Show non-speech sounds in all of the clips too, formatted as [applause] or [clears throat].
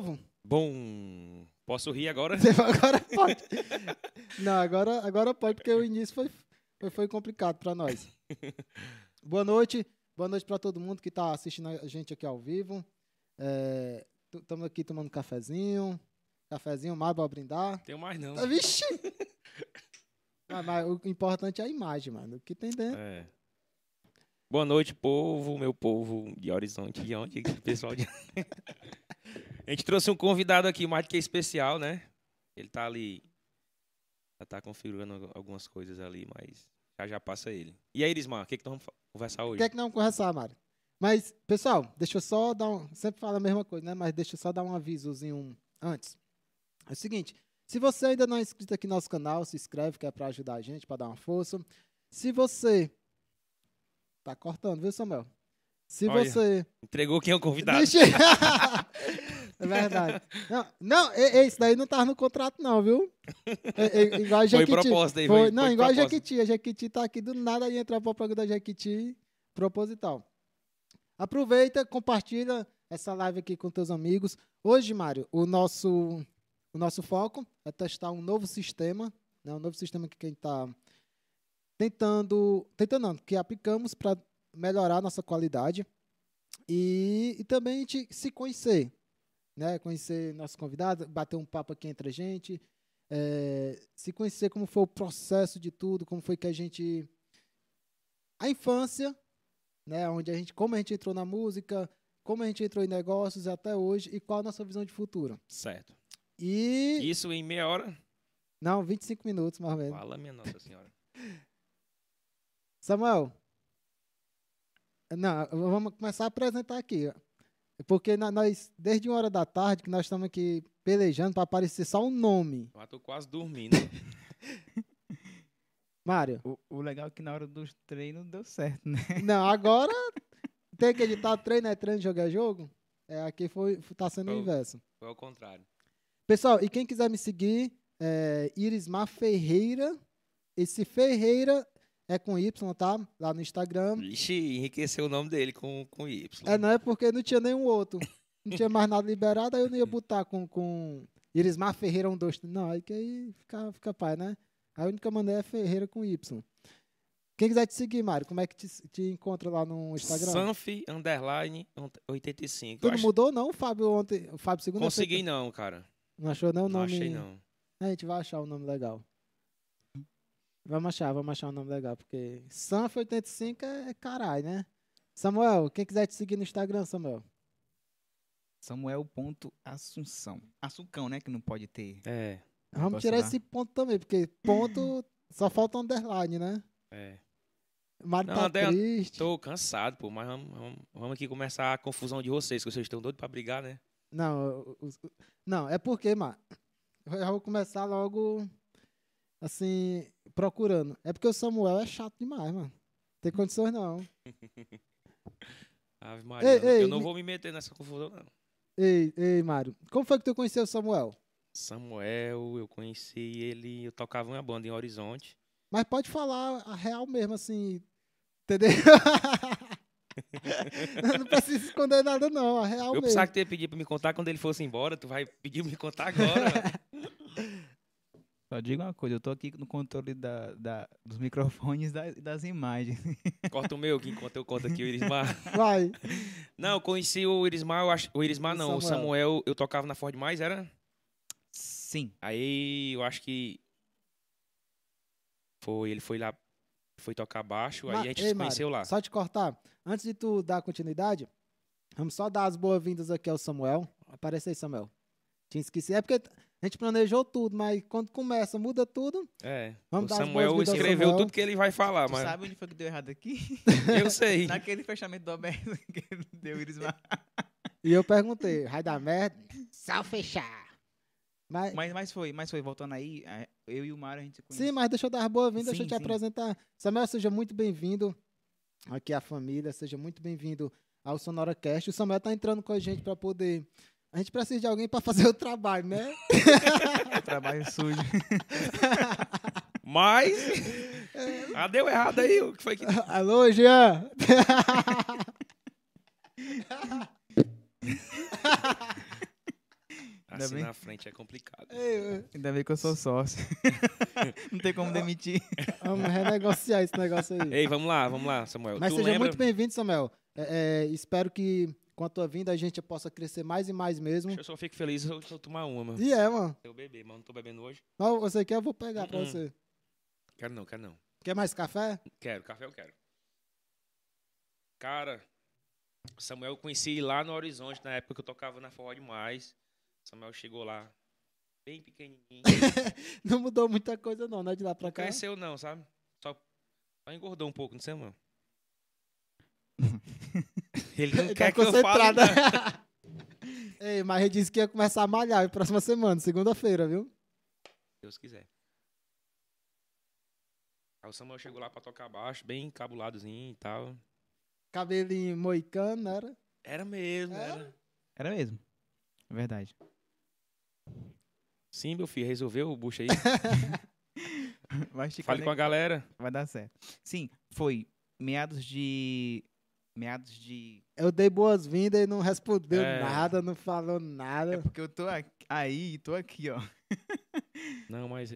povo. Bom, posso rir agora? [laughs] Agora pode. Não, agora, agora pode, porque o início foi, foi, foi complicado para nós. Boa noite. Boa noite para todo mundo que está assistindo a gente aqui ao vivo. Estamos aqui tomando cafezinho. Cafezinho mais para brindar. Tenho mais não. Ah, Vixe! Ah, mas o importante é a imagem, mano. O que tem dentro. É. Boa noite, povo, meu povo de Horizonte, de onde? Pessoal de... [laughs] A gente trouxe um convidado aqui mais que especial, né? Ele tá ali, já tá configurando algumas coisas ali, mas já já passa ele. E aí, Irismar, o que, que nós vamos conversar O hoje? que é que não vamos conversar, Mário? Mas, pessoal, deixa eu só dar um. Sempre falo a mesma coisa, né? Mas deixa eu só dar um avisozinho antes. É o seguinte: se você ainda não é inscrito aqui no nosso canal, se inscreve, que é pra ajudar a gente, pra dar uma força. Se você. Tá cortando, viu, Samuel? Se Olha, você. Entregou quem é o convidado. Deixa... [laughs] é verdade. Não, não e- e- isso daí não tava no contrato, não, viu? É- é igual a Foi Jequiti. proposta aí, Foi- foi, não, foi igual a. Jequiti. A Jequiti tá aqui do nada e entra pra programa da Jequiti proposital. Aproveita, compartilha essa live aqui com teus amigos. Hoje, Mário, o nosso, o nosso foco é testar um novo sistema, né? um novo sistema que quem está tentando, tentando não, que aplicamos para melhorar a nossa qualidade e, e também a gente se conhecer, né? Conhecer nossos convidados, bater um papo aqui entre a gente, é, se conhecer como foi o processo de tudo, como foi que a gente a infância, né? Onde a gente, como a gente entrou na música, como a gente entrou em negócios até hoje e qual a nossa visão de futuro. Certo. E Isso em meia hora? não, 25 minutos mais ou menos. Fala, minha Nossa Senhora. Samuel. Não, vamos começar a apresentar aqui. Ó. Porque na- nós, desde uma hora da tarde, que nós estamos aqui pelejando para aparecer só um nome. Já tô quase dormindo. [laughs] Mário. O, o legal é que na hora dos treinos deu certo, né? [laughs] Não, agora tem que editar treino, é treino, jogo é jogo. É, aqui foi, tá sendo o Foi. inverso. Foi ao contrário. Pessoal, e quem quiser me seguir, é Irismar Ferreira. Esse Ferreira é com Y, tá? Lá no Instagram. Vixe, enriqueceu o nome dele com, com Y. É, não é porque não tinha nenhum outro. Não tinha mais nada liberado, aí eu não ia botar com, com Irismar Ferreira um, dois, três. Não, aí que aí fica, fica pai, né? A única maneira é Ferreira com Y. Quem quiser te seguir, Mário, como é que te, te encontra lá no Instagram? Sanf underline 85. Tu não acho- mudou, não? Fábio ontem. Fábio segunda Consegui não, cara. Não achou não o Não nome? achei não. A gente vai achar um nome legal. Vamos achar, vamos achar um nome legal, porque Sanf85 é, é caralho, né? Samuel, quem quiser te seguir no Instagram, Samuel. Samuel.assunção. Assuncão, né? Que não pode ter. É, Vamos tirar esse ponto também, porque ponto só falta underline, né? é. Mário Não, tá até triste. Tô cansado, pô, mas vamos, vamos, vamos aqui começar a confusão de vocês, que vocês estão doidos pra brigar, né? Não, não, é porque, mano, eu já vou começar logo, assim, procurando. É porque o Samuel é chato demais, mano. Tem condições não. [laughs] Ave Maria, Ei, eu não- ei, eu não me- vou me meter nessa confusão, não. Ei, ei, Mário, como foi que tu conheceu o Samuel? Samuel, eu conheci ele, eu tocava uma banda em Horizonte. Mas pode falar a real mesmo, assim, entendeu? [laughs] não precisa esconder nada, não, a real eu mesmo. pensava que tu ia pedir pra me contar quando ele fosse embora, tu vai pedir pra me contar agora. Só digo uma coisa, eu tô aqui no controle da, da- dos microfones da- e das imagens. [laughs] Corta o meu, que enquanto eu conto aqui o Irismar. Vai. [laughs] Não, eu conheci o Irismar, eu acho, o Irismar O não, o Samuel. Samuel, eu tocava na Ford Mais, era? Sim. Aí eu acho que foi, ele foi lá, foi tocar baixo, Ma- aí a gente Ei, se Mário, conheceu lá. Só te cortar. Antes de tu dar continuidade, vamos só dar as boas-vindas aqui ao Samuel. Aparece aí, Samuel. Tinha esquecido. É porque a gente planejou tudo, mas quando começa, muda tudo. É, Vamos o Samuel escreveu Samuel. tudo que ele vai falar, Tu mas sabe onde foi que deu errado aqui? [laughs] eu sei. Naquele fechamento do aberto [laughs] que ele deu Irismar. E eu perguntei, vai dar merda? Só fechar. Mas, Mas, mas foi, mas foi, voltando aí, é, eu e o Mário a gente se conheceu. sim, mas deixa eu dar as boas-vindas, deixa eu te sim. apresentar. Samuel, seja muito bem-vindo aqui à família, seja muito bem-vindo ao SonoraCast. O Samuel tá entrando com a gente para poder... A gente precisa de alguém para fazer o trabalho, né? [laughs] Trabalho sujo. [laughs] Mas. Ah, deu errado aí. O que foi que. [laughs] Alô, Jean! Assim bem. na frente é complicado. Ei, eu- Ainda bem que eu sou sócio. não tem como demitir. vamos renegociar esse negócio aí. Ei, vamos lá, vamos lá, Samuel. Mas tu seja lembra? muito bem-vindo, Samuel. É, é, espero que com a tua vinda a gente possa crescer mais e mais mesmo. Eu só fico feliz se eu, se eu tomar uma, mano. E é, mano. Eu beber, mas não tô bebendo hoje. Mas você quer, eu vou pegar pra Uhum. você. Quero não, quero não. Quer mais café? Quero, café eu quero. Cara, Samuel eu conheci lá no Horizonte, na época que eu tocava na Forró Demais. Samuel chegou lá, bem pequenininho. [laughs] Não mudou muita coisa não, né? De lá pra Não cá. cresceu não, sabe? Só, só engordou um pouco, não sei, mano. [laughs] [laughs] Ele não Ele quer tá que eu fale. não. [laughs] Ei, mas ele disse que ia começar a malhar na próxima semana, segunda-feira, viu? Deus quiser. Aí o Samuel chegou lá pra tocar baixo, bem encabuladozinho e tal. Cabelinho moicano, não era? Era mesmo, Era? era. Era mesmo. É Verdade. Sim, meu filho, resolveu o bucho aí. [laughs] Vai Fale com a galera. Vai dar certo. Sim, foi meados de. Meados de. Eu dei boas-vindas e não respondeu É. nada, não falou É nada. porque eu tô aqui- aí e tô aqui, ó. [laughs] Não, mas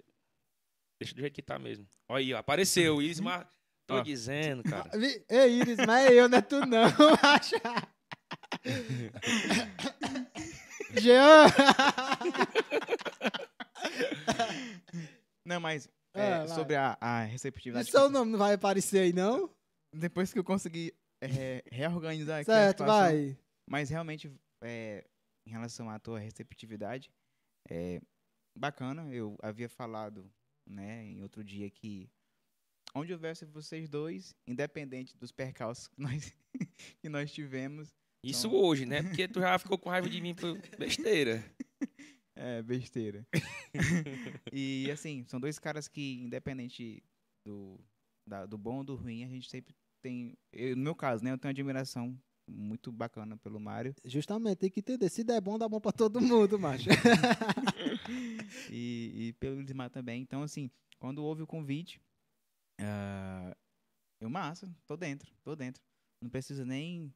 deixa do jeito que tá mesmo. Olha aí, ó, apareceu. Iris Mar... Tô Ó. dizendo, cara. Ei, Iris, mas é eu, não é tu não, [laughs] acha? Jean! Não, mas Ah, é, vai. sobre a, a receptividade. E seu nome não vai aparecer aí, não? Depois que eu consegui é, reorganizar aqui a certo, situação, vai. Mas realmente, é, em relação à tua receptividade, é bacana. Eu havia falado, né, em outro dia que onde houvesse vocês dois, independente dos percalços que nós, [laughs] que nós tivemos, Isso Então- hoje, né? Porque tu já ficou com raiva de mim por besteira. [laughs] é besteira. [laughs] e assim, são dois caras que, independente do, da- do bom ou do ruim, a gente sempre tem. eu- no meu caso, né, eu tenho uma admiração muito bacana pelo Mário. Justamente, tem que entender. Se der bom, dá bom pra todo mundo, macho. [laughs] e, e pelo Lismar também. Então, assim, quando houve o convite, ah, eu, massa, tô dentro, tô dentro. Não precisa nem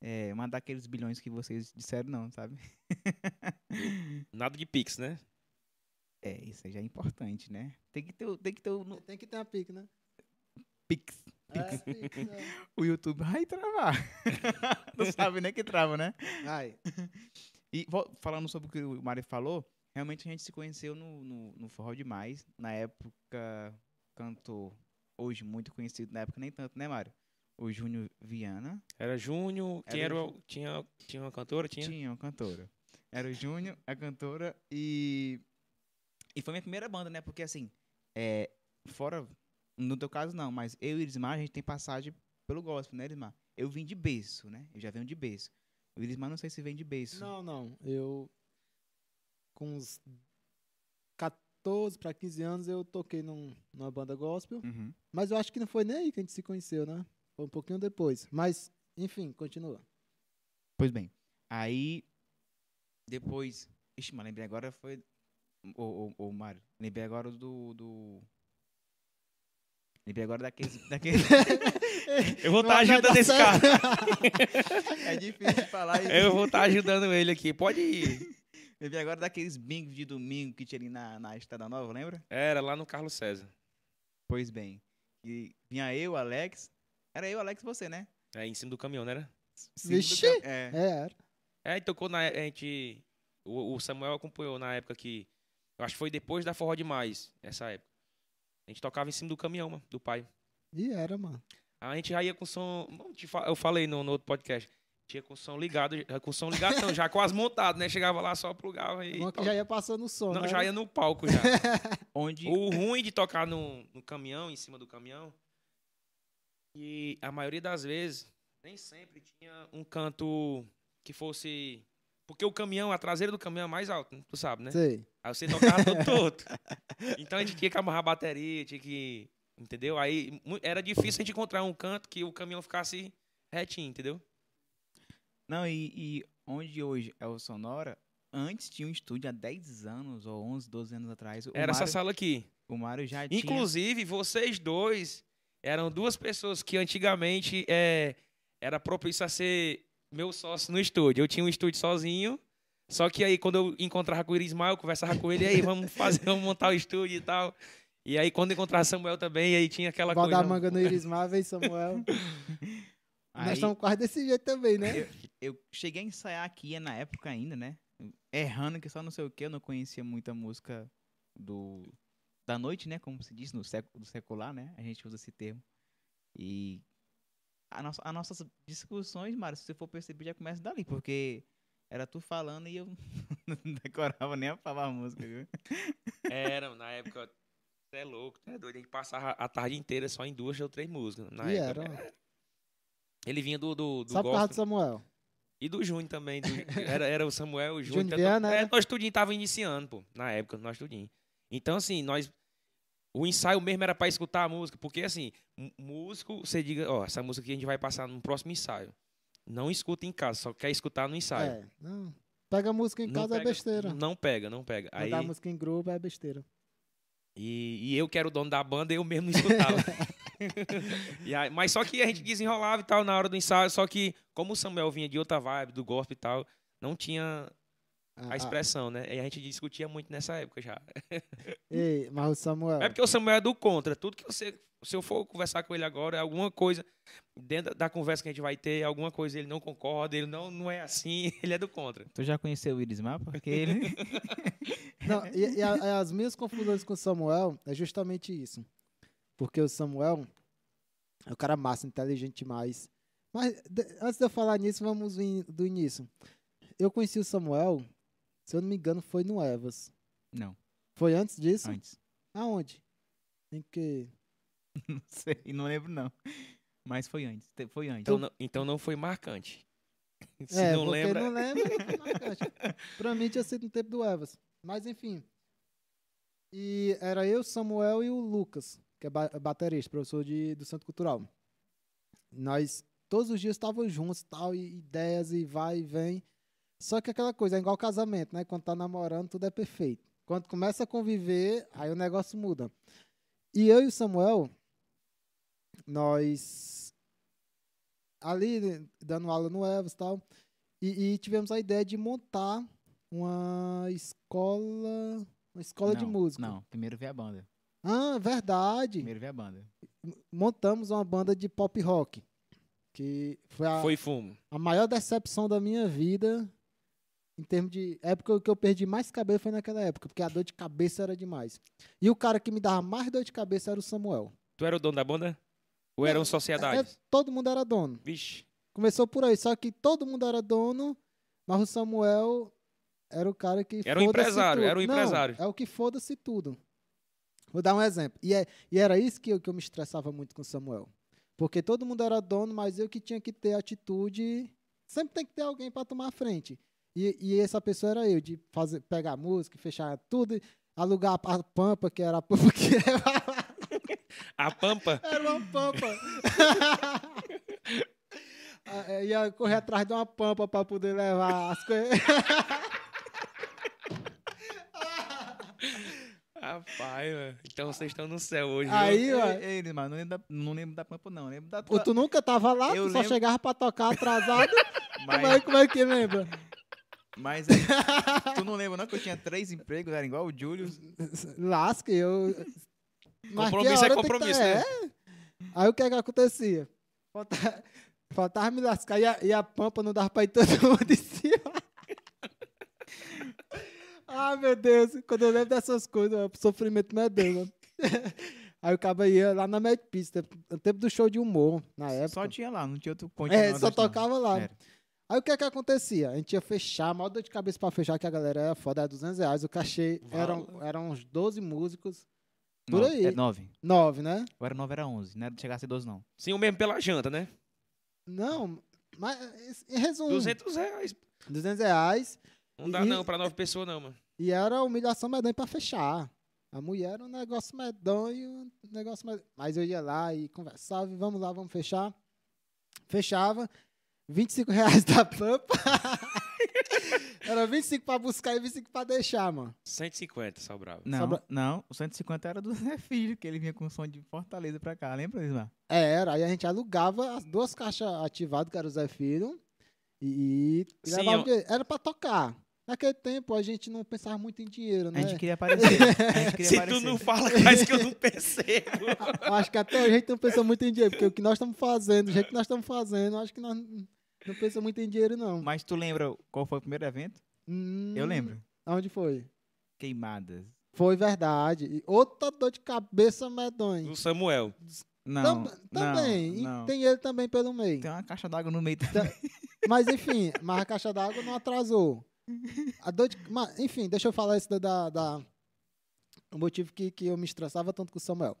eh, mandar aqueles bilhões que vocês disseram, não, sabe? [laughs] Nada de Pix, né? É, isso aí já é importante, né? Tem que ter, tem que ter no- Tem que ter uma pique, né? Pix. É, [laughs] pique, é. O YouTube vai travar. [laughs] não sabe nem que trava, né? Vai. E falando sobre o que o Mário falou, realmente a gente se conheceu no, no, no Forró Demais. Na época, cantor, hoje muito conhecido, na época nem tanto, né, Mário? O Júnior Viana. Era Júnior. Quem Era o... tinha, tinha uma cantora? Tinha. Tinha uma cantora. Era o Júnior, a cantora, e. E foi minha primeira banda, né? Porque assim, é, fora. No teu caso, não, mas eu e Irismar, a gente tem passagem pelo gospel, né, Irismar? Eu vim de berço, né? Eu já venho de berço. O Irismar não sei se vem de berço. Não, não. Eu, com uns 14 para 15 anos, eu toquei num, numa banda gospel. Uhum. Mas eu acho que não foi nem aí que a gente se conheceu, né? Foi um pouquinho depois. Mas, enfim, continua. Pois bem. Aí, depois. Ixi, mas lembrei agora foi. Ô, ô, ô, Mário. Lembrei agora do. do... Lembrei agora daqueles. [laughs] daqueles... Eu vou estar dar ajudando esse cara. [laughs] é difícil de falar isso. Eu vou estar ajudando ele aqui. Pode ir. Lembrei agora daqueles bingos de domingo que tinha ali na, na Estrada Nova, lembra? Era lá no Carlos César. Pois bem. E vinha eu, Alex. Era eu, Alex e você, né? É, em cima do caminhão, não era? Cinco do Vixe! cam- É. É, era. É, e tocou na. A gente. O, o Samuel acompanhou na época que. Eu acho que foi depois da Forró Demais, essa época. A gente tocava em cima do caminhão, mano, do pai. E era, mano. A gente já ia com som. Eu falei no, no outro podcast. Tinha com som ligado. Com som ligado, não, já quase montado, né? Chegava lá, só plugava e. Bom que to- já ia passando o som, Não, né? já ia no palco já. [laughs] Onde. o ruim de tocar no, no caminhão, em cima do caminhão, e a maioria das vezes, nem sempre tinha um canto que fosse. Porque o caminhão, a traseira do caminhão é mais alta, tu sabe, né? Sei. Aí você tocava [laughs] todo torto. Então a gente tinha que amarrar a bateria, tinha que. Entendeu? Aí era difícil a gente encontrar um canto que o caminhão ficasse retinho, entendeu? Não, e, e onde hoje é o Sonora, antes tinha um estúdio há 10 anos, ou 11, 12 anos atrás. O Era essa Mário, sala aqui. O Mário já tinha. Inclusive, vocês dois eram duas pessoas que antigamente é, era propício a ser meu sócio no estúdio. Eu tinha um estúdio sozinho, Só que aí, quando eu encontrava com o Irismar, eu conversava com ele, e aí, vamos fazer, vamos montar o estúdio e tal. E aí, quando eu encontrava Samuel também, aí tinha aquela Bota coisa. a manga no Irismar, vem Samuel. [laughs] Nós Aí, estamos quase desse jeito também, né? eu, eu cheguei a ensaiar aqui na época ainda, né? Errando que só não sei o que, eu não conhecia muita música do da noite, né? Como se diz no século do secular, né? A gente usa esse termo. E a nossa, as nossas discussões, Mário, se você for perceber, já começa dali, porque era tu falando e eu [laughs] não decorava nem a palavra música, viu? Era, na época. Você é louco, tu é doido. A gente passava a tarde inteira só em duas ou três músicas. Na E época. era. Ele vinha do, do, do Só por causa do. Samuel. E do Júnior também. do- era, era o Samuel, o Júnior. Júnior Viana, é, né? nós tudinho tava iniciando, pô. Na época, nós tudinho. Então, assim, nós... O ensaio mesmo era pra escutar a música. Porque, assim, músico, você diga... Ó, essa música aqui a gente vai passar no próximo ensaio. Não escuta em casa, só quer escutar no ensaio. É, não. Pega música em Não casa é pega- besteira. Não pega, não pega. Aí, Botar música em grupo é besteira. e, e eu que era o dono da banda, eu mesmo não escutava. [laughs] Aí- mas só que a gente desenrolava e tal na hora do ensaio. Só que, como o Samuel vinha de outra vibe, do gospel e tal, não tinha Ah, a expressão, né? E a gente discutia muito nessa época já. ah, [laughs] ei, mas o Samuel. É porque o Samuel é do contra. Tudo que você. Se eu for conversar com ele agora, é alguma coisa. Dentro da conversa que a gente vai ter, alguma coisa ele não concorda, ele não, não é assim, [laughs] ele é do contra. Tu já conheceu o Irismar? Porque ele... [laughs] Não, e, e a- as minhas confusões com o Samuel é justamente isso. Porque o Samuel é um cara massa, inteligente demais. Mas de- antes de eu falar nisso, vamos vir do início. Eu conheci o Samuel, se eu não me engano, foi no Evas. Não, Foi antes disso? antes. Aonde? Em que? [laughs] Não sei, não lembro não. Mas foi antes, te- foi antes. Então, não, então não foi marcante. [laughs] Se é, não lembra. não lembra, não foi marcante. [laughs] pra mim tinha sido no tempo do Evas. Mas enfim. E era eu, Samuel e o Lucas, que é ba- baterista, professor de, do Centro Cultural. Nós todos os dias estávamos juntos, tal, e ideias e vai e vem. Só que aquela coisa, é igual casamento, né? Quando tá namorando, tudo é perfeito. Quando começa a conviver, aí o negócio muda. E eu e o Samuel, nós ali dando aula no Evas e tal, e, e tivemos a ideia de montar uma escola, uma escola de Não, música. Não, primeiro veio a banda. Ah, verdade. Primeiro veio a banda. Montamos uma banda de pop rock, que foi a, Foi fumo. a maior decepção da minha vida em termos de época que eu perdi mais cabelo foi naquela época, porque a dor de cabeça era demais. E o cara que me dava mais dor de cabeça era o Samuel. Tu era o dono da banda? Ou eram sociedades? É, todo mundo era dono. Vixe. Começou por aí, só que todo mundo era dono, mas o Samuel era o cara que Era o empresário, tudo. era o Não, empresário. é o que foda-se tudo. Vou dar um exemplo. E, é, e era isso que eu, que eu me estressava muito com o Samuel. Porque todo mundo era dono, mas eu que tinha que ter atitude. Sempre tem que ter alguém para tomar a frente. E, e essa pessoa era eu, de fazer, pegar a música, fechar tudo, alugar a, a pampa, que era a pampa que [laughs] levava. A Pampa. Era uma pampa. [laughs] Ah, é, Ia correr atrás de uma pampa para poder levar as coisas. [laughs] Rapaz, mano. Então vocês estão no céu hoje. Aí, ó. ei, Irismar, não lembro da, não lembro da Pampa não, lembro da tua... Tu nunca tava lá, Eu tu só lembro. chegava pra tocar atrasado. Como é, Mas, como é que lembra? Mas aí, tu não lembra não que eu tinha três empregos, era igual o Júlio? Lasca, eu. Compromisso é compromisso, tá- né? É. Aí o que é que acontecia? Faltava, faltava me lascar e a, e a pampa não dava pra ir todo [laughs] mundo em cima. ah, meu Deus, quando eu lembro dessas coisas, o sofrimento medonho. Aí o cara ia lá na Mad Pista, no tempo do show de humor, na época. Só tinha lá, não tinha outro ponto. É, só tocava lá. Era. Aí o que é que acontecia? A gente ia fechar, maior dor de cabeça pra fechar, que a galera era foda, era 200 reais. O cachê eram, eram uns 12 músicos, por Nove, aí. É nove. 9, né? Agora nove era onze, não era de chegar a ser doze não. Sim, o mesmo pela janta, né? Não, mas em resumo, 200 reais. 200 reais Não dá E- não pra nove pessoas, não, mano. e era humilhação medonha pra fechar. A mulher era um negócio medonho, um negócio medonho. Mas eu ia lá e conversava, e vamos lá, vamos fechar. Fechava, 25 reais da pampa. [laughs] era 25 pra buscar e 25 pra deixar, mano. 150, sobrava. Não, Sobra- não, o 150 era do Zé Filho, que ele vinha com som de Fortaleza pra cá, lembra, Ismar? É, era, aí a gente alugava as duas caixas ativadas, que era o Zé Filho, e, e Sim, o dinheiro. Era pra tocar. naquele tempo a gente não pensava muito em dinheiro, A né? gente queria aparecer. A gente [laughs] queria Se aparecer. tu não fala, quase que eu não percebo. Eu [laughs] Acho que até a gente não pensa muito em dinheiro, porque o que nós estamos fazendo, do jeito que nós estamos fazendo, eu acho que nós não pensamos muito em dinheiro, não. Mas tu lembra qual foi o primeiro evento? Hum, Eu lembro. Onde foi? Queimadas. Foi verdade. E outra dor de cabeça medonha. O Samuel. Não, Tam- também. não, não. Tem ele também pelo meio. Tem uma caixa d'água no meio. [laughs] Mas enfim, mas a caixa d'água não atrasou. A dor de, mas, enfim, deixa eu falar isso da, da, da- o motivo que, que eu me estressava tanto com o Samuel.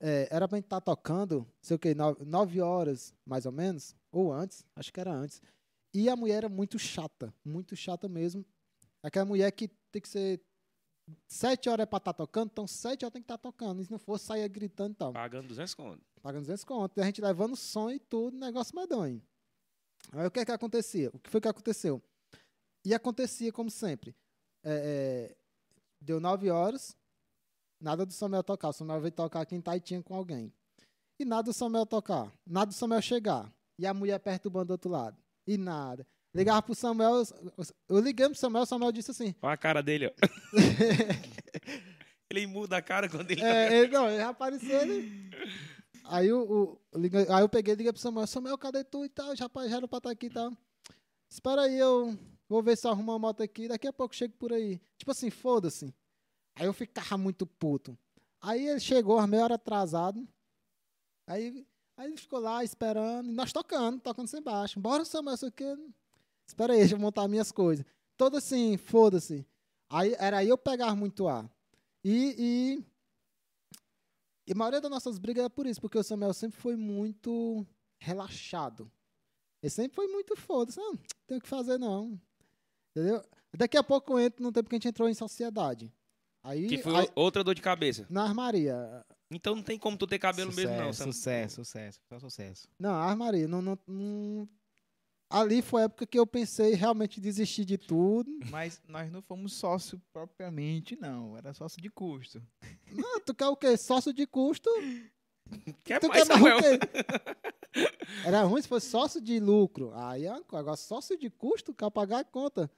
É, era pra gente estar tocando, sei o quê, nove, nove horas, mais ou menos, ou antes, acho que era antes. E a mulher era muito chata, muito chata mesmo. Aquela mulher que tem que ser sete horas é pra estar tocando, então sete horas tem que estar tocando. E se não for, saia gritando e tal Pagando 200 conto. pagando 200 conto, e a gente levando som e tudo, negócio medonho. Aí o que é que acontecia? O que foi que aconteceu? E acontecia como sempre. É, é, deu 9 horas, nada do Samuel tocar. O Samuel veio tocar aqui em Taitinha com alguém. E nada do Samuel tocar. Nada do Samuel chegar. E a mulher perturbando do outro lado. E nada. Ligava pro Samuel, eu liguei pro Samuel, o Samuel disse assim, Olha a cara dele, ó. [laughs] ele muda a cara quando ele tá É, ele, não, ele apareceu ele. Aí, o, o- aí eu peguei e liguei pro Samuel, Samuel, cadê tu e tal? Já, já era pra estar aqui e tal. Espera aí, eu vou ver se eu arrumo uma moto aqui, daqui a pouco eu chego por aí. Tipo assim, foda-se. Aí eu ficava muito puto. Aí ele chegou, meia hora atrasado. Aí, aí ele ficou lá esperando, e nós tocando, tocando sem baixo. Bora, Samuel, isso aqui. Espera aí, deixa eu montar minhas coisas. Todo assim, foda-se. Aí era aí eu pegava muito ar. E, e, e a maioria das nossas brigas é por isso, porque o Samuel sempre foi muito relaxado. Ele sempre foi muito foda-se. Não, tem o que fazer, não. Entendeu? Daqui a pouco eu entro no tempo que a gente entrou em sociedade. Aí, Que foi aí outra dor de cabeça. na armaria. Então não tem como tu ter cabelo mesmo, não. Sucesso, sucesso, só sucesso. Não, armaria. Não, não, não- Ali foi a época que eu pensei realmente desistir de tudo. Mas nós não fomos sócio propriamente, não. Era sócio de custo. Ah, tu quer o quê? Sócio de custo? [laughs] Quer Tu mais, quer mais Samuel? o quê? [laughs] Era ruim se fosse sócio de lucro. Aí é. Agora, sócio de custo, quer pagar a conta.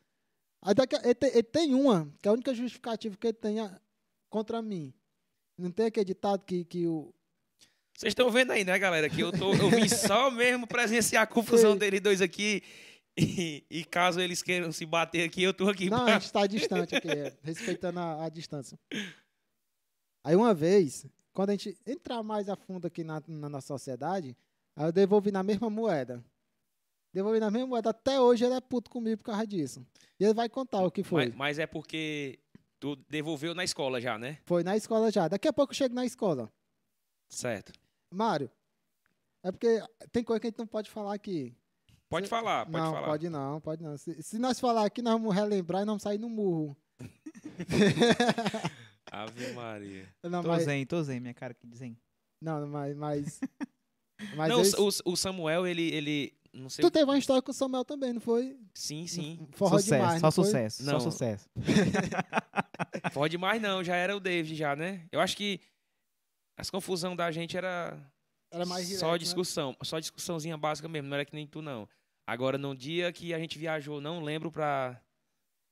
A- ele, tem, uma, que é a única justificativa que ele tem a- contra mim. Não tem aquele ditado que, que o. Vocês estão vendo aí, né, galera? Que eu, tô, eu vim [laughs] só mesmo presenciar a confusão Sim. deles dois aqui. E, e caso eles queiram se bater aqui, eu tô aqui Não, a pra... gente está distante aqui, é, respeitando a, a distância. Aí uma vez, quando a gente entrar mais a fundo aqui na, na nossa sociedade, aí eu devolvi na mesma moeda. Devolvi na mesma moeda. Até hoje ele é puto comigo por causa disso. E ele vai contar o que foi. Mas, mas é porque tu devolveu na escola já, né? Foi na escola já. Daqui a pouco eu chego na escola. Certo. Mário, é porque tem coisa que a gente não pode falar aqui. Pode falar, pode não, falar. pode não, pode não. Se, se nós falar aqui, nós vamos relembrar e não vamos sair no murro. [laughs] Ave Maria. Não, Tô mas, zen, tô zen, minha cara que dizem. não, mas, mas, [laughs] mas não, esse- o, o Samuel, ele, ele... Não sei... tu teve uma história com o Samuel também, não foi? Sim, sim. Forró sucesso, demais, só sucesso, Não. só sucesso. [laughs] Pode mais não, já era o David já, né? Eu acho que as confusão da gente era Era mais direto, só né? discussão, só discussãozinha básica mesmo, não era que nem tu não. Agora, no dia que a gente viajou, não lembro pra,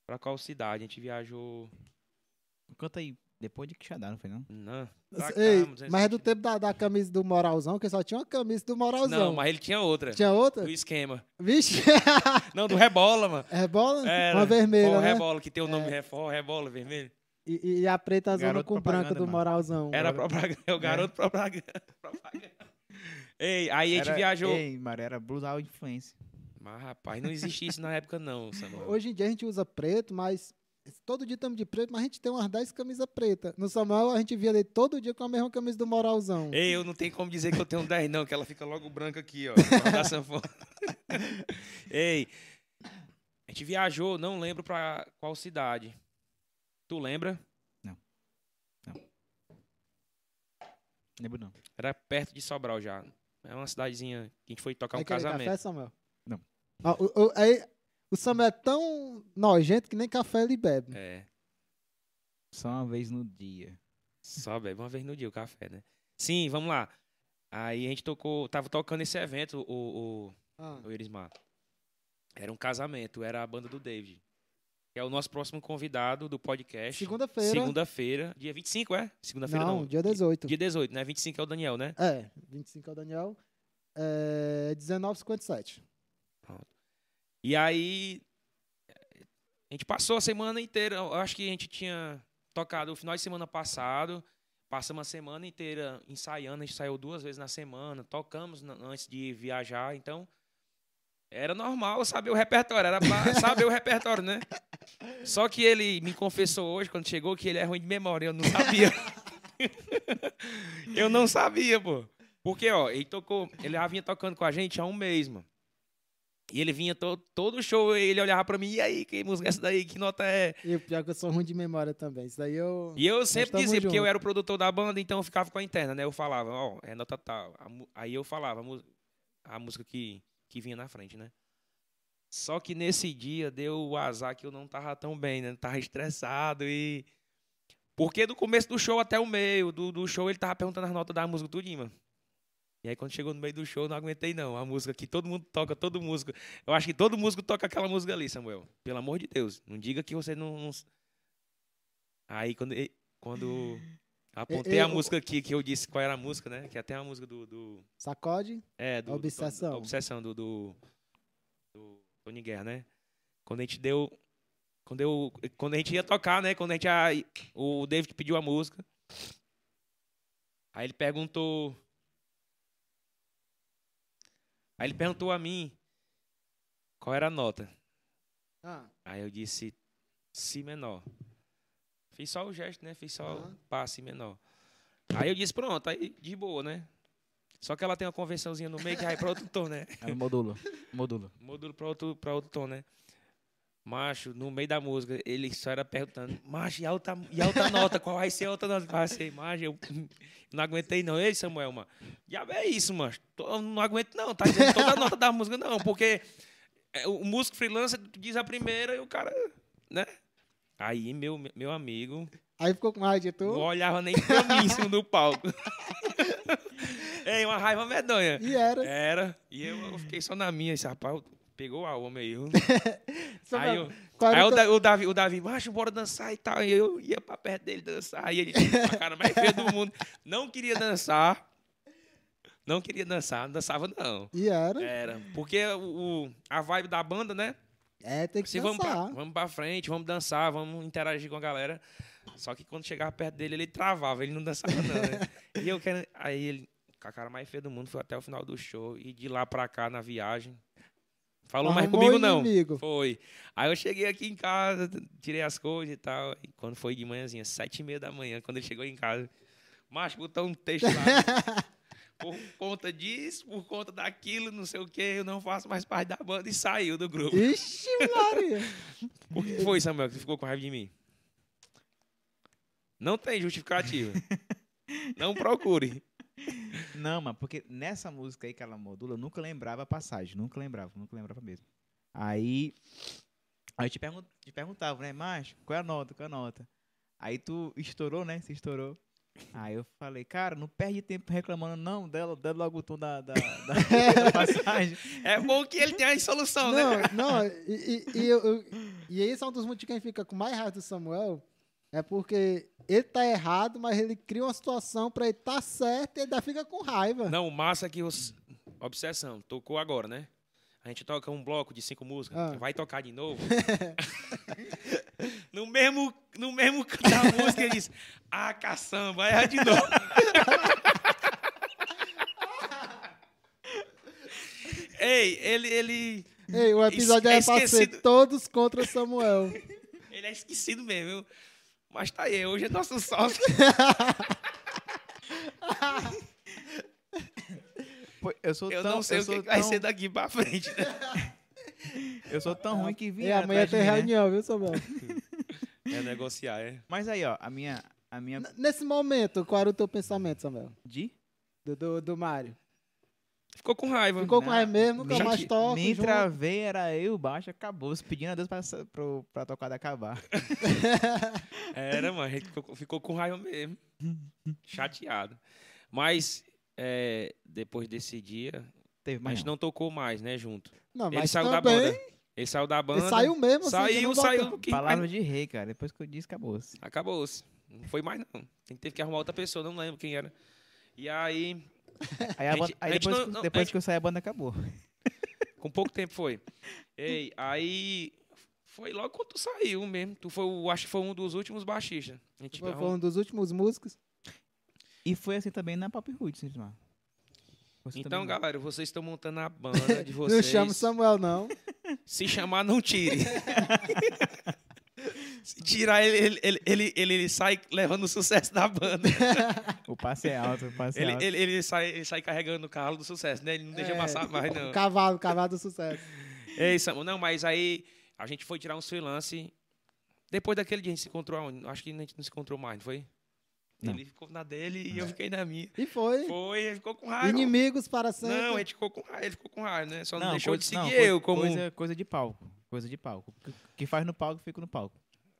pra qual cidade, a gente viajou... Conta aí, depois de Quixadá, não foi não? Não, Ei, mas mas é do tempo da, da camisa do Moralzão, que só tinha uma camisa do Moralzão. Não, mas ele tinha outra. Tinha outra? Do esquema. Vixe, [laughs] Não, do rebola, mano. rebola? Era. Uma vermelha, Forró né? rebola, que tem o nome Reforma, rebola vermelho. E, e a preta zona Garoto com branca do mano. Moralzão. Era propaganda, é o garoto propaganda. [laughs] propaganda. Ei, aí a gente Era- viajou. Ei, Mário, era blusal influência. Mas, rapaz, não existia isso na época, não, Samuel. Hoje em dia a gente usa preto, mas todo dia estamos de preto, mas a gente tem umas 10 camisas pretas. No Samuel a gente via ele todo dia com a mesma camisa do Moralzão. Ei, eu não tenho como dizer que eu tenho 10, não, que ela fica logo branca aqui, ó. da sanfona. [laughs] Ei, a gente viajou, não lembro pra qual cidade. Tu lembra? Lembro não. Era perto de Sobral já. É uma cidadezinha que a gente foi tocar um Vai querer casamento. café, Samuel? Não. Ah, o, o- aí, o Samuel é tão nojento que nem café ele bebe. É. Só uma vez no dia. Só bebe uma vez no dia o café, né? Sim, vamos lá. Aí a gente tocou, tava tocando esse evento, o, Ah, o, o Irismar. Era um casamento, era a banda do David. que é o nosso próximo convidado do podcast. Segunda-feira. Segunda-feira, dia 25, é? Segunda-feira Não, não. dia 18. Dia 18, né? 25 é o Daniel, né? É, 25 é o Daniel. É 19,57. E aí, a gente passou a semana inteira. Eu acho que a gente tinha tocado o final de semana passado. Passamos a semana inteira ensaiando. A gente saiu duas vezes na semana. Tocamos antes de viajar. Então, era normal saber o repertório. Era pra [laughs] saber o repertório, né? Só que ele me confessou hoje, quando chegou, que ele é ruim de memória. Eu não sabia. [laughs] eu não sabia, pô. Porque, ó, ele tocou. Ele já vinha tocando com a gente há um mês, mano. E ele vinha todo, todo show, ele olhava pra mim, e aí, que música é essa daí? Que nota é? E o pior é que eu sou ruim de memória também. Isso daí eu. E eu sempre dizia, porque eu junto. era o produtor da banda, então eu ficava com a interna, né? Eu falava, ó, é nota tal. Aí eu falava a música que, que vinha na frente, né? Só que nesse dia deu o azar que eu não tava tão bem, né? Tava estressado e. Porque do começo do show até o meio, do, do show ele tava perguntando as notas da música tudinho, mano. E aí quando chegou no meio do show, eu não aguentei não. A música que todo mundo toca, todo músico. Eu acho que todo músico toca aquela música ali, Samuel. Pelo amor de Deus. Não diga que você não. não... Aí quando, quando [laughs] apontei a eu- música aqui, que eu disse qual era a música, né? Que até a música do. do Sacode. é, do. do- Obsessão. da obsessão do, do, do Tony Guerra, né? Quando a gente deu. Quando, eu, quando a gente ia tocar, né? Quando a gente. A, o David pediu a música. Aí ele perguntou. Aí ele perguntou a mim qual era a nota. Ah, Aí eu disse Si menor. Fiz só o gesto, né? Fiz só Aham. o passe menor. Aí eu disse, pronto, aí de boa, né? Só que ela tem uma convençãozinha no meio que vai pra outro tom, né? É o modulo. Modulo. Módulo pra outro, pra outro tom, né? Macho, no meio da música, ele só era perguntando, macho, e a outra, e a outra nota? Qual vai ser a outra nota? Qual vai ser? Macho, eu [laughs] não aguentei não. Ei, Samuel, mano, diabo é isso, Eu não aguento não, tá dizendo toda a nota da música não, porque é, o músico freelancer diz a primeira e o cara, né? Aí, meu, meu amigo, aí ficou com raiva de tu? não olhava nem pra mim em cima do palco. [laughs] Ei, uma raiva medonha. E era. Era. E eu, eu fiquei só na minha. Esse rapaz pegou a homem aí. [laughs] eu- Aí, eu, aí o Da- o Davi, o Davi, macho, bora dançar e tal. E eu ia pra perto dele dançar. E ele, a cara mais feia do [laughs] mundo, não queria dançar. Não queria dançar, não dançava não. E era. Era. Porque o, a vibe da banda, né? É, tem que Se vamos dançar. pra, vamos pra frente, vamos dançar, vamos interagir com a galera. Só que quando chegava perto dele, ele travava, ele não dançava não, né? E eu quero... Aí ele, com a cara mais feia do mundo, foi até o final do show. E de lá pra cá, na viagem... Falou mais comigo, não. inimigo. Foi. Aí eu cheguei aqui em casa, tirei as coisas e tal. E quando foi de manhãzinha, sete e meia da manhã, quando ele chegou em casa, macho, botou um texto lá. [laughs] por conta disso, por conta daquilo, não sei o que, eu não faço mais parte da banda e saiu do grupo. Ixi, Maria. [laughs] Por que foi, Samuel, que ficou com raiva de mim? Não tem justificativa. [laughs] Não procure. Não, mano, porque nessa música aí que ela modula, eu nunca lembrava a passagem. Nunca lembrava, nunca lembrava mesmo. Aí. Aí te, pergun te perguntava, né, macho, qual é a nota, qual é a nota? Aí tu estourou, né? Se estourou. Aí eu falei, cara, não perde tempo reclamando, não, dela, logo o tom da, da, da- [laughs] passagem. É bom que ele tenha a solução, né? Não, não, e, e, e, e esse é um dos motivos que a gente fica com mais raiva do Samuel. É porque ele tá errado, mas ele cria uma situação pra ele tá certo e ele ainda fica com raiva. Não, o massa é que os. Obsessão, tocou agora, né? A gente toca um bloco de cinco músicas, Ah. vai tocar de novo. [laughs] no, mesmo, no mesmo da música, ele diz: Ah, caçamba, erra de novo. [laughs] Ei, ele, ele, Ei, o episódio É é pra ser todos contra Samuel. ele é esquecido mesmo. viu? Mas tá aí, hoje é nosso [laughs] sócio. Pô, eu sou Eu tão, não sei eu o que que vai tão- ser daqui pra frente. né? [laughs] Eu sou tão ruim que vim. E amanhã tem reunião, viu, Samuel? [laughs] É negociar, é. Mas aí, ó, a minha. A minha. N- Nesse momento, qual era o teu pensamento, Samuel? De? Do, do, do Mário? Ficou com raiva. Ficou com raiva mesmo, nunca me- mais toca. Me travei, era eu, baixo, acabou. Pedindo a Deus pra, pro, pra tocar de acabar. [laughs] Era, mano, a gente ficou, ficou com raiva mesmo. Chateado. Mas, é, depois desse dia, Teve gente não. não tocou mais, né, junto. Não, Ele mas saiu da também, banda. Ele saiu da banda. Ele saiu mesmo, assim, Saiu, voltou. saiu. que- Palavra de rei, cara. Depois que eu disse, acabou-se. Acabou-se. Não foi mais, não. Tem- Teve que arrumar outra pessoa, não lembro quem era. E aí, [laughs] Aí, a A banda- gente- aí depois, não- que- não, a depois gente- que eu saí, a banda acabou. [laughs] com pouco tempo foi. Ei, aí. Foi logo quando tu saiu mesmo. Tu foi, acho que foi um dos últimos baixistas. A gente Foi, foi um dos últimos músicos. E foi assim também na Pop Roots, Ismar. Você Então, não. galera, vocês estão montando a [laughs] banda de Não vocês. chama o Samuel, não. Se chamar, não tire. Se tirar, ele, ele, ele, ele, ele- ele sai levando o sucesso da banda. [laughs] O passe é alto, o passe é Ele, alto. ele, ele, sai, ele sai carregando o carro do sucesso, né? Ele não deixa É, passar mais, não. O cavalo, o cavalo do sucesso. Ei, Samu, não, mas aí a gente foi tirar uns freelance. Depois daquele dia a gente se encontrou? Acho que a gente não se encontrou mais, não foi? Não. Ele ficou na dele e eu fiquei na minha. E foi. Foi, ele ficou com raiva. Inimigos para sempre. Não, gente ficou com raiva, ele ficou com raiva, né? Só não, Não, deixou coisa- de seguir não, eu coisa- como. Coisa, coisa de palco. Coisa de palco. O que- que faz no palco, fica no palco.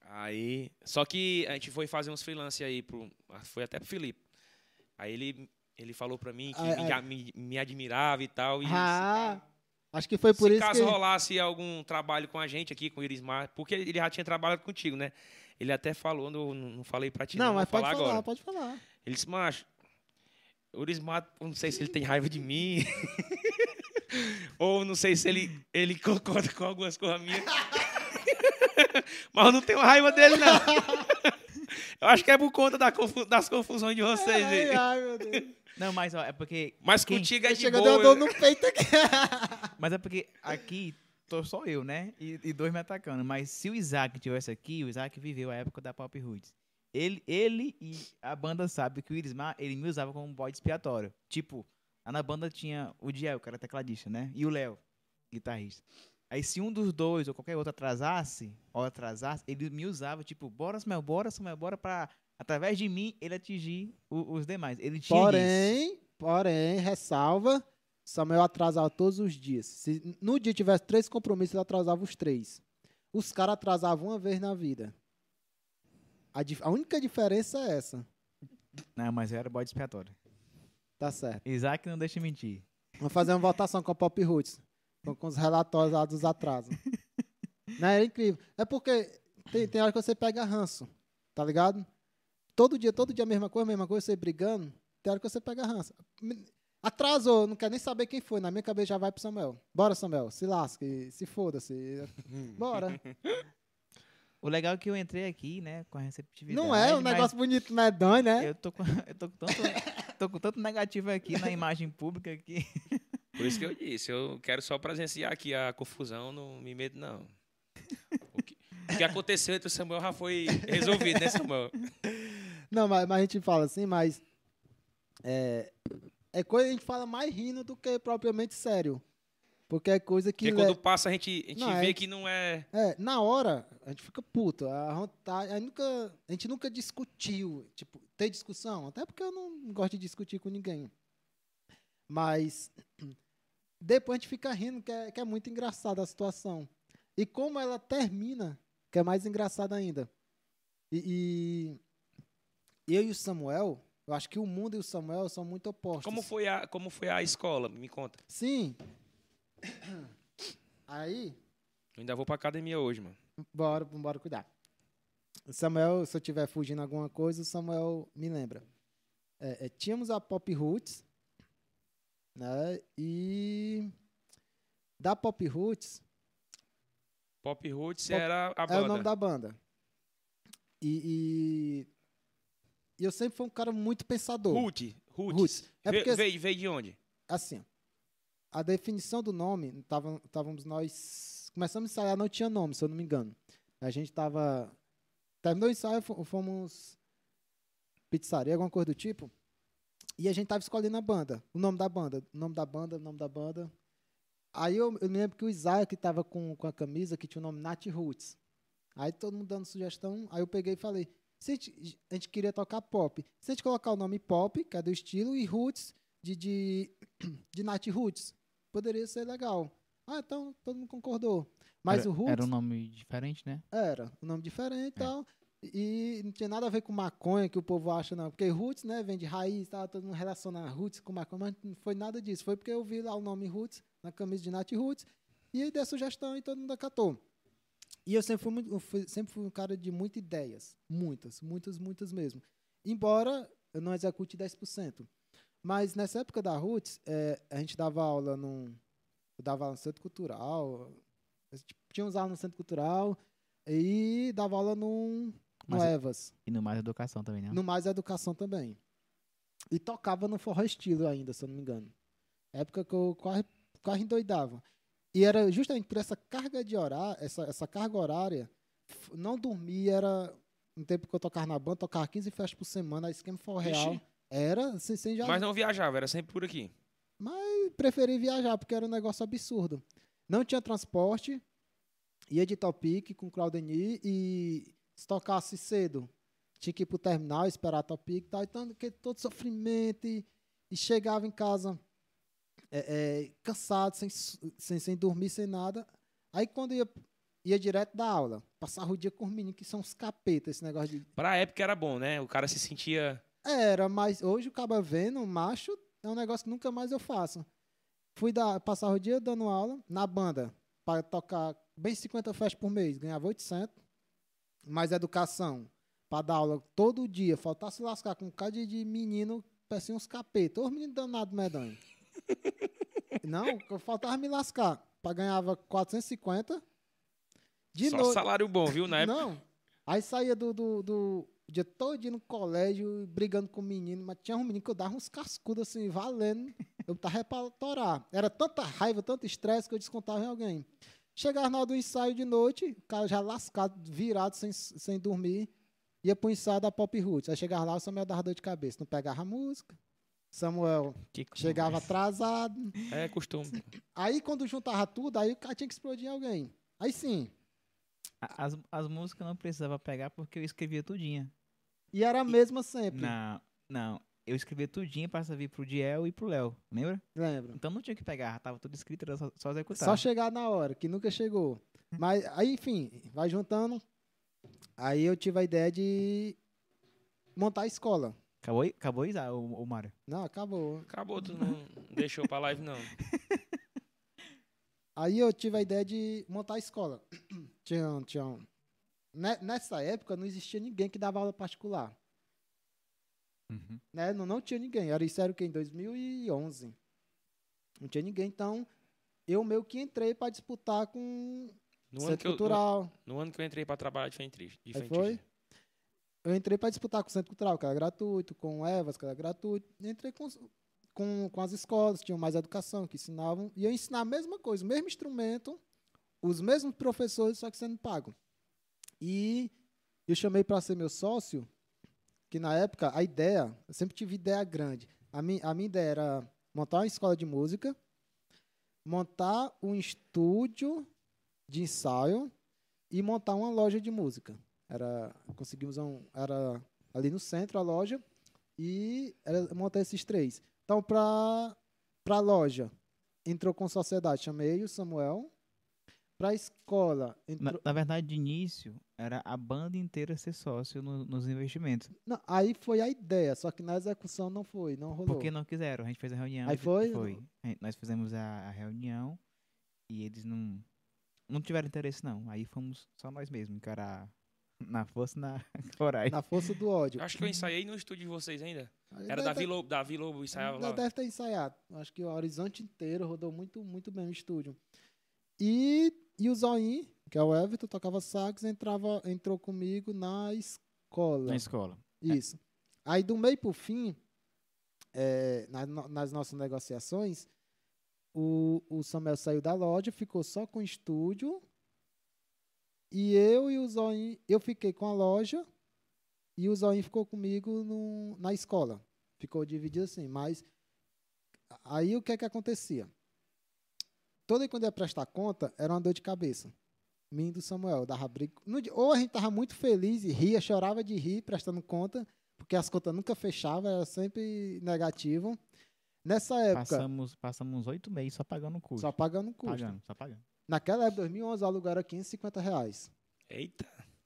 Aí. Só que a gente foi fazer uns freelance aí pro. Foi até pro Felipe. Aí ele, ele falou pra mim que me, ai. me, me admirava e tal. E Ah, acho que foi por se isso caso que... rolasse algum trabalho com a gente aqui, com o Irismar, porque ele já tinha trabalhado contigo, né? Ele até falou, não, não falei pra ti, não, Não, mas pode falar falar, pode falar. Ele disse, macho, o Irismar, não sei se ele tem raiva de mim, [laughs] [laughs] ou não sei se ele, ele concorda com algumas coisas minhas. [laughs] [laughs] mas eu não tenho raiva dele, não. [laughs] eu acho que é por conta da confu- das confusões de vocês. Ai, aí. ai, meu Deus. [laughs] Não, mas ó, é porque. Mas quem- contigo é de Chegou boa. deu dor no peito aqui. Mas é porque aqui tô só eu, né? E, e dois me atacando. Mas se o Isaac tivesse aqui, o Isaac viveu a época da Pop Roots. Ele, ele e a banda sabe que o Irismar, ele me usava como bode expiatório. Tipo, lá na banda tinha o Diel, que era tecladista, né? E o Léo, guitarrista. Aí se um dos dois ou qualquer outro atrasasse, ou atrasasse, ele me usava, tipo, bora, Samuel, bora, Samuel, bora pra, através de mim, ele atingir o- os demais. Ele tinha. Porém, porém, ressalva, Samuel atrasava todos os dias. Se no dia tivesse três compromissos, ele atrasava os três. Os caras atrasavam uma vez na vida. A, a única diferença é essa. Não, mas eu era bode expiatório. Tá certo. Isaac não deixa mentir. Vamos fazer uma votação com a Pop Roots. Com, com os relatórios lá dos atrasos. [laughs] Não, é incrível. É porque tem, tem hora que você pega ranço, tá ligado? Todo dia, todo dia a mesma coisa, a mesma coisa, você brigando. Tem hora que você pega ranço. Atrasou, não quer nem saber quem foi. Na minha cabeça já vai pro Samuel. Bora, Samuel. Se lasque, se foda-se. [laughs] Bora. O legal é que eu entrei aqui, né, com a receptividade. Não é um negócio bonito, medonho, né? Eu tô com, eu tô com tanto, tô com tanto negativo aqui na imagem pública aqui. [laughs] Por isso que eu disse, eu quero só presenciar aqui a confusão, não me medo, não. O que, o que aconteceu entre o Samuel já foi resolvido, né, Samuel? Não, mas, mas a gente fala assim, mas. É, é coisa que a gente fala mais rindo do que propriamente sério. Porque é coisa que. Porque le- quando passa, a gente, a gente Não, vê é- que não é. É, na hora, a gente fica puto. A, vontade, a, nunca, a gente nunca discutiu. Tipo, tem discussão? Até porque eu não gosto de discutir com ninguém. Mas depois a gente fica rindo, que é, que é muito engraçada a situação. E como ela termina, que é mais engraçado ainda. E, e eu e o Samuel, eu acho que o mundo e o Samuel são muito opostos. Como foi a, como foi a escola? Me conta. Sim. Aí, Eu ainda vou pra academia hoje, mano. Bora, bora cuidar. O Samuel, se eu estiver fugindo alguma coisa, o Samuel me lembra. É, é, tínhamos a Pop Roots, né? E da Pop Roots Pop Roots Pop- era a é banda. o nome da banda. E, e, e eu sempre fui um cara muito pensador. Root. Roots. Roots. É Ve- porque veio, veio de onde? assim, a definição do nome, tava- estávamos nós. Começamos a ensaiar, não tinha nome, se eu não me engano. A gente estava. Terminou o ensaio, fo- fomos. Pizzaria, alguma coisa do tipo. E a gente tava escolhendo a banda, o nome da banda, o nome da banda, o nome da banda. Aí eu, eu me lembro que o Isaac estava com, com a camisa que tinha o nome Nat Roots. Aí todo mundo dando sugestão, aí eu peguei e falei: se a, gente, a gente queria tocar pop, se a gente colocar o nome pop, que é do estilo, e Roots, de, de, [clears throat] de Nat Roots, poderia ser legal. Ah, então todo mundo concordou. Mas era, o Roots Era um nome diferente, né? era um nome diferente e É. tal. E não tinha nada a ver com maconha que o povo acha, não. Porque roots, né, vem de raiz, tá, todo mundo relaciona roots com maconha, mas não foi nada disso. Foi porque eu vi lá o nome roots na camisa de Nat Roots E aí dei sugestão e todo mundo acatou. E eu sempre fui, muito, eu fui- sempre fui um cara de muitas ideias. Muitas, muitas, muitas mesmo. Embora eu não execute 10%. Mas nessa época da Roots, eh, a gente dava aula num. Eu dava aula no Centro Cultural. a Tinha uns aulas no Centro Cultural. E dava aula num, Mas- Evas. E no mais educação também, né? No Mais Educação também. E tocava no forró estilo ainda, se eu não me engano. Época que eu quase, quase endoidava. E era justamente por essa carga de horário, essa, essa carga horária, não dormir era. No tempo que eu tocava na banda, tocava 15 festas por semana, esquema forró Vixe. real. Era, sem, sem já. Mas não viajava, era sempre por aqui. Mas preferi viajar, porque era um negócio absurdo. Não tinha transporte, ia de Topic com Claudeni e se tocasse cedo, tinha que ir pro terminal, esperar a Topic e tal. Então, todo sofrimento e, e chegava em casa é, é, cansado, sem, sem, sem dormir, sem nada. Aí quando ia, ia direto da aula, passava o dia com os meninos, que são uns capetas, esse negócio de Pra época era bom, né? O cara se sentia. era, mas hoje o caba vendo, macho, é um negócio que nunca mais eu faço. Fui dar, passar o dia dando aula na banda, para tocar bem 50 festas por mês, ganhava 800. Mais educação, para dar aula todo dia, faltasse lascar com um cara de, menino, parecia uns capetas, os meninos danados medonho. [laughs] Não, eu faltava me lascar, para ganhava 450. De só noite. salário bom, viu? Na época. Não. Aí saía do, do, do dia todo dia no colégio, brigando com o menino, mas tinha um menino que eu dava uns cascudos assim, valendo. Eu tava pra torar. Era tanta raiva, tanto estresse que eu descontava em alguém. Chegava na hora do ensaio de noite, o cara já lascado, virado, sem, sem dormir, ia pro ensaio da Pop Roots. Aí chegava lá, o Samuel dava dor de cabeça, não pegava a música. Samuel Que chegava atrasado. É costume. Aí quando juntava tudo, aí o cara tinha que explodir em alguém. Aí sim. A- As, as músicas não precisava pegar porque eu escrevia tudinha. E era a mesma sempre. Não, não. Eu escrevia tudinha pra servir pro Diel e pro Léo, lembra? Lembra? Então não tinha que pegar, tava tudo escrito, era só, só executar. Só chegar na hora, que nunca chegou. [laughs] Mas aí, enfim, vai juntando. Aí eu tive a ideia de montar a escola. Acabou, aí- acabou Zá, o, o Mário? Não, acabou. Acabou, tu não [laughs] deixou pra live, não. [laughs] Aí eu tive a ideia de montar a escola. Tinha, tinha um- ne- Nessa época não existia ninguém que dava aula particular. Né? Não, não tinha ninguém. Era, isso era o quê? Em 2011. Não tinha ninguém. Então, eu meio que entrei para disputar com No ano, Centro que eu, no, Cultural. no ano que eu entrei pra trabalhar de. De foi? Eu entrei para disputar com o Centro Cultural, que era gratuito, com o Evas, que era gratuito. Entrei com, com, com as escolas, tinham mais educação, que ensinavam. E eu ensinar a mesma coisa, o mesmo instrumento, os mesmos professores, só que sendo pago. E eu chamei para ser meu sócio, que na época a ideia, eu sempre tive ideia grande. A minha, a minha ideia era montar uma escola de música, montar um estúdio de ensaio e montar uma loja de música. Era, conseguimos um, era ali no centro a loja e era montar esses três. Então, para a loja, entrou com sociedade, chamei o Samuel. Para a escola, Na, entrou, na verdade, de início, era a banda inteira ser sócio no- nos investimentos. não, aí foi a ideia, só que na execução não foi, não rolou. Porque não quiseram. A gente fez a reunião. Aí foi? Foi. Gente- Nós fizemos a, a reunião e eles não, não tiveram interesse, não. Aí fomos só nós mesmos encarar [laughs] na força e na [laughs] coragem. Na força do ódio. Eu acho que eu ensaiei no estúdio de vocês ainda. Aí Era Davi ter- Lobo, Davi Lobo ensaiava lá. deve ter ensaiado. Acho que o horizonte inteiro rodou muito, muito bem o estúdio. E, e o Zoin, que é o Everton, tocava sax, entrava, entrou comigo na escola. Na escola. Isso. Aí do meio pro fim, é, na- nas nossas negociações, o, o Samuel saiu da loja, ficou só com o estúdio. E eu e o Zoin, eu fiquei com a loja e o Zoin ficou comigo no, na escola. Ficou dividido assim, mas aí o que é que acontecia? Toda quando ia prestar conta, era uma dor de cabeça. Mim e do Samuel, dava briga. Ou a gente tava muito feliz e ria, chorava de rir, prestando conta, porque as contas nunca fechavam, era sempre negativo. Nessa época, Passamos, passamos oito meses só pagando o custo. só pagando custo. Pagando, só pagando. Naquela época, 2011, o aluguel era 550 reais. Eita.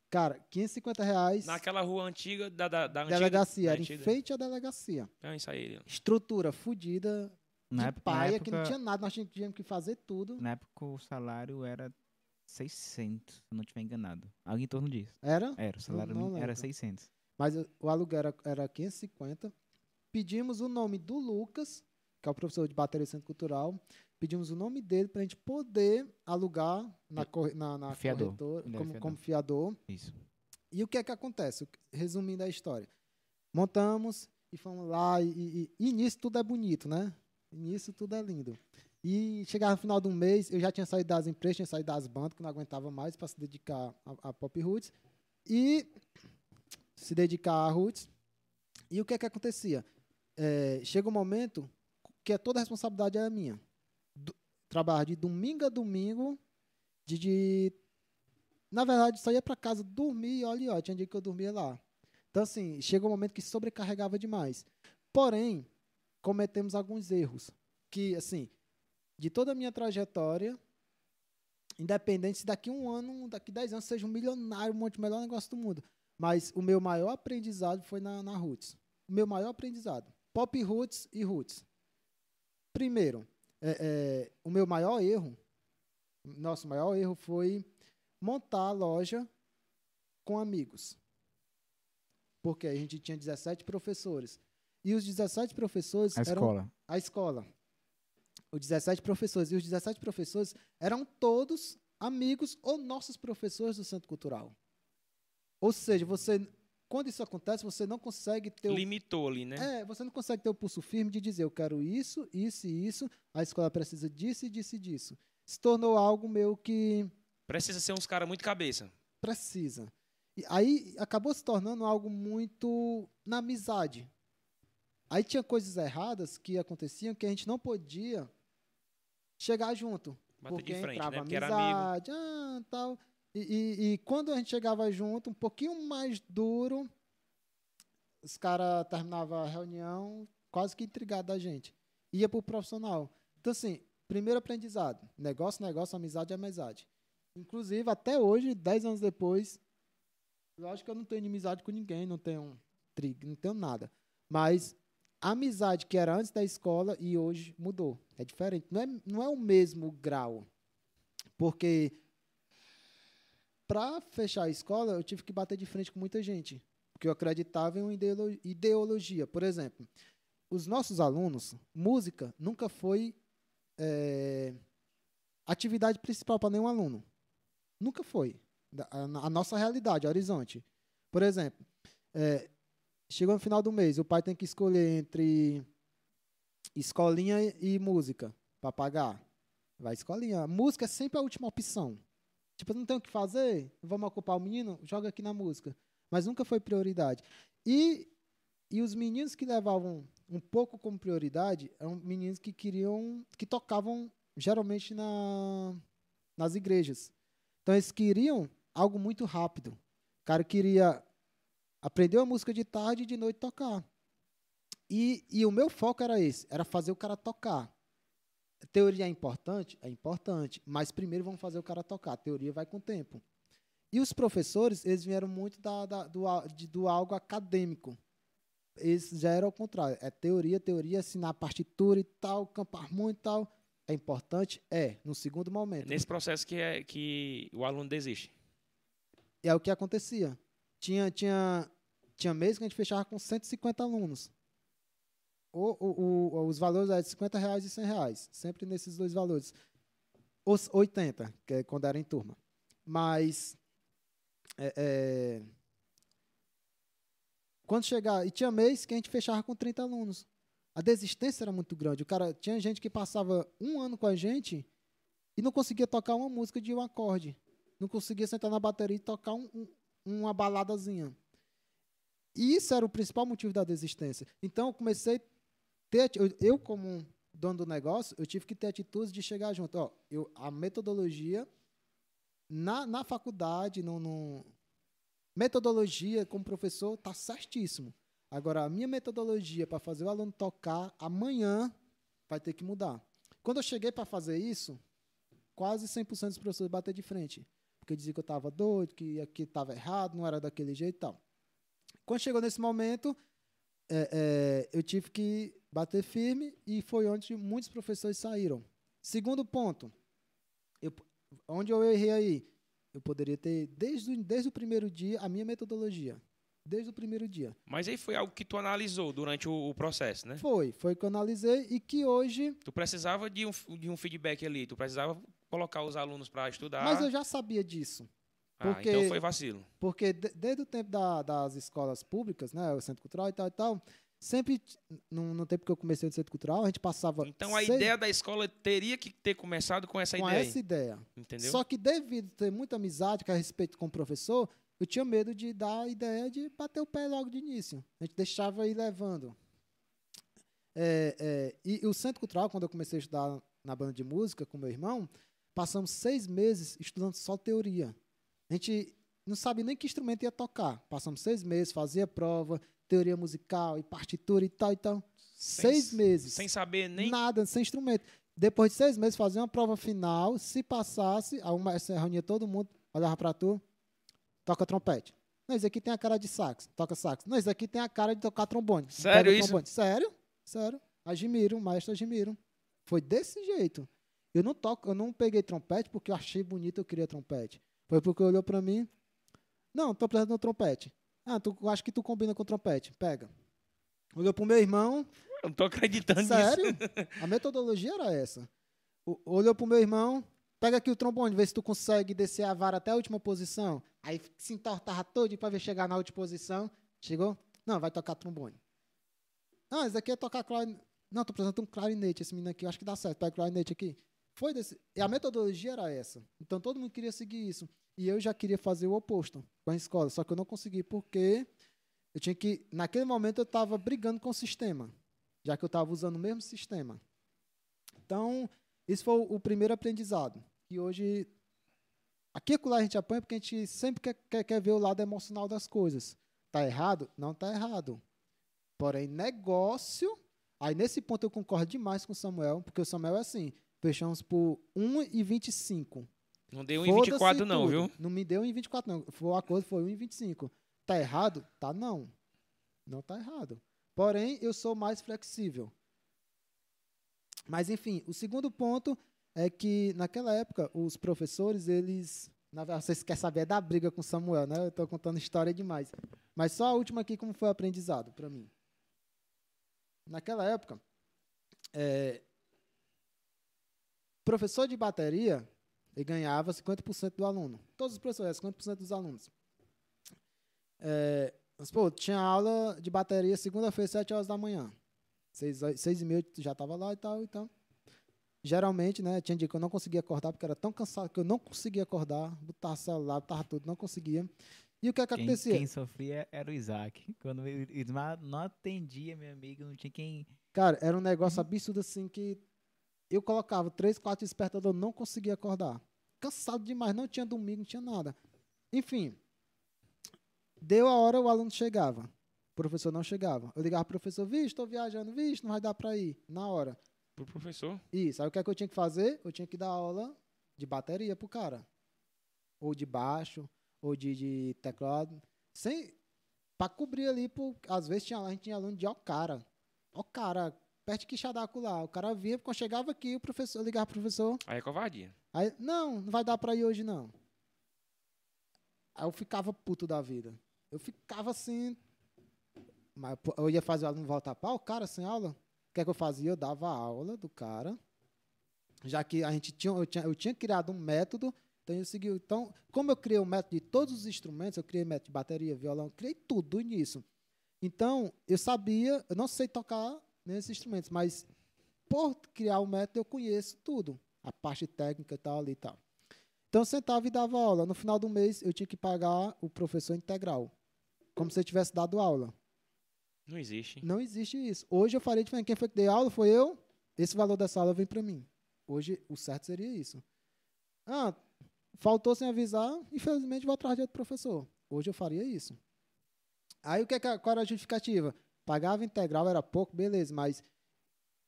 Cara, 550 reais, Naquela rua antiga da, da, da antiga. delegacia, da era em antiga. frente à delegacia. Eu ensaiei. Estrutura fodida, Na de época, paia, que não tinha nada, nós tínhamos que fazer tudo. Na época o salário era 600, se não estiver enganado. Algo em torno disso. Era? Era, o salário não mínimo era lembro. 600. Mas o- aluguel era, era 550. Pedimos o nome do Lucas, que é o professor de bateria do Centro Cultural. Pedimos o nome dele para a gente poder alugar na, corre- na, na Fiador. corretora, como, fiador. como fiador. Isso. E o que é que acontece? Resumindo a história. Montamos e fomos lá, e, e, e nisso tudo é bonito, né? E nisso tudo é lindo. E chegava no final do mês, eu já tinha saído das empresas, tinha saído das bandas, que não aguentava mais para se dedicar a, a Pop Roots. E se dedicar a Roots. E o que é que acontecia? É, chega um momento que é toda a responsabilidade era minha. Do, trabalhar de domingo a domingo, de, de na verdade, só ia para casa dormir, olha, ó, tinha dia que eu dormia lá. Então, assim, chega um momento que sobrecarregava demais. Porém, cometemos alguns erros. Que, assim, de toda a minha trajetória, independente se daqui um ano, daqui dez anos, seja um milionário, um monte, o melhor negócio do mundo. Mas o meu maior aprendizado foi na, na Roots. O meu maior aprendizado. Pop Roots e Roots. Primeiro, é, é, o meu maior erro, nosso maior erro foi montar a loja com amigos. Porque a gente tinha 17 professores. E os 17 professores A eram escola. a escola. Os 17 professores. E os 17 professores eram todos amigos ou nossos professores do Centro Cultural. Ou seja, você, quando isso acontece, você não consegue ter Limitou ali, né? é, você não consegue ter o pulso firme de dizer, eu quero isso, isso e isso, a escola precisa disso e disso e disso. Se tornou algo meio que Precisa ser uns caras muito cabeça. precisa. E aí acabou se tornando algo muito na amizade. Aí tinha coisas erradas que aconteciam que a gente não podia chegar junto. Bater porque de frente, entrava né? Porque amizade, ah, tal. E, e- e quando a gente chegava junto, um pouquinho mais duro, os caras terminavam a reunião quase que intrigados da gente. Ia pro profissional. Então, assim, primeiro aprendizado. Negócio, negócio, amizade, amizade. Inclusive, até hoje, dez anos depois, lógico que eu não tenho inimizade com ninguém, não tenho trigo, não tenho nada. Mas a amizade que era antes da escola e hoje mudou. É diferente. Não é, não é o mesmo grau. Porque para fechar a escola, eu tive que bater de frente com muita gente. Porque eu acreditava em uma ideolo- ideologia. Por exemplo, os nossos alunos, música nunca foi é, atividade principal para nenhum aluno. Nunca foi. A, a nossa realidade, horizonte. Por exemplo, é, chegou no final do mês, o pai tem que escolher entre escolinha e música para pagar. Vai escolinha. Música é sempre a última opção. Tipo, não tem o que fazer, vamos ocupar o menino, joga aqui na música. Mas nunca foi prioridade. E, e os meninos que levavam um pouco como prioridade eram meninos que queriam, que tocavam geralmente na, nas igrejas. Então eles queriam algo muito rápido. O cara queria aprender a música de tarde e de noite tocar. E, e o meu foco era esse, era fazer o cara tocar. A teoria é importante? É importante, mas primeiro vamos fazer o cara tocar. A teoria vai com o tempo. E os professores, eles vieram muito da, da- do, de- do algo acadêmico. Eles já era ao contrário. É teoria, teoria, assinar partitura e tal, campo harmônico e tal. É importante? É, no segundo momento. Nesse processo que, é, que o aluno desiste. é o que acontecia. Tinha, tinha, tinha mês que a gente fechava com 150 alunos. O, o, o- os valores eram de 50 reais e 100 reais. Sempre nesses dois valores. Os 80, que é quando era em turma. Mas. é, é, quando chegar. E tinha mês que a gente fechava com 30 alunos. A desistência era muito grande. O cara tinha gente que passava um ano com a gente e não conseguia tocar uma música de um acorde não conseguia sentar na bateria e tocar um- um- uma baladazinha. E isso era o principal motivo da desistência. Então, eu comecei a ter, eu, como dono do negócio, eu tive que ter atitudes de chegar junto. Ó, eu, a metodologia na, na faculdade, no, no- metodologia como professor, tá certíssimo. Agora, a minha metodologia para fazer o aluno tocar amanhã vai ter que mudar. Quando eu cheguei para fazer isso, quase 100% dos professores bateram de frente. Porque dizia que eu estava doido, que aqui estava errado, não era daquele jeito e tal. Quando chegou nesse momento, é, é, eu tive que bater firme e foi onde muitos professores saíram. Segundo ponto, eu, onde eu errei aí? Eu poderia ter, desde, o- desde o primeiro dia, a minha metodologia. Desde o primeiro dia. Mas aí foi algo que tu analisou durante o, o processo, né? Foi, foi que eu analisei e que hoje. Tu precisava de um, de um feedback ali, tu precisava colocar os alunos para estudar. Mas eu já sabia disso. Ah, porque- então foi vacilo. Porque de- desde o tempo da- das escolas públicas, né, o centro cultural e tal e tal, sempre, no, no tempo que eu comecei no centro cultural, a gente passava. Então a seis- ideia da escola teria que ter começado com essa com ideia. essa ideia. Entendeu? Só que devido ter muita amizade que a respeito com o professor, eu tinha medo de dar a ideia de bater o pé logo de início. A gente deixava ir levando. É, é, e, e o Centro Cultural, quando eu comecei a estudar na banda de música com meu irmão, passamos seis meses estudando só teoria. A gente não sabia nem que instrumento ia tocar. Passamos seis meses, fazia prova, teoria musical e partitura e tal e tal. Sem- seis meses. Sem saber nem. Nada, sem instrumento. Depois de seis meses, fazia uma prova final. Se passasse, aí uma reunia todo mundo, olhava pra tu, toca trompete. Não, isso aqui tem a cara de sax, toca sax. Não, isso aqui tem a cara de tocar trombone. Sério isso? trombone. Sério? Sério. Admiro, o maestro admiro. Foi desse jeito. Eu não toco, eu não peguei trompete porque eu achei bonito, eu queria trompete. Foi porque olhou pra mim. Não, tô precisando de um trompete. Ah, tu, acho que tu combina com trompete. Pega. Olhou pro meu irmão, Eu não tô acreditando Sério? nisso. [laughs] A metodologia era essa. O- olhou pro meu irmão, pega aqui o trombone, vê se tu consegue descer a vara até a última posição. Aí se entortava todo para ver chegar na última posição. Chegou? Não, vai tocar trombone. Não, esse aqui é tocar clarinete. Não, tô precisando de um clarinete, esse menino aqui, eu acho que dá certo. Pega o clarinete aqui. Foi desse. E a metodologia era essa. Então todo mundo queria seguir isso. E eu já queria fazer o oposto com a escola, só que eu não consegui porque eu tinha que. Naquele momento eu estava brigando com o sistema, já que eu estava usando o mesmo sistema. Então, esse foi o primeiro aprendizado. E hoje. Aqui e lá a gente apanha porque a gente sempre quer, quer, quer ver o lado emocional das coisas. Tá errado? Não tá errado. Porém, negócio. Aí nesse ponto eu concordo demais com o Samuel, porque o Samuel é assim: fechamos por 1,25. Não deu um Foda-se 24 não, tudo. viu? Não me deu 1,24 não. Foi o acordo foi 1,25. Tá errado? Tá não. Não tá errado. Porém, eu sou mais flexível. Mas enfim, o segundo ponto é que naquela época os professores, eles, na verdade, vocês querem saber é da briga com o Samuel, né? Eu tô contando história demais. Mas só a última aqui como foi o aprendizado para mim. Naquela época, é, professor de bateria, ele ganhava 50% do aluno. Todos os professores, 50% dos alunos. É, mas, pô, tinha aula de bateria segunda-feira, 7 horas da manhã. Seis, ho- seis e meia já estava lá e tal, então. Geralmente, né, tinha dia que eu não conseguia acordar, porque era tão cansado que eu não conseguia acordar, botava celular, botava tudo, não conseguia. E o que é que Quem, acontecia? quem sofria era o Isaac. Quando o Ismar não atendia, meu amigo, não tinha quem. Cara, era um negócio absurdo assim que eu colocava três, quatro despertadores, não conseguia acordar. Cansado demais, não tinha domingo, não tinha nada. Enfim, deu a hora, o aluno chegava. O professor não chegava. Eu ligava pro professor, vixe, estou viajando, vixe, não vai dar para ir. Na hora. Pro professor. Isso. Aí o que, é que eu tinha que fazer? Eu tinha que dar aula de bateria pro cara. Ou de baixo, ou de, de teclado. Sem. Pra cobrir ali, pro, às vezes tinha, a gente tinha aluno de ó cara. Ó cara, perto de Quixadaco lá. O cara via, quando chegava aqui, o professor ligava pro professor. Aí é covardia. Aí, não, não vai dar pra ir hoje, não. Aí eu ficava puto da vida. Eu ficava assim. Mas eu ia fazer o aluno voltar para o cara sem aula. O que é que eu fazia? Eu dava aula do cara. Já que a gente tinha eu, tinha, eu tinha criado um método, então eu segui. Então, como eu criei o método de todos os instrumentos, eu criei método de bateria, violão, criei tudo nisso. Então, eu sabia, eu não sei tocar nesses instrumentos, mas por criar o método, eu conheço tudo. A parte técnica e tal ali e tal. Então, eu sentava e dava aula. No final do mês, eu tinha que pagar o professor integral. Como se eu tivesse dado aula. Não existe. Não existe isso. Hoje eu faria diferente. Quem foi que deu aula foi eu. Esse valor dessa aula vem para mim. Hoje, o certo seria isso. Ah, faltou sem avisar, infelizmente vou atrás de outro professor. Hoje eu faria isso. Aí o que, é qual era a justificativa? Pagava integral, era pouco, beleza, mas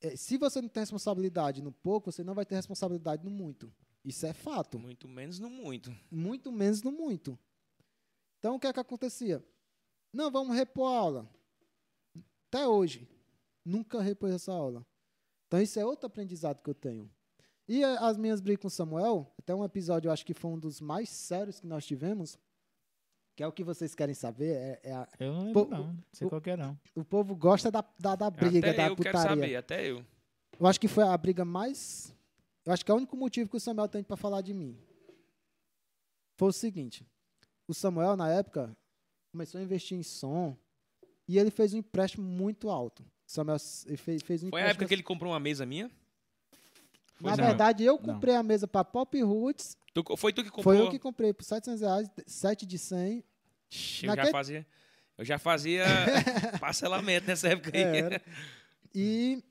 eh, se você não tem responsabilidade no pouco, você não vai ter responsabilidade no muito. Isso é fato. Muito menos no muito. Muito menos no muito. Então, o que é que acontecia? Não, vamos repor a aula. até hoje, nunca repôs essa aula. Então isso é outro aprendizado que eu tenho. E a- as minhas brigas com o Samuel, até um episódio, eu acho que foi um dos mais sérios que nós tivemos, que é o que vocês querem saber, é, é a- Eu não lembro, Pô, não. Não sei o- qual que é, não. o povo gosta da, da, da briga, até da eu quero putaria. saber, até eu. Eu acho que foi a briga mais. Eu acho que é o único motivo que o Samuel tem para falar de mim. Foi o seguinte: o Samuel, na época, começou a investir em som e ele fez um empréstimo muito alto. O Samuel fez, fez um Foi a empréstimo. época que ele comprou uma mesa minha? Na Não. verdade, eu comprei a mesa para Pop Roots. Tu foi tu que comprou? Foi eu que comprei por 700 reais, 7 de 100. Ixi, Eu já fazia, eu já fazia [laughs] parcelamento nessa época aí. É, era. [laughs] E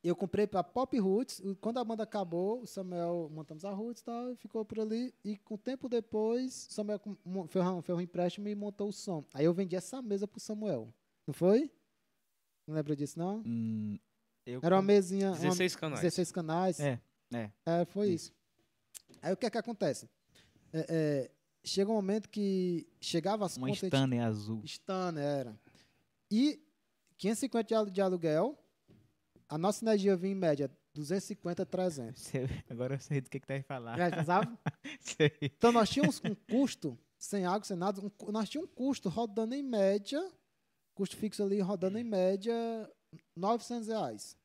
eu comprei para Pop Roots. Quando a banda acabou, o Samuel montamos a Roots e tal, e ficou por ali. E com tempo depois, o Samuel fez um, fez um empréstimo e montou o som. Aí eu vendi essa mesa pro Samuel. Não foi? Não lembra disso, não? Hum, eu Era uma mesinha. uma- 16 canais. 16 canais. É, é. É, foi isso. Aí o que é que acontece? É, é, chega um momento que chegava as Uma contas. Stanley azul. Stan, era. E 550 de alu- de aluguel, a nossa energia vinha em média 250, 300. Você- Agora eu sei do que, que tá aí falar. Já sabe? [laughs] Sei. Então nós tínhamos um custo, sem água, sem nada, um nós tínhamos um custo rodando em média, custo fixo ali rodando em média 900 reais.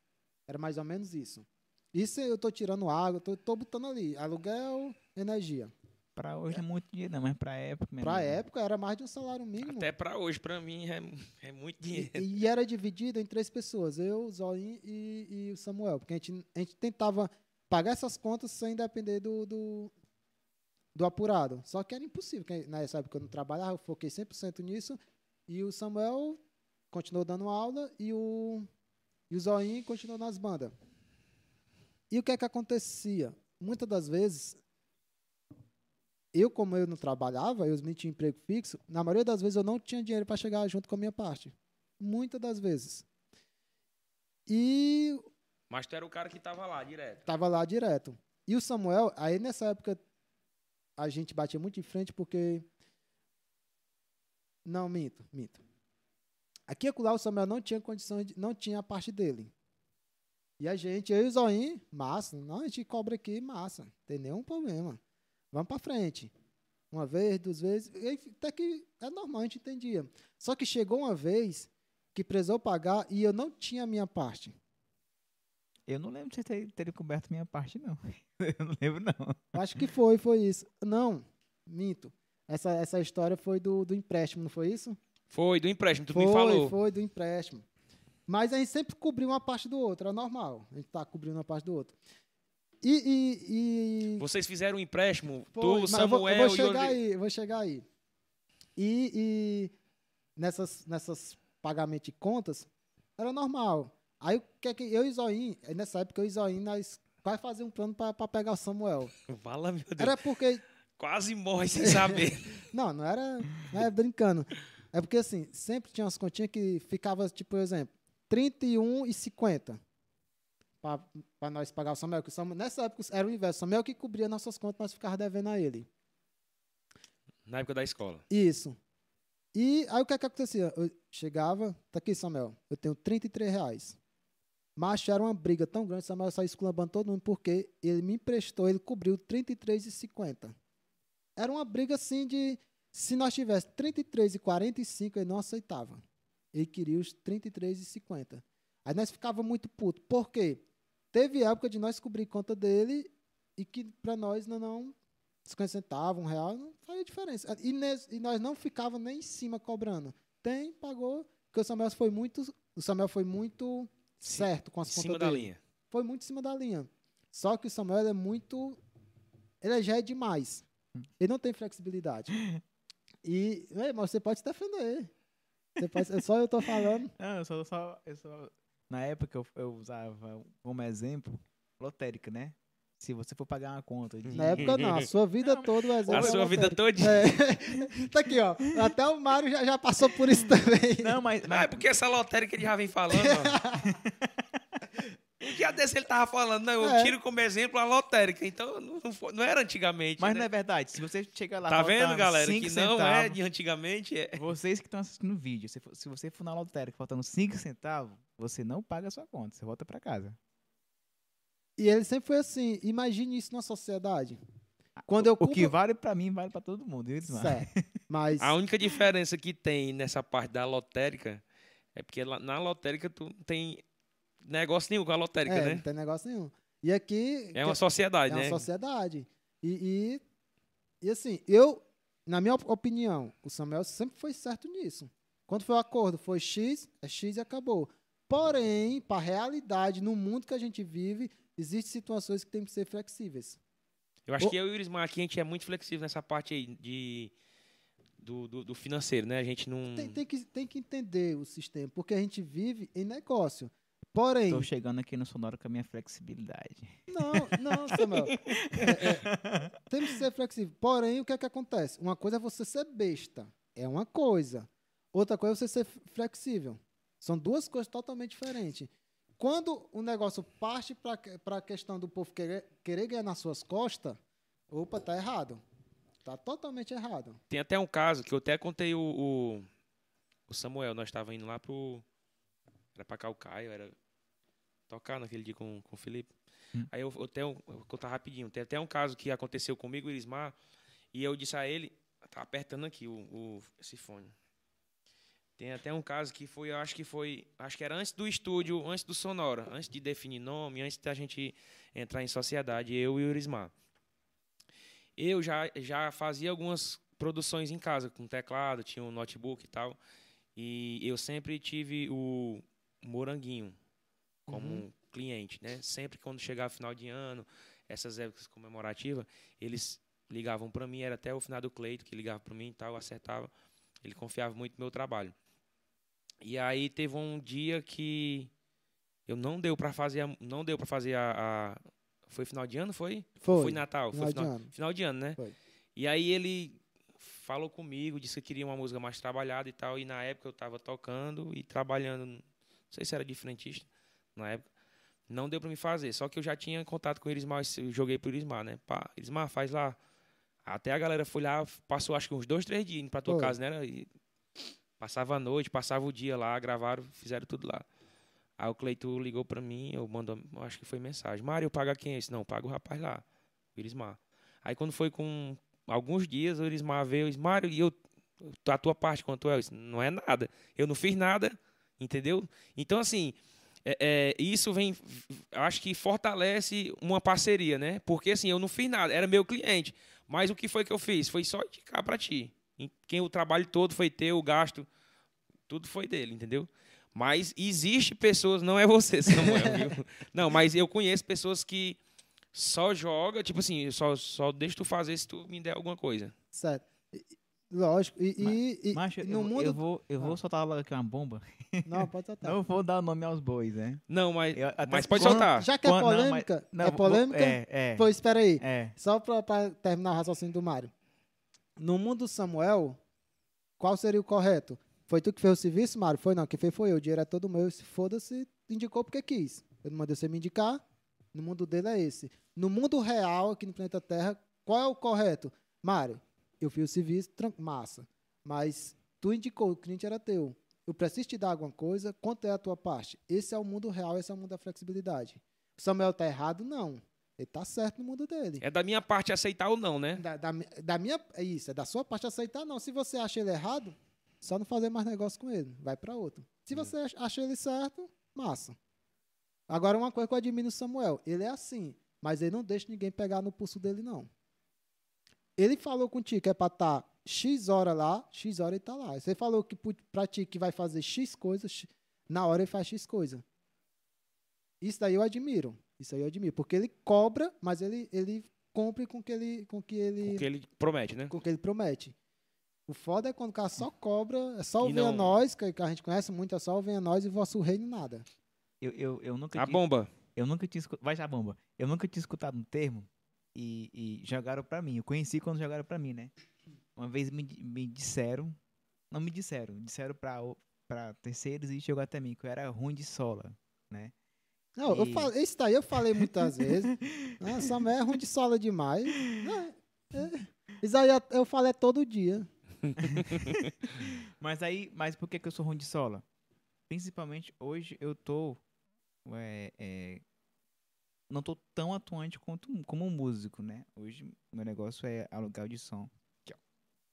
Era mais ou menos isso. Isso eu tô tirando água, tô, tô botando ali, aluguel, energia. Pra hoje não é muito dinheiro, não, mas pra época mesmo. Pra época era mais de um salário mínimo. Até pra hoje, pra mim, é, é muito E, dinheiro. e era dividido em três pessoas, eu, o Zoim e, e o Samuel. Porque a gente, a gente tentava pagar essas contas sem depender do, do, do apurado. Só que era impossível. porque nessa época eu não trabalhava, eu foquei 100% nisso. E o Samuel continuou dando aula e o, e o Zoim continuou nas bandas. E o que é que acontecia? Muitas das vezes, eu, como eu não trabalhava, eu não tinha emprego fixo, na maioria das vezes eu não tinha dinheiro para chegar junto com a minha parte. Muitas das vezes. E Mas tu era o cara que tava lá, direto. tava lá direto. E o Samuel, aí nessa época a gente batia muito de frente porque. Não, minto, minto. Aqui e acolá o Samuel não tinha condição, de, não tinha a parte dele. E a gente, eu e o Zoim, massa. Não, a gente cobra aqui, massa. Não tem nenhum problema. Vamos pra frente. Uma vez, duas vezes. Até que é normal, a gente entendia. Só que chegou uma vez que precisou pagar e eu não tinha a minha parte. Eu não lembro de você ter, ter coberto minha parte, não. [laughs] Eu não lembro, não. Acho que foi, foi isso. Não, minto. Essa, essa história foi do, do empréstimo, não foi isso? Foi, do empréstimo, tu foi, me falou. foi do empréstimo. Mas a gente sempre cobriu uma parte do outro, é normal. A gente tá cobrindo uma parte do outro. E. e, e Vocês fizeram um empréstimo, foi, tu, mas eu Samuel vou, eu vou chegar aí, eu vou chegar aí. E, e nessas, nessas pagamentos de contas, era normal. Aí o que é que eu e Zoim, nessa época eu e Zoim, nós quase fazer um plano para pegar o Samuel. [laughs] Fala, meu Deus. Era porque Quase morre sem saber. [laughs] Não, não era, não era brincando. É porque, assim, sempre tinha umas continhas que ficava, tipo, por exemplo, 31 e 50 para nós pagar o Samuel. Que o Samuel. Nessa época era o inverso. O Samuel que cobria nossas contas, nós ficava devendo a ele. Na época da escola. Isso. E aí o que é que acontecia? Eu chegava, tá aqui, Samuel, eu tenho 33 reais. Mas era uma briga tão grande, Samuel saiu esculambando todo mundo, porque ele me emprestou, ele cobriu 33,50. Era uma briga assim de. Se nós tivéssemos 33 e 45, ele não aceitava. Ele queria os 33 e 50. Aí nós ficava muito puto. Por quê? Teve época de nós cobrir conta dele e que para nós não, não 50 centavos, um real, não fazia diferença. E, e nós não ficava nem em cima cobrando. Tem, pagou, porque o Samuel foi muito, o Samuel foi muito certo com Em as contas cima da dele. linha. Foi muito em cima da linha. Só que o Samuel é muito. Ele já é demais. Ele não tem flexibilidade. [laughs] E. Ei, mas você pode se defender. Você pode, é só eu tô falando. [laughs] Não, eu só, só, eu só... Na época eu, eu usava como exemplo lotérica, né? Se você for pagar uma conta de... Na época não, a sua vida Não, toda o exemplo. A é sua vida lotérico. toda. É. [laughs] tá aqui, ó. Até o Mário já, já passou por isso também. Não, mas... Ah, mas é porque essa lotérica ele já vem falando, ó. [laughs] Desse ele tava falando, não, eu É. tiro como exemplo a lotérica. Então, não, não foi- não era antigamente. Mas né? não é verdade. Se você chega lá Tá vendo, galera? Que não é centavos, de antigamente. É. Vocês que estão assistindo o vídeo, se, for- se você for na lotérica faltando 5 centavos, você não paga a sua conta, você volta pra casa. E ele sempre foi assim. Imagine isso na sociedade. Quando eu O que vale pra mim, vale pra todo mundo. viu? Certo. [laughs] Mas A única diferença que tem nessa parte da lotérica é porque lá- na lotérica tu tem negócio nenhum com a lotérica, é, não né? tem negócio nenhum. E aqui É uma sociedade, é né? uma sociedade. E, e, e assim, eu, na minha op- opinião, o Samuel sempre foi certo nisso. Quando foi o acordo, foi X, é X e acabou. Porém, para a realidade, no mundo que a gente vive, existem situações que têm que ser flexíveis. Eu acho O- que eu e o Irismar aqui, a gente é muito flexível nessa parte aí de, do, do, do financeiro, né? A gente não... Tem, tem que, tem que entender o sistema, porque a gente vive em negócio. Porém, Tô chegando aqui no sonoro com a minha flexibilidade. Não, não, Samuel. É, é, temos que ser flexível. Porém, o que é que acontece? Uma coisa é você ser besta. É uma coisa. Outra coisa é você ser flexível. São duas coisas totalmente diferentes. Quando o negócio parte para a questão do povo querer, querer ganhar nas suas costas, opa, tá errado. Tá totalmente errado. Tem até um caso que eu até contei o, o, o Samuel. Nós estávamos indo lá pro. Era pra Calcaio, era tocar naquele dia com, com o Felipe. Hum. Aí eu, eu tenho, eu vou contar rapidinho. Tem até um caso que aconteceu comigo, o Irismar, e eu disse a ele, tá apertando aqui o, o- esse fone. Tem até um caso que foi, eu acho que foi, acho que era antes do estúdio, antes do Sonora, antes de definir nome, antes da gente entrar em sociedade, eu e o Irismar. Eu já, já fazia algumas produções em casa, com teclado, tinha um notebook e tal. E eu sempre tive o Moranguinho como Uhum. cliente, né? Sempre quando chegava final de ano, essas épocas comemorativas, eles ligavam para mim, era até o final do Cleito que ligava para mim e tal, acertava. Ele confiava muito no meu trabalho. E aí teve um dia que eu não deu para fazer, a- não deu para fazer a, a- foi final de ano, foi? Foi. Foi Natal, final foi de final, ano. final de ano, né? Foi. E aí ele falou comigo, disse que queria uma música mais trabalhada e tal. E na época eu estava tocando e trabalhando, não sei se era de frentista na época. Não deu para me fazer, só que eu já tinha contato com o Irismar, eu joguei pro Irismar, né? Pá, Irismar, faz lá. Até a galera foi lá, passou acho que uns dois, três dias indo pra tua Foi. casa, né? E passava a noite, passava o dia lá, gravaram, fizeram tudo lá. Aí o Cleito ligou pra mim, eu mandou, eu acho que foi mensagem. Mário, eu pago quem é esse? Não, paga o rapaz lá, o Irismar. Aí quando foi com alguns dias, o Irismar veio e disse, Mário, e eu, a tua parte quanto é? Eu disse, não é nada. Eu não fiz nada, entendeu? Então, assim, é, é, isso vem, acho que fortalece uma parceria, né? Porque, assim, eu não fiz nada, era meu cliente. Mas o que foi que eu fiz? Foi só indicar pra ti. Em Quem o trabalho todo foi teu, o gasto, tudo foi dele, entendeu? Mas existe pessoas, não é você, [laughs] Samuel, viu? Não, mas eu conheço pessoas que só joga, tipo assim, só, só deixa tu fazer se tu me der alguma coisa. Certo. Lógico. E, Ma- e- e no eu, mundo. eu vou, eu vou Ah. soltar logo aqui uma bomba. Não, pode [laughs] soltar. Não vou dar nome aos bois, né? Não, mas, Eu até mas pode quando- soltar. Já que é Quando- não, mas- polêmica, Não, é vou- polêmica? É, é. Pois espera aí. É. Só para terminar o raciocínio do Mário. No mundo do Samuel, qual seria o correto? Foi tu que fez o serviço, Mário? Foi não, quem fez foi eu. O dinheiro é todo meu. Se foda-se, indicou porque quis. Eu não mandei você me indicar. No mundo dele é esse. No mundo real, aqui no planeta Terra, qual é o correto? Mário, eu fiz o serviço, massa. Mas tu indicou, o cliente era teu. Eu preciso te dar alguma coisa, quanto é a tua parte? Esse é o mundo real, esse é o mundo da flexibilidade. O Samuel tá errado? Não. Ele tá certo no mundo dele. É da minha parte aceitar ou não, né? Da, da, da minha. É isso, é da sua parte aceitar, não. Se você acha ele errado, só não fazer mais negócio com ele. Vai para outro. Se você ach- acha ele certo, massa. Agora, uma coisa que eu admiro no Samuel: ele é assim, mas ele não deixa ninguém pegar no pulso dele, não. Ele falou contigo que é para estar X hora lá, X hora ele tá lá. Você falou que pra ti que vai fazer X coisas, na hora ele faz X coisa. Isso daí eu admiro. Isso aí eu admiro. Porque ele cobra, mas ele, ele cumpre com que ele, com que ele, O que ele promete, né? com o que ele promete. O foda é quando o cara só cobra, é só o venha não- nós, que, a gente conhece muito, é só o venha nós e vosso reino nada. Eu, eu, eu nunca A tinha- bomba. Eu nunca tinha escutado. Vai já, bomba. Eu nunca tinha escutado um termo e, e jogaram pra mim. Eu conheci quando jogaram pra mim, né? Uma vez me, me disseram. Não me disseram. Disseram pra, o- pra terceiros e chegou até mim que eu era ruim de sola, né? Não, eu E- falei, isso daí eu falei muitas vezes. [laughs] Ah, Essa mulher é ruim de sola demais. Ah, é. Isso aí eu- eu falei todo dia. [laughs] Mas aí, mas por que, que eu sou ruim de sola? Principalmente hoje eu tô. é, é, não tô tão atuante quanto como um músico, né? Hoje meu negócio é alugar de som. Aqui, ó.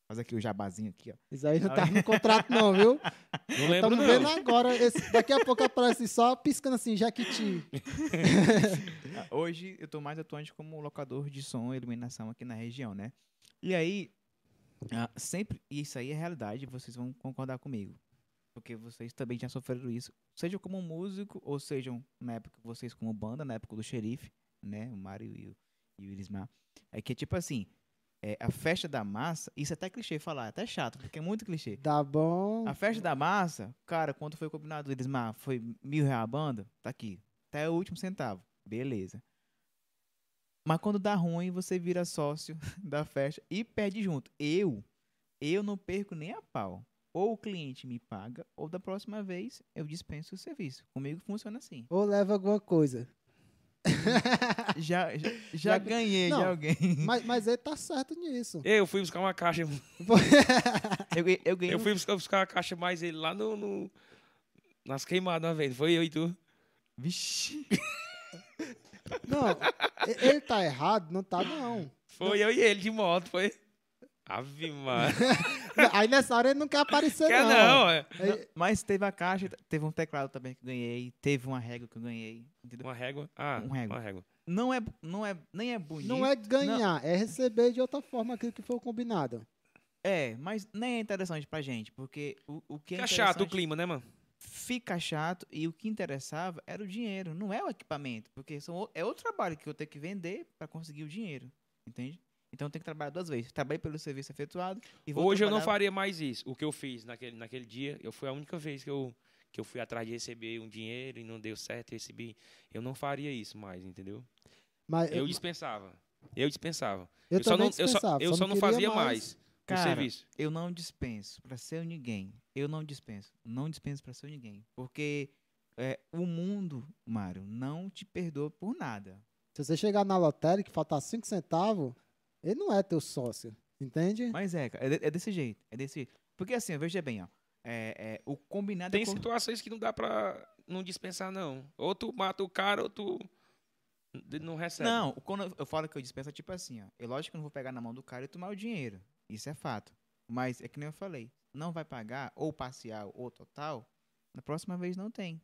Faz aqui o jabazinho aqui, ó. Isso aí não tá no contrato, não, viu? [laughs] Não lembro, Estamos vendo agora. esse- daqui a pouco aparece só piscando assim, Jaquiti. [laughs] Ah, Hoje eu tô mais atuante como locador de som e iluminação aqui na região, né? E aí, ah, sempre, e isso aí é realidade, vocês vão concordar comigo. Porque vocês também já sofreram isso, seja como músico, ou sejam na época vocês como banda, na época do xerife, né? O Mário e o, e o Irismar. É que, tipo assim, é, a festa da massa, isso é até clichê falar, é até chato, porque é muito clichê. Tá bom. A festa da massa, cara, quanto foi combinado, Elismar? Foi mil reais a banda? Tá aqui. Até o último centavo. Beleza. Mas quando dá ruim, você vira sócio [laughs] da festa e perde junto. Eu, eu não perco nem a pau. Ou o cliente me paga, ou da próxima vez eu dispenso o serviço. Comigo funciona assim. Ou leva alguma coisa. [laughs] Já, já, já Já- ganhei Não. de alguém. Mas, mas ele tá certo nisso. Eu fui buscar uma caixa. [laughs] Eu, ganhei- eu ganhei Eu fui buscar, buscar uma caixa mais ele lá no. no- nas queimadas uma vez. Foi eu e tu. Vixe. Não, ele tá errado? Não tá, não. Foi eu e ele de moto, foi. Ave Maria. [laughs] Aí nessa hora ele não quer aparecer, Quer não. não, é. Aí- Mas teve a caixa, teve um teclado também que eu ganhei, teve uma régua que eu ganhei. Entendeu? Uma régua. Ah, Um régua. uma régua. Não é, não é, nem é bonito. Não é ganhar, é receber de outra forma aquilo que foi combinado. É, mas nem é interessante pra gente, porque o, o que é Fica chato o clima, né, mano? Fica chato e o que interessava era o dinheiro, não é o equipamento, porque são, o- é outro trabalho que eu tenho que vender pra conseguir o dinheiro, entende? Então eu tenho que trabalhar duas vezes. Trabalhei pelo serviço efetuado e vou Hoje eu não trabalhar- faria mais isso. O que eu fiz naquele, naquele dia, eu foi a única vez que eu, que eu fui atrás de receber um dinheiro e não deu certo, recebi. Eu não faria isso mais, entendeu? Mas Eu dispensava. Eu dispensava. eu só também não, eu só, dispensava, eu só não queria fazia mais, o Cara, serviço. Eu não dispenso pra ser ninguém. Eu não dispenso. Não dispenso pra ser ninguém. Porque é, o mundo, Mário, não te perdoa por nada. Se você chegar na lotérica e faltar 5 centavos, ele não é teu sócio, entende? Mas é, cara, é, é desse jeito. É desse jeito. Porque assim, veja bem, ó. É, é, o combinado Tem é. co- situações que não dá pra não dispensar, não. Ou tu mata o cara, ou tu não recebe. Não, quando eu- falo que eu dispenso, é tipo assim, ó. É lógico que eu não vou pegar na mão do cara e tomar o dinheiro. Isso é fato. Mas é que nem eu falei. Não vai pagar, ou parcial, ou total, na próxima vez não tem.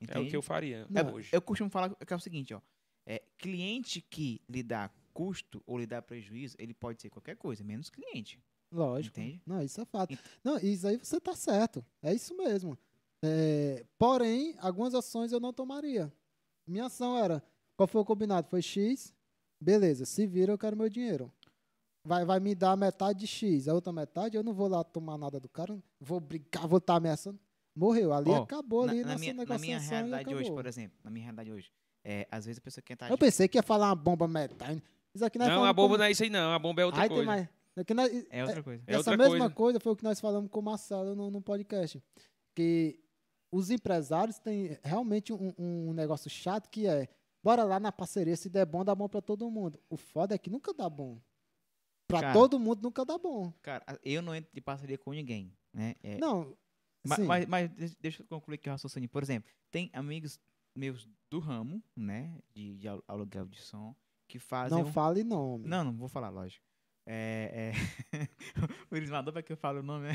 É o Entende? que eu faria Não, hoje. Eu costumo falar que é o seguinte, ó. É, cliente que lhe dá custo ou lhe dá prejuízo, ele pode ser qualquer coisa, menos cliente. Lógico. Entende? Não, isso é fato. Ent- Não, isso aí você tá certo. É isso mesmo. É, porém, algumas ações eu não tomaria. Minha ação era, qual foi o combinado? Foi X, beleza, se vira, eu quero meu dinheiro. Vai, vai me dar metade de X, a outra metade, eu não vou lá tomar nada do cara, vou brigar, vou estar ameaçando. Morreu, ali Ó, acabou Na, ali na nossa minha, na minha realidade hoje, por exemplo, na minha realidade hoje, é, às vezes a pessoa quer estar Eu pensei que ia falar uma bomba metal. Isso aqui nós Não, a bomba como- não é isso aí, não. A bomba é outra Aí tem coisa. mais. Aqui nós- É outra coisa. É Essa outra mesma coisa. coisa. foi o que nós falamos com o Marcelo no, no podcast. Que os empresários têm realmente um, um negócio chato que é bora lá na parceria, se der bom, dá bom pra todo mundo. O foda é que nunca dá bom. Pra Cara, todo mundo nunca dá bom. Cara, eu não entro de parceria com ninguém, né? É, Não. ma- sim, mas, mas deixa- eu concluir aqui o raciocínio. Por exemplo, tem amigos meus do ramo, né? De, de al- aluguel de som, que fazem. não um- fale nome. Não, não vou falar, lógico. É, é... [laughs] o Irismador para que eu falo o nome, né?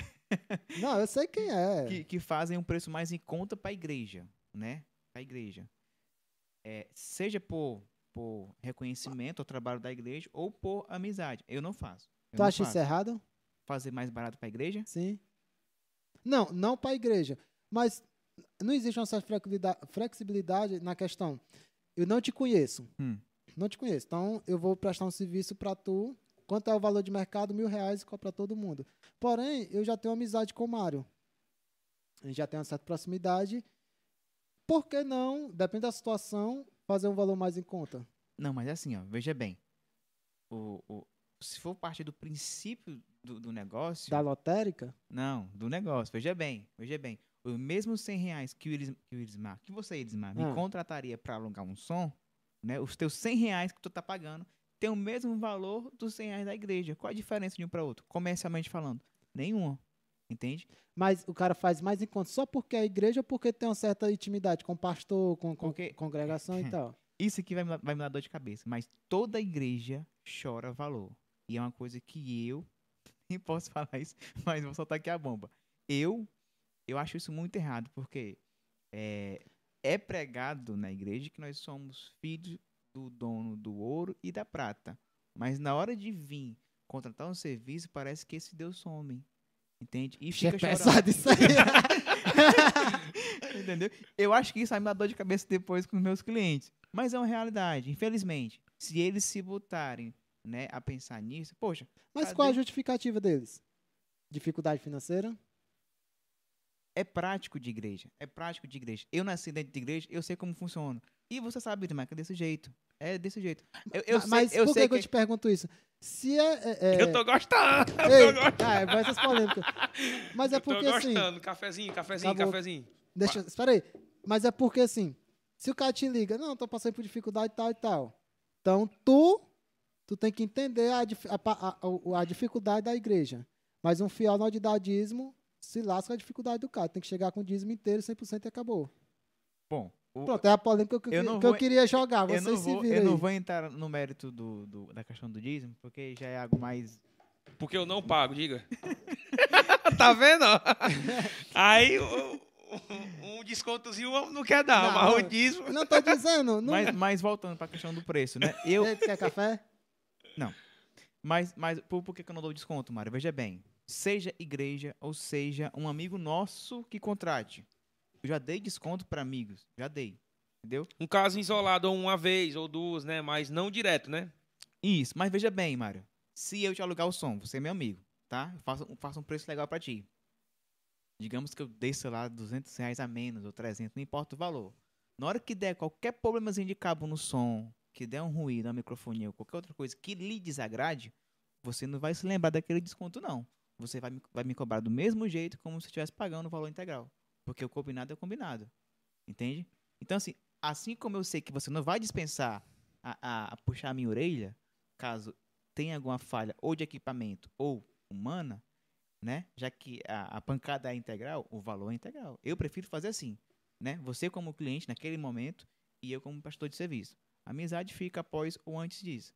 Não, eu sei quem é. que, que fazem um preço mais em conta para a igreja, né? Para a igreja. É, seja por, por reconhecimento ao trabalho da igreja ou por amizade. Eu não faço. Eu tu não acha isso faço. errado? Fazer mais barato para a igreja? Sim. Não, não pra igreja. Mas não existe uma certa flexibilidade- flexibilidade na questão. Eu não te conheço. Hum. Não te conheço. Então, eu vou prestar um serviço para tu. Quanto é o valor de mercado? Mil reais igual para todo mundo. Porém, eu já tenho amizade com o Mário. A gente já tem uma certa proximidade. Por que não, depende da situação, fazer um valor mais em conta? Não, mas é assim, ó, veja bem. O, o, se for partir do princípio do, do negócio. Da lotérica? Não, do negócio. Veja bem, veja bem. os mesmos 100 reais que o Iris, que, o Irismar, que você, Irismar, me Ah. contrataria para alugar um som, né? Os teus 100 reais que tu tá pagando tem o mesmo valor dos 100 reais da igreja. Qual a diferença de um para outro? Comercialmente falando, nenhuma. Entende? Mas o cara faz mais encontros só porque é igreja ou porque tem uma certa intimidade com o pastor, com, com Porque- congregação e tal? [laughs] Isso aqui vai, me dar- vai me dar dor de cabeça, mas toda igreja chora valor. E é uma coisa que eu [laughs] nem posso falar isso, mas vou soltar aqui a bomba. Eu eu acho isso muito errado, porque é, é pregado na igreja que nós somos filhos do dono do ouro e da prata. Mas na hora de vir contratar um serviço, parece que esse Deus some. Entende? E é fica chorando. pesado isso aí. [laughs] Entendeu? Eu acho que isso vai me dar dor de cabeça depois com os meus clientes. Mas é uma realidade, infelizmente. Se eles se botarem né, a pensar nisso, poxa, Mas Cadê? qual a justificativa deles? Dificuldade financeira? É prático de igreja. É prático de igreja. Eu nasci dentro de igreja, eu sei como funciona. E você sabe, Irmã, que é desse jeito. É desse jeito. Eu, eu Ma- sei, Mas eu por sei que, que eu te pergunto isso? Se é. é- é- Eu tô gostando. Ei, Eu tô gostando. ah, vai essas polêmicas. Mas é Eu tô porque assim. gostando. Cafezinho, cafezinho, Acabou. cafezinho. Deixa, espera aí. Mas é porque assim, se o cara te liga, não, tô passando por dificuldade e tal e tal. Então tu, tu tem que entender a, a, a- a- a dificuldade da igreja. Mas um fiel no dízimo se lasca a dificuldade do cara. Tem que chegar com o dízimo inteiro, 100% e acabou. Bom, o- Pronto, é a polêmica que eu, Eu não que eu queria jogar. eu, Vocês não se vou, viram eu não vou entrar no mérito do, do- da questão do dízimo, porque já é algo mais. Porque eu não pago, diga. [laughs] tá vendo? [laughs] Aí o- um, descontozinho não quer dar, Não, mas o não. dízimo. Não tô dizendo. Não... Mas, mas voltando para a questão do preço, né? Eu, tu quer café? Mas, mas por, por que, que eu não dou desconto, Mário? Veja bem. Seja igreja ou seja um amigo nosso que contrate. Eu já dei desconto para amigos. Já dei. Entendeu? Um caso isolado uma vez ou duas, né? Mas não direto, né? Isso. Mas veja bem, Mário. Se eu te alugar o som, você é meu amigo, tá? Eu faço, faço um preço legal para ti. Digamos que eu desça lá 200 reais a menos ou 300, não importa o valor. Na hora que der qualquer problemazinho de cabo no som, que der um ruído na microfonia ou qualquer outra coisa que lhe desagrade, você não vai se lembrar daquele desconto, não. Você vai me, vai me cobrar do mesmo jeito como se estivesse pagando o valor integral. Porque o combinado é o combinado. Entende? Então, assim, assim como eu sei que você não vai dispensar a, a- a puxar a minha orelha, caso tenha alguma falha ou de equipamento ou humana, né? Já que a, a pancada é integral, o valor é integral. Eu prefiro fazer assim, né? Você como cliente naquele momento e eu como prestador de serviço. A amizade fica após ou antes disso.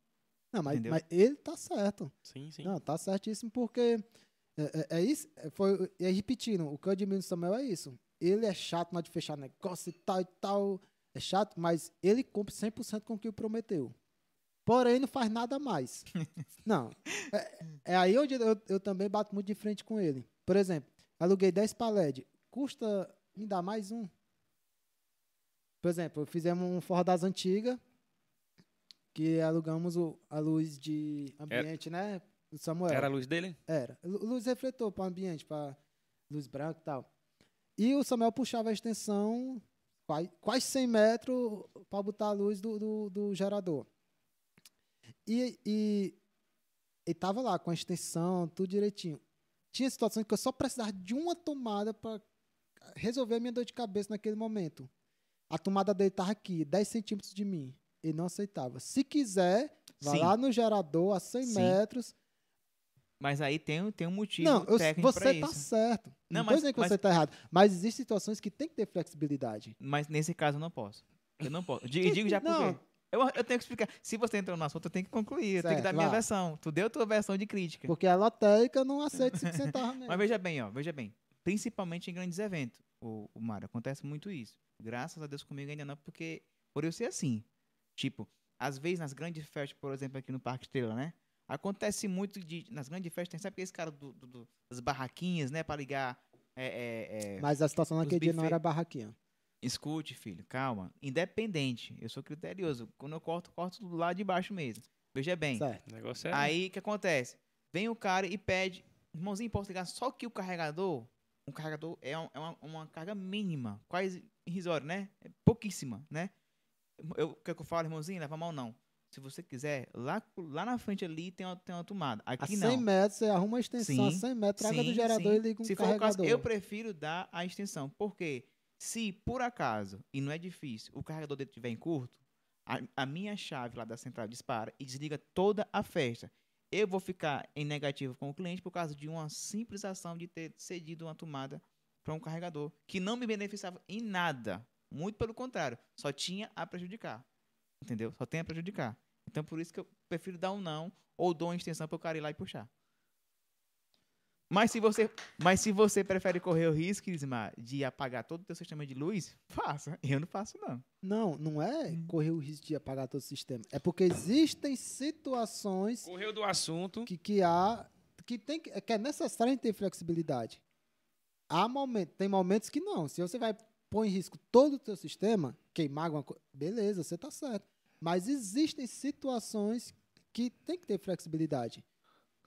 Não, mas, Entendeu? mas ele tá certo. Sim, sim. Não, tá certíssimo, porque é, é, é isso. é, Foi, é repetindo, o que eu admiro do Samuel é isso. Ele é chato na hora de fechar negócio e tal e tal. É chato, mas ele cumpre 100% com o que prometeu. Porém, não faz nada mais. [laughs] não. É, é aí onde eu, eu também bato muito de frente com ele. Por exemplo, aluguei 10 paled. Custa me dar mais um. Por exemplo, fizemos um Forró das Antigas, que alugamos o, a luz de ambiente, né? Do Samuel. Era a luz dele? Era. Lu- Luz refletor para o ambiente, para luz branca e tal. E o Samuel puxava a extensão quase, quase 100 metros para botar a luz do, do, do gerador. E, e ele tava lá com a extensão, tudo direitinho. Tinha situações que eu só precisava de uma tomada para resolver a minha dor de cabeça naquele momento. A tomada dele tava aqui, 10 centímetros de mim. Ele não aceitava. Se quiser, vá Sim. lá no gerador a 100 Sim. metros, Mas aí tem, tem um motivo não, eu- técnico você tá isso. certo. Não, Não, mas- que você tá errado. Mas existem situações que tem que ter flexibilidade. Mas nesse caso eu não posso. Eu não posso. Digo, digo já por quê. Eu, eu tenho que explicar. Se você entrou no assunto, eu tenho que concluir. Eu tenho que Certo, dar minha versão. Tu deu tua versão de crítica. Porque a lotérica não aceita 5 centavos mesmo. Mas veja bem, ó, veja bem. Principalmente em grandes eventos, o, o Mário, acontece muito isso. Graças a Deus comigo ainda não, porque por eu ser assim. Tipo, às vezes nas grandes festas, por exemplo, aqui no Parque Estrela, né? Acontece muito de. Nas grandes festas, tem sempre esse cara do, do- do- das barraquinhas, né? Pra ligar. é, é, é, Mas a situação naquele dia não era barraquinha. Escute, filho, calma. Independente, eu sou criterioso. Quando eu corto, corto do lado de baixo mesmo. Veja bem. Certo. O negócio é. Aí o que acontece? Vem o cara e pede, irmãozinho, posso ligar só que o carregador, um carregador é, um- é uma, uma carga mínima, quase irrisória, né? É pouquíssima, né? Eu, o que, é que eu falo, irmãozinho? Leva mal não. Se você quiser, lá, lá na frente ali tem uma, tem uma tomada. A Aqui 100 não. metros, você arruma a extensão, a Sim, 100 metros, traga do sim, gerador sim. e liga um Se for o caso, carregador. eu prefiro dar a extensão. Porque se por acaso, e não é difícil, o carregador dele estiver em curto, a, a minha chave lá da central dispara e desliga toda a festa. Eu vou ficar em negativo com o cliente por causa de uma simples ação de ter cedido uma tomada para um carregador que não me beneficiava em nada. Muito pelo contrário, só tinha a prejudicar. Entendeu? Só tem a prejudicar. Então por isso que eu prefiro dar um não ou dou uma extensão para o cara ir lá e puxar. Mas se você, mas se você prefere correr o risco, Ismar, de apagar todo o teu sistema de luz, [laughs] faça. Eu não faço não. Não, não é Hum. correr o risco de apagar todo o sistema. É porque existem situações Correu do assunto. que, que há que tem que, é necessário a gente ter flexibilidade. Há momentos, tem momentos que não. Se você vai pôr em risco todo o teu sistema, queimar alguma coisa, beleza, você está certo. Mas existem situações que tem que ter flexibilidade.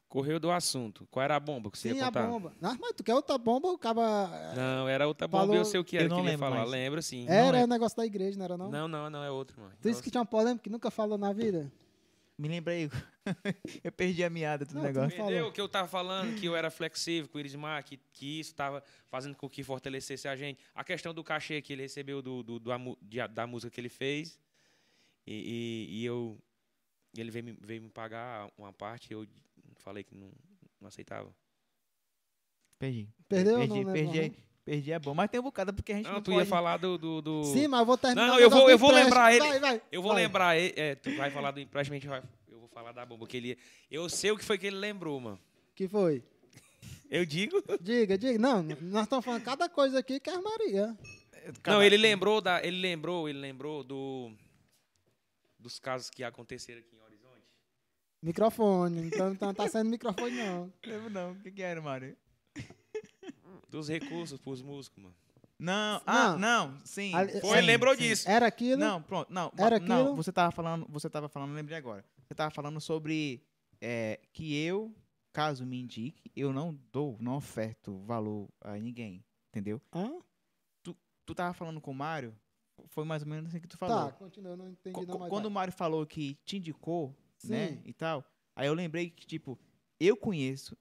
Correu do assunto. Qual era a bomba que você Sim, ia a contar? bomba. Ah, mas tu quer outra bomba, o cara Não, era outra bomba Falou- eu sei o que era Eu que não ele ia lembro falar. mais. Lembro, sim. Era é. o negócio da igreja, não era não? Não, não, não, é outro, mano. Tu disse que tinha uma polêmica que nunca falou na vida? Me lembrei. [laughs] eu perdi a meada do Não, tu negócio. falou. Entendeu? Que eu tava falando que eu era flexível com o Irismar, que, que isso tava fazendo com que fortalecesse a gente. A questão do cachê que ele recebeu do, do, do da música que ele fez. E, e- e eu. Ele veio me, veio me pagar uma parte, eu falei que não, não aceitava. Perdi. Perdeu perdi, não? perdi, lembra, perdi é bom. Mas tem um bocado porque a gente não, Não, tu pode... ia falar do. do, do-? Sim, mas eu vou terminar. Não, eu vou- eu vou lembrar ele. Vai, vai, Eu vou vai. lembrar, é, é, tu vai falar do empréstimo, a gente vai, eu vou falar da bomba, que ele. Eu sei o que foi que ele lembrou, mano. que foi? Eu digo. Diga, diga. Não, nós estamos falando cada coisa aqui que é Maria. Não, ele lembrou da. Ele lembrou, ele lembrou do. Dos casos que aconteceram aqui em Horizonte. Microfone. Então, então tá sendo microfone, não. Lembro não. O que, que era, Mário? Dos recursos pros músicos, mano. Não, ah, Não. não, sim. Ali- sim, Foi, ele lembrou sim. disso. Era aquilo? Não, pronto, não. Era não, aquilo? você tava falando, você tava falando, lembrei agora. Você tava falando sobre é, que eu, caso me indique, eu não dou, não oferto valor a ninguém, entendeu? Hã? Tu tava falando com o Mário, foi mais ou menos assim que tu falou. Tá, continua, eu não entendi não, mas quando o. Mário falou que te indicou, né, Sim. e tal, aí eu lembrei que, tipo, eu conheço,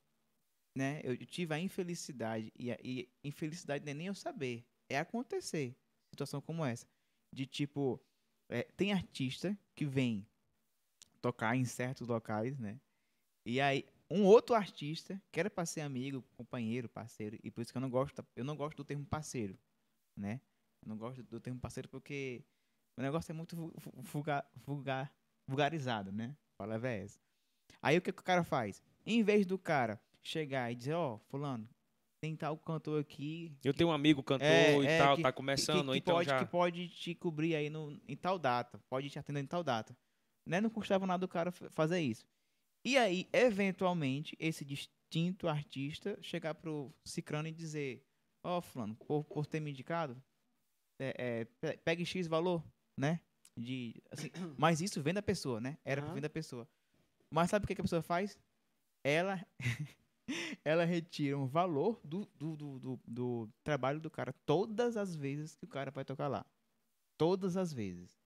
né, eu tive a infelicidade, e a e infelicidade não é nem eu saber, é acontecer, situação como essa, de, tipo, é, tem artista que vem tocar em certos locais, né, e aí um outro artista, que era pra ser amigo, companheiro, parceiro, e por isso que eu não gosto, eu não gosto do termo parceiro, né, eu não gosto do termo parceiro porque o negócio é muito vu- vu- vulgar, vulgar, vulgarizado, né? A palavra é essa. Aí o que, que o cara faz? Em vez do cara chegar e dizer, ó, fulano, tem tal cantor aqui Eu tenho um amigo cantor É, e é, tal, que- tá que, começando, que ou então pode, já. que pode te cobrir aí no, em tal data, pode te atender em tal data. Né? Não custava nada o cara fa- fazer isso. E aí, eventualmente, esse distinto artista chegar pro Cicrano e dizer, ó, fulano, por, por ter me indicado, é, é, pe- pegue X valor, né? De, assim, [coughs] mas isso vem da pessoa, né? Era Aham. vir da pessoa. Mas sabe o que, que a pessoa faz? Ela, [laughs] ela retira um valor do, do, do, do, do trabalho do cara todas as vezes que o cara vai tocar lá. Todas as vezes.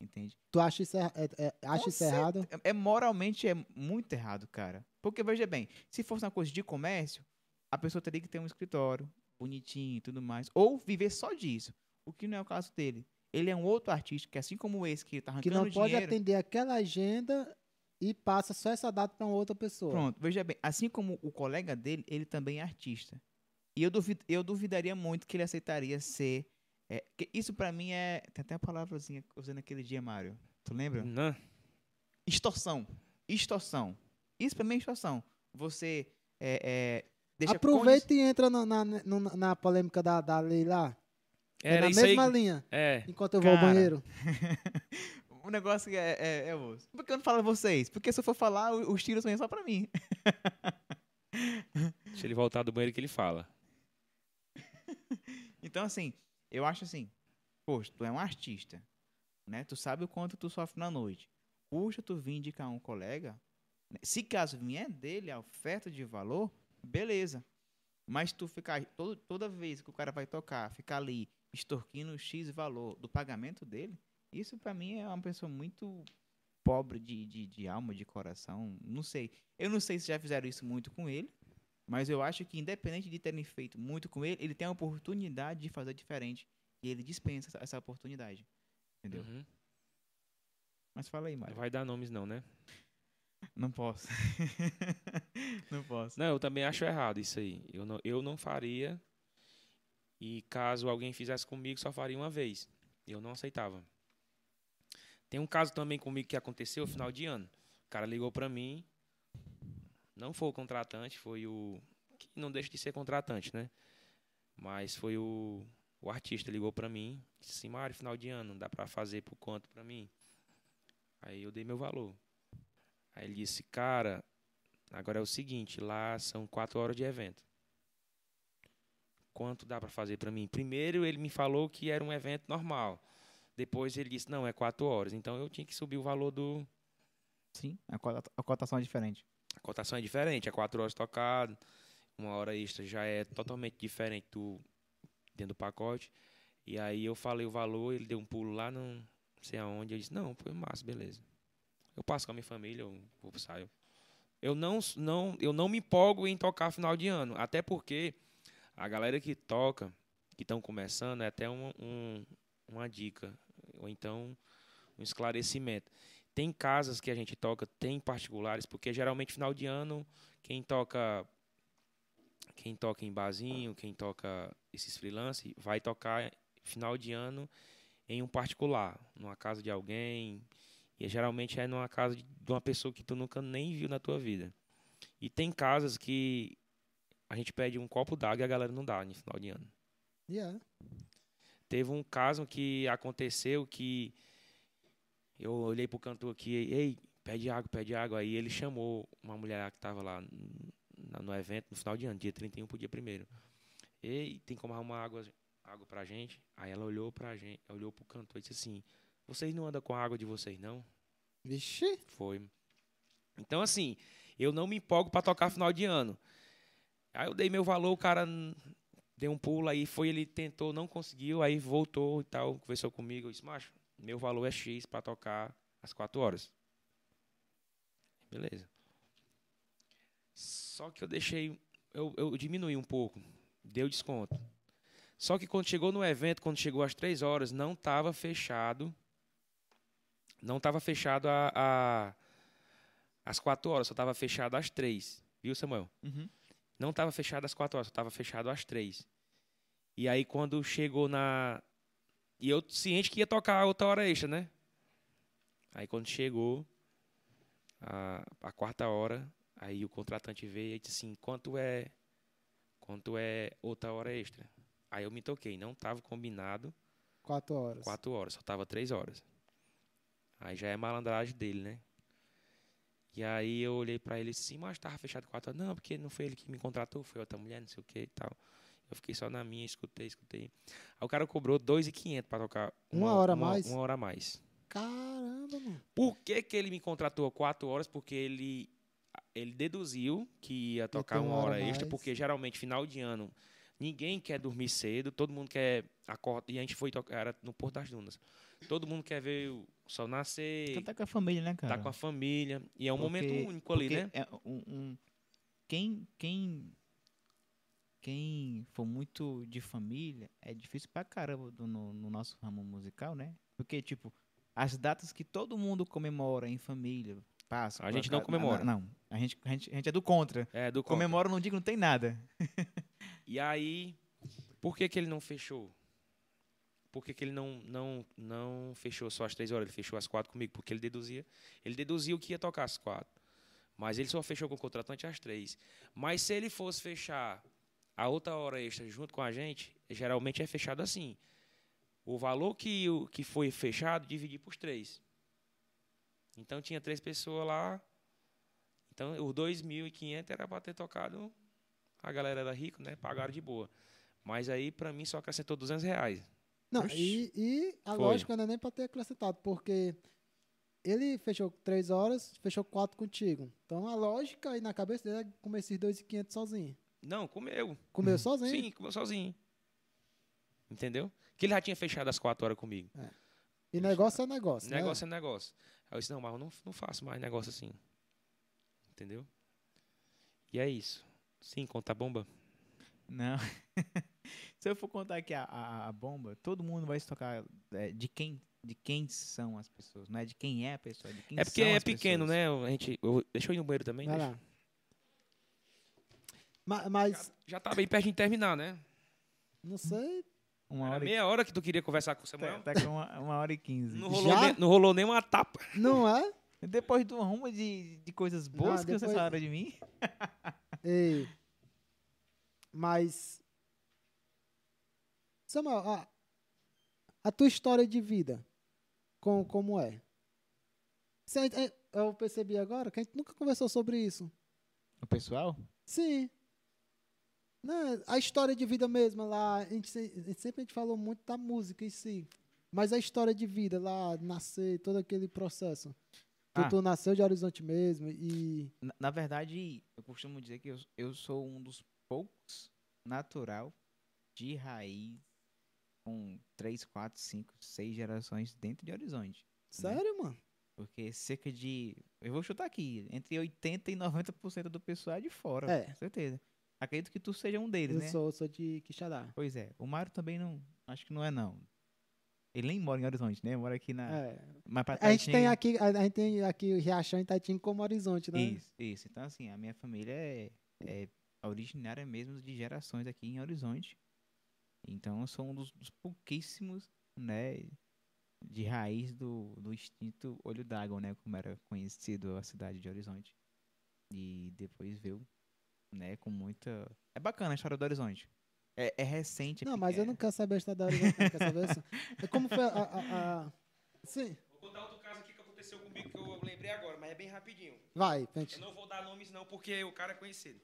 Entende? Tu acha isso, é, é, acha isso errado? É, é moralmente é muito errado, cara. Porque veja bem, se fosse uma coisa de comércio, a pessoa teria que ter um escritório bonitinho e tudo mais, ou viver só disso. O que não é o caso dele. Ele é um outro artista que assim como esse que tá Que arrancando não pode dinheiro, atender aquela agenda e passa só essa data pra uma outra pessoa. Pronto, veja bem, assim como o colega dele, ele também é artista. E eu, duvid, eu duvidaria muito que ele aceitaria ser. é, que isso pra mim é. Tem até a palavrazinha que eu usei naquele dia, Mário. Tu lembra? Não. Extorsão. Extorsão. Isso pra mim é extorsão. Você é, é, deixa Aproveita e entra na, na, na- na polêmica da, da lei lá. É na aí. mesma que- linha. É. Enquanto eu vou ao Cara. banheiro. [laughs] O negócio é, é, é osso. Por que eu não falo a vocês? Porque se eu for falar, os tiros vêm só pra mim. [laughs] Deixa ele voltar do banheiro que ele fala. [laughs] Então, assim, eu acho assim, poxa, tu é um artista, né? Tu sabe o quanto tu sofre na noite. Custa tu vir indicar um colega, né? se caso vier dele a oferta de valor, beleza. Mas tu ficar, todo, toda vez que o cara vai tocar, ficar ali extorquindo o X valor do pagamento dele, isso pra mim é uma pessoa muito pobre de, de, de alma, de coração. Não sei. Eu não sei se já fizeram isso muito com ele. Mas eu acho que, independente de terem feito muito com ele, ele tem a oportunidade de fazer diferente. E ele dispensa essa, essa oportunidade. Entendeu? Uhum. Mas fala aí, Não Mário. vai dar nomes não, né? Não posso. [laughs] não posso. Não, eu também acho errado isso aí. Eu não, eu não faria. E caso alguém fizesse comigo, só faria uma vez. Eu não aceitava. Tem um caso também comigo que aconteceu no final de ano. O cara ligou pra mim. Não foi o contratante, foi o. Que não deixa de ser contratante, né? Mas foi o, o artista ligou pra mim. Disse assim: Mário, final de ano, dá pra fazer por quanto pra mim? Aí eu dei meu valor. Aí ele disse: Cara, Agora é o seguinte, lá são quatro horas de evento. Quanto dá para fazer para mim? Primeiro ele me falou que era um evento normal. Depois ele disse não é quatro horas. Então eu tinha que subir o valor do. Sim, a cota- a cotação é diferente. A cotação é diferente, é quatro horas tocado, uma hora extra já é totalmente diferente do dentro do pacote. E aí eu falei o valor, ele deu um pulo lá, não sei aonde. Eu disse não, foi massa, beleza. Eu passo com a minha família, eu vou saio. Eu não, não, eu não me empolgo em tocar final de ano, até porque a galera que toca, que estão começando, é até um, um- uma dica, ou então um esclarecimento. Tem casas que a gente toca, tem particulares, porque geralmente final de ano, quem toca quem toca em barzinho, quem toca esses freelance, vai tocar final de ano em um particular, numa casa de alguém, e geralmente é numa casa de de uma pessoa que tu nunca nem viu na tua vida. E tem casas que a gente pede um copo d'água e a galera não dá no final de ano. Yeah. Teve um caso que aconteceu que eu olhei pro cantor aqui, ei, pede água, pede água. Aí ele chamou uma mulher que estava lá no evento, no final de ano, dia 31 pro dia 1 Ei, tem como arrumar água, água pra gente? Aí ela olhou pra gente, olhou pro cantor e disse assim, vocês não andam com a água de vocês, não? Vixe. Foi. Então, assim, eu não me empolgo pra tocar final de ano. Aí eu dei meu valor, o cara deu um pulo aí, foi, ele tentou, não conseguiu, aí voltou e tal, conversou comigo, eu disse, macho, meu valor é X pra tocar às quatro horas. Beleza. Só que eu deixei, eu, eu diminui um pouco, deu desconto. Só que quando chegou no evento, quando chegou às três horas, não estava fechado não estava fechado a, a- às quatro horas, só estava fechado às três. Viu, Samuel? Uhum. Não estava fechado às quatro horas, só estava fechado às três. E aí, quando chegou na. E eu ciente que ia tocar outra hora extra, né? Aí, quando chegou a, a quarta hora, aí o contratante veio e disse assim: quanto é. Quanto é outra hora extra? Aí eu me toquei, não estava combinado Quatro horas. quatro horas, só tava três horas. Aí já é malandragem dele, né? E aí eu olhei pra ele assim, mas tava fechado quatro horas. Não, porque não foi ele que me contratou, foi outra mulher, não sei o que e tal. Eu fiquei só na minha, escutei, escutei. Aí o cara cobrou 2,500 pra tocar. Uma hora a mais? Uma hora a mais. Caramba, mano. Por que, que ele me contratou quatro horas? Porque ele, ele deduziu que ia tocar ter uma uma hora hora extra, porque geralmente final de ano ninguém quer dormir cedo, todo mundo quer acordar. E a gente foi tocar, era no Porto das Dunas. Todo mundo quer ver o sol nascer, Então tá com a família, né, cara? tá com a família. E é um Porque- momento único ali, né? é um- um- quem, quem, quem for muito de família, é difícil pra caramba do- no, no nosso ramo musical, né? Porque, tipo, as datas que todo mundo comemora em família, Páscoa... A gente não comemora. Não, a gente, a, gente, a gente é do contra. É, do contra. Comemora dia que não tem nada. [laughs] E aí, por que, que ele não fechou? Por que, que ele não, não, não fechou só às três horas? Ele fechou às quatro comigo, porque ele deduzia. Ele deduziu que ia tocar às quatro. Mas ele só fechou com o contratante às três. Mas se ele fosse fechar a outra hora extra junto com a gente, geralmente é fechado assim. O valor que, o, que foi fechado, dividir por três. Então tinha três pessoas lá. Então os 2.500 era para ter tocado a galera era rica, né? Pagaram de boa. Mas aí, pra mim, só acrescentou 200 reais. Não, e, e a Foi. lógica não é nem pra ter acrescentado, porque ele fechou três horas, fechou quatro contigo. Então a lógica aí na cabeça dele é comer esses dois e quinhentos sozinho. Não, comeu. Comeu sozinho? Sim, comeu sozinho. Entendeu? Que ele já tinha fechado as 4 horas comigo. É. E negócio é negócio, né? Negócio é negócio. Aí eu disse, não, mas eu não, não faço mais negócio assim. Entendeu? E é isso. Sim, conta a bomba. Não. [laughs] Se eu for contar aqui a, a, a bomba, todo mundo vai se tocar é, de quem de quem são as pessoas, não é de quem é a pessoa, de quem É porque são é as pequeno, pessoas. né? A gente, eu- deixa eu ir no banheiro também. Vai deixa. lá. Ma- Mas, Já tá bem perto de terminar, né? não sei. Uma Era hora, e, meia hora que tu queria conversar com o Samuel. tá, tá com uma, uma hora e quinze. Não rolou, Já? nem, não rolou nem uma tapa. Não é? Depois de uma ruma de, de coisas boas Não, que vocês depois- falaram de mim. Ei. Mas. Samuel, a, a tua história de vida, com, como é? É, eu percebi agora que a gente nunca conversou sobre isso. O pessoal? Sim. Né, a história de vida mesmo lá, a gente, sempre a gente falou muito da música em si. Mas a história de vida lá, nascer, todo aquele processo. Tu, Ah. tu nasceu de Horizonte mesmo e. Na, na verdade, eu costumo dizer que eu, eu sou um dos poucos natural de raiz com 3, 4, 5, 6 gerações dentro de Horizonte. Sério, mano? Porque cerca de. Eu vou chutar aqui. Entre 80% e 90% do pessoal é de fora. É. Com certeza. Acredito que tu seja um deles, Eu né? sou, sou de Quixadá. Pois é. O Mário também não. Acho que não é, não. Ele nem mora em Horizonte, né? Mora aqui na. É. Mais pra A gente tem aqui, a, a gente tem aqui o Riachão e Taitinho como horizonte, né? Isso, isso. Então, assim, a minha família é, é originária mesmo de gerações aqui em Horizonte. Então, eu sou um dos, dos pouquíssimos, né, de raiz do, do instinto olho d'água, né, como era conhecido a cidade de Horizonte. E depois veio, né, com muita... É bacana a história do Horizonte. É, é recente, é Não, mas eu não quero saber a história da horizonte, não quero saber isso. É Como foi a, a, a- Sim, Vou contar outro caso aqui que aconteceu comigo que eu lembrei agora, mas é bem rapidinho. vai, Pente. Eu não vou dar nomes não, porque o cara é conhecido.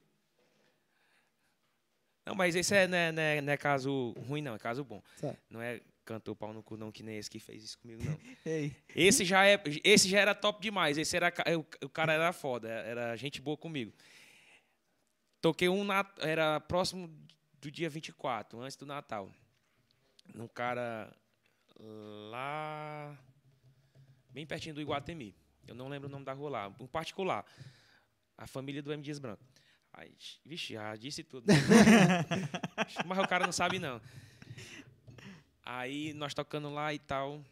Não, mas esse é, não, é, não é- não é caso ruim, não, é caso bom. Certo. Não é cantor pau no cu, não, que nem esse que fez isso comigo, não. [laughs] Ei, Esse já, é, esse já era top demais. Esse era, o, o cara era foda, era gente boa comigo. Toquei um, nat- era próximo do dia 24, antes do Natal. Num cara lá, bem pertinho do Iguatemi. Eu não lembro o nome da rua lá, um particular. A família do M. Dias Branco. Aí, vixe, já disse tudo. [laughs] Mas o cara não sabe, não. Aí nós tocando lá e tal.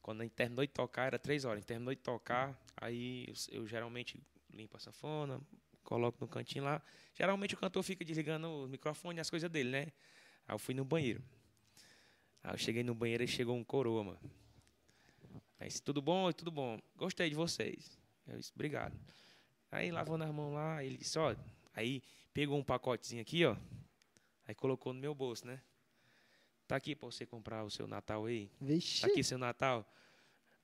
Quando a gente terminou de tocar, era três horas. A gente terminou de tocar, aí eu, eu geralmente limpo a sanfona, coloco no cantinho lá. Geralmente o cantor fica desligando o microfone e as coisas dele, né? Aí eu fui no banheiro. Aí eu cheguei no banheiro e chegou um coroa, mano. Aí disse, tudo bom? Tudo bom. Gostei de vocês. Eu disse, obrigado. Aí lavando as mãos lá, ele disse, ó. Aí pegou um pacotezinho aqui, ó. Aí colocou no meu bolso, né? Tá aqui pra você comprar o seu Natal aí. Vixe. Tá aqui seu Natal.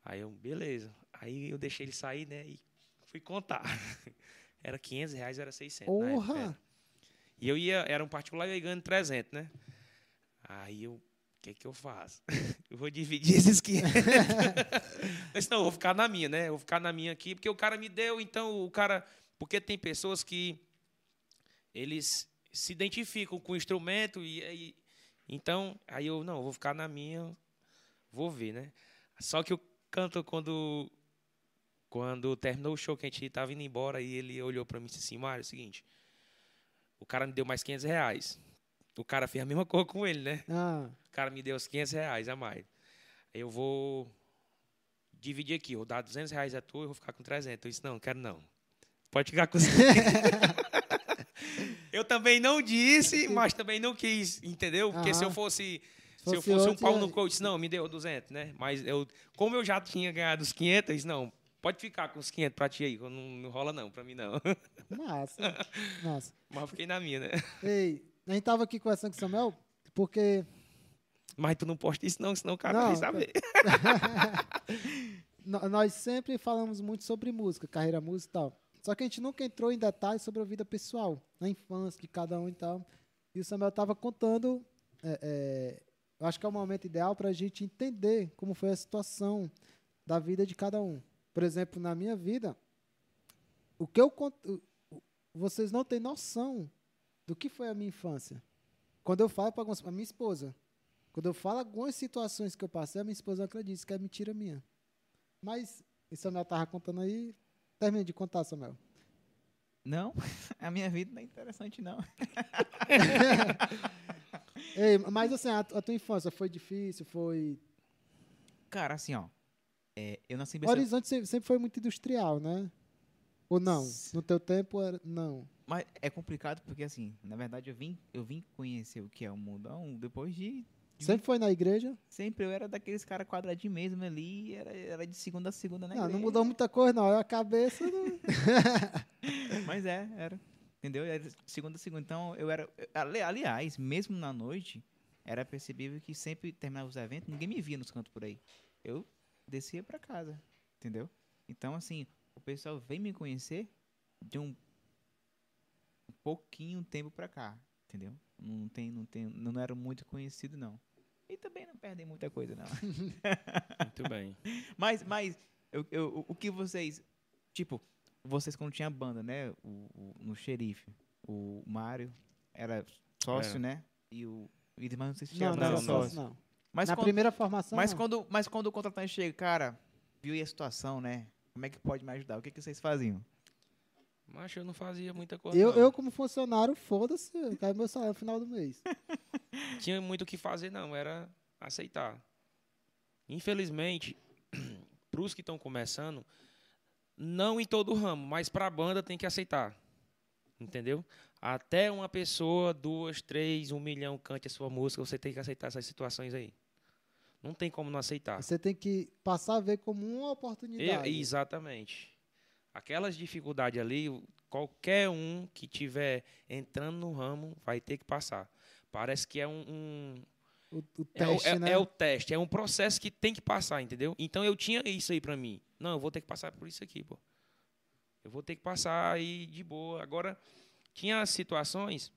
Aí eu, beleza. Aí eu deixei ele sair, né? E fui contar. [laughs] Era 500 reais, era 600. na época, Porra! E eu ia, era um particular, eu ia ganhando 300, né? Aí eu, que que eu faço? [laughs] Eu vou dividir esses 500. eu disse, não, eu vou ficar na minha, né? Eu vou ficar na minha aqui, porque o cara me deu, então o cara... Porque tem pessoas que eles se identificam com o instrumento e, aí então, aí eu, não, eu vou ficar na minha, vou ver, né? Só que o canto, quando, quando terminou o show, que a gente tava indo embora, aí ele olhou para mim e disse assim, Mário, é o seguinte, o cara me deu mais 500 reais. O cara fez a mesma coisa com ele, né? Ah, cara me deu os 500 reais a mais. Eu vou dividir aqui, vou dar 200 reais a tu, eu vou ficar com 300. Eu disse, não, quero não. Pode ficar com 100. [laughs] eu também não disse, mas também não quis, entendeu? Porque se eu fosse... Se eu fosse um pau no eu disse, não, me deu 200, né? Mas eu, como eu já tinha ganhado os 500, eu disse, não, pode ficar com os 500 pra ti aí, não, não rola não, pra mim não. massa. Massa. [laughs] Mas eu fiquei na minha, né? Ei, a gente tava aqui conversando com o Samuel, porque. Mas tu não posta isso não, senão o cara Não, vai saber. [laughs] nós sempre falamos muito sobre música, carreira música e tal. Só que a gente nunca entrou em detalhes sobre a vida pessoal, na infância de cada um e tal. E o Samuel estava contando, é, é, eu acho que é o momento ideal para a gente entender como foi a situação da vida de cada um. Por exemplo, na minha vida, o que eu cont- o- o- vocês não têm noção do que foi a minha infância. Quando eu falo para a minha esposa, Quando eu falo algumas situações que eu passei, a minha esposa acredita que é mentira minha. Mas, e Samuel tava contando aí, termina de contar, Samuel. Não, [laughs] a minha vida não é interessante, não. [laughs] Ei, mas assim, a, a tua infância foi difícil, foi... Cara, assim, ó. é, eu nasci Bessel- Horizonte sempre, sempre foi muito industrial, né? Ou não? No teu tempo, era... não. Mas é complicado porque, assim, na verdade, eu vim, eu vim conhecer o que é o mundão depois de. Sempre foi na igreja? Sempre eu era daqueles caras quadradinhos mesmo ali, era, era de segunda a segunda na não, não mudou muita coisa, não. A cabeça... Não... [laughs] Mas é, era. Entendeu? Era de segunda a segunda. Então, eu era. ali- Aliás, mesmo na noite, era percebível que sempre terminava os eventos, ninguém me via nos cantos por aí. Eu descia pra casa. Entendeu? Então, assim, o pessoal vem me conhecer de um, pouquinho tempo pra cá. Entendeu? Não, tem, não, tem, não era muito conhecido, não. E também não perdem muita coisa, não. [laughs] Muito bem. Mas, mas eu, eu- o que vocês. Tipo, vocês quando tinha banda, né? O, o- no xerife, o Mário era sócio, Era. né? E o. E mas não sei se tinha não, não, era não. sócio, sócio. não. Mas, Na quando, primeira formação, mas, não. quando, mas quando o contratante chega, cara, viu aí a situação, né? Como é que pode me ajudar? O que, que vocês faziam? Mas eu não fazia muita coisa. Eu, não. eu, como funcionário, foda-se, cai meu salário no final do mês. [laughs] tinha muito o que fazer, não. Era aceitar. Infelizmente, [clears throat] para os que estão começando, não em todo ramo, mas para a banda tem que aceitar. Entendeu? Até uma pessoa, duas, três, um milhão cante a sua música, você tem que aceitar essas situações aí. Não tem como não aceitar. Você tem que passar a ver como uma E- oportunidade. exatamente. Aquelas dificuldades ali, qualquer um que tiver entrando no ramo vai ter que passar. Parece que é um, um- O, o é, o- teste, é- né? é o teste, é um processo que tem que passar, entendeu? Então eu tinha isso aí pra mim. Não, eu vou ter que passar por isso aqui, pô. Eu vou ter que passar aí de boa. Agora, tinha situações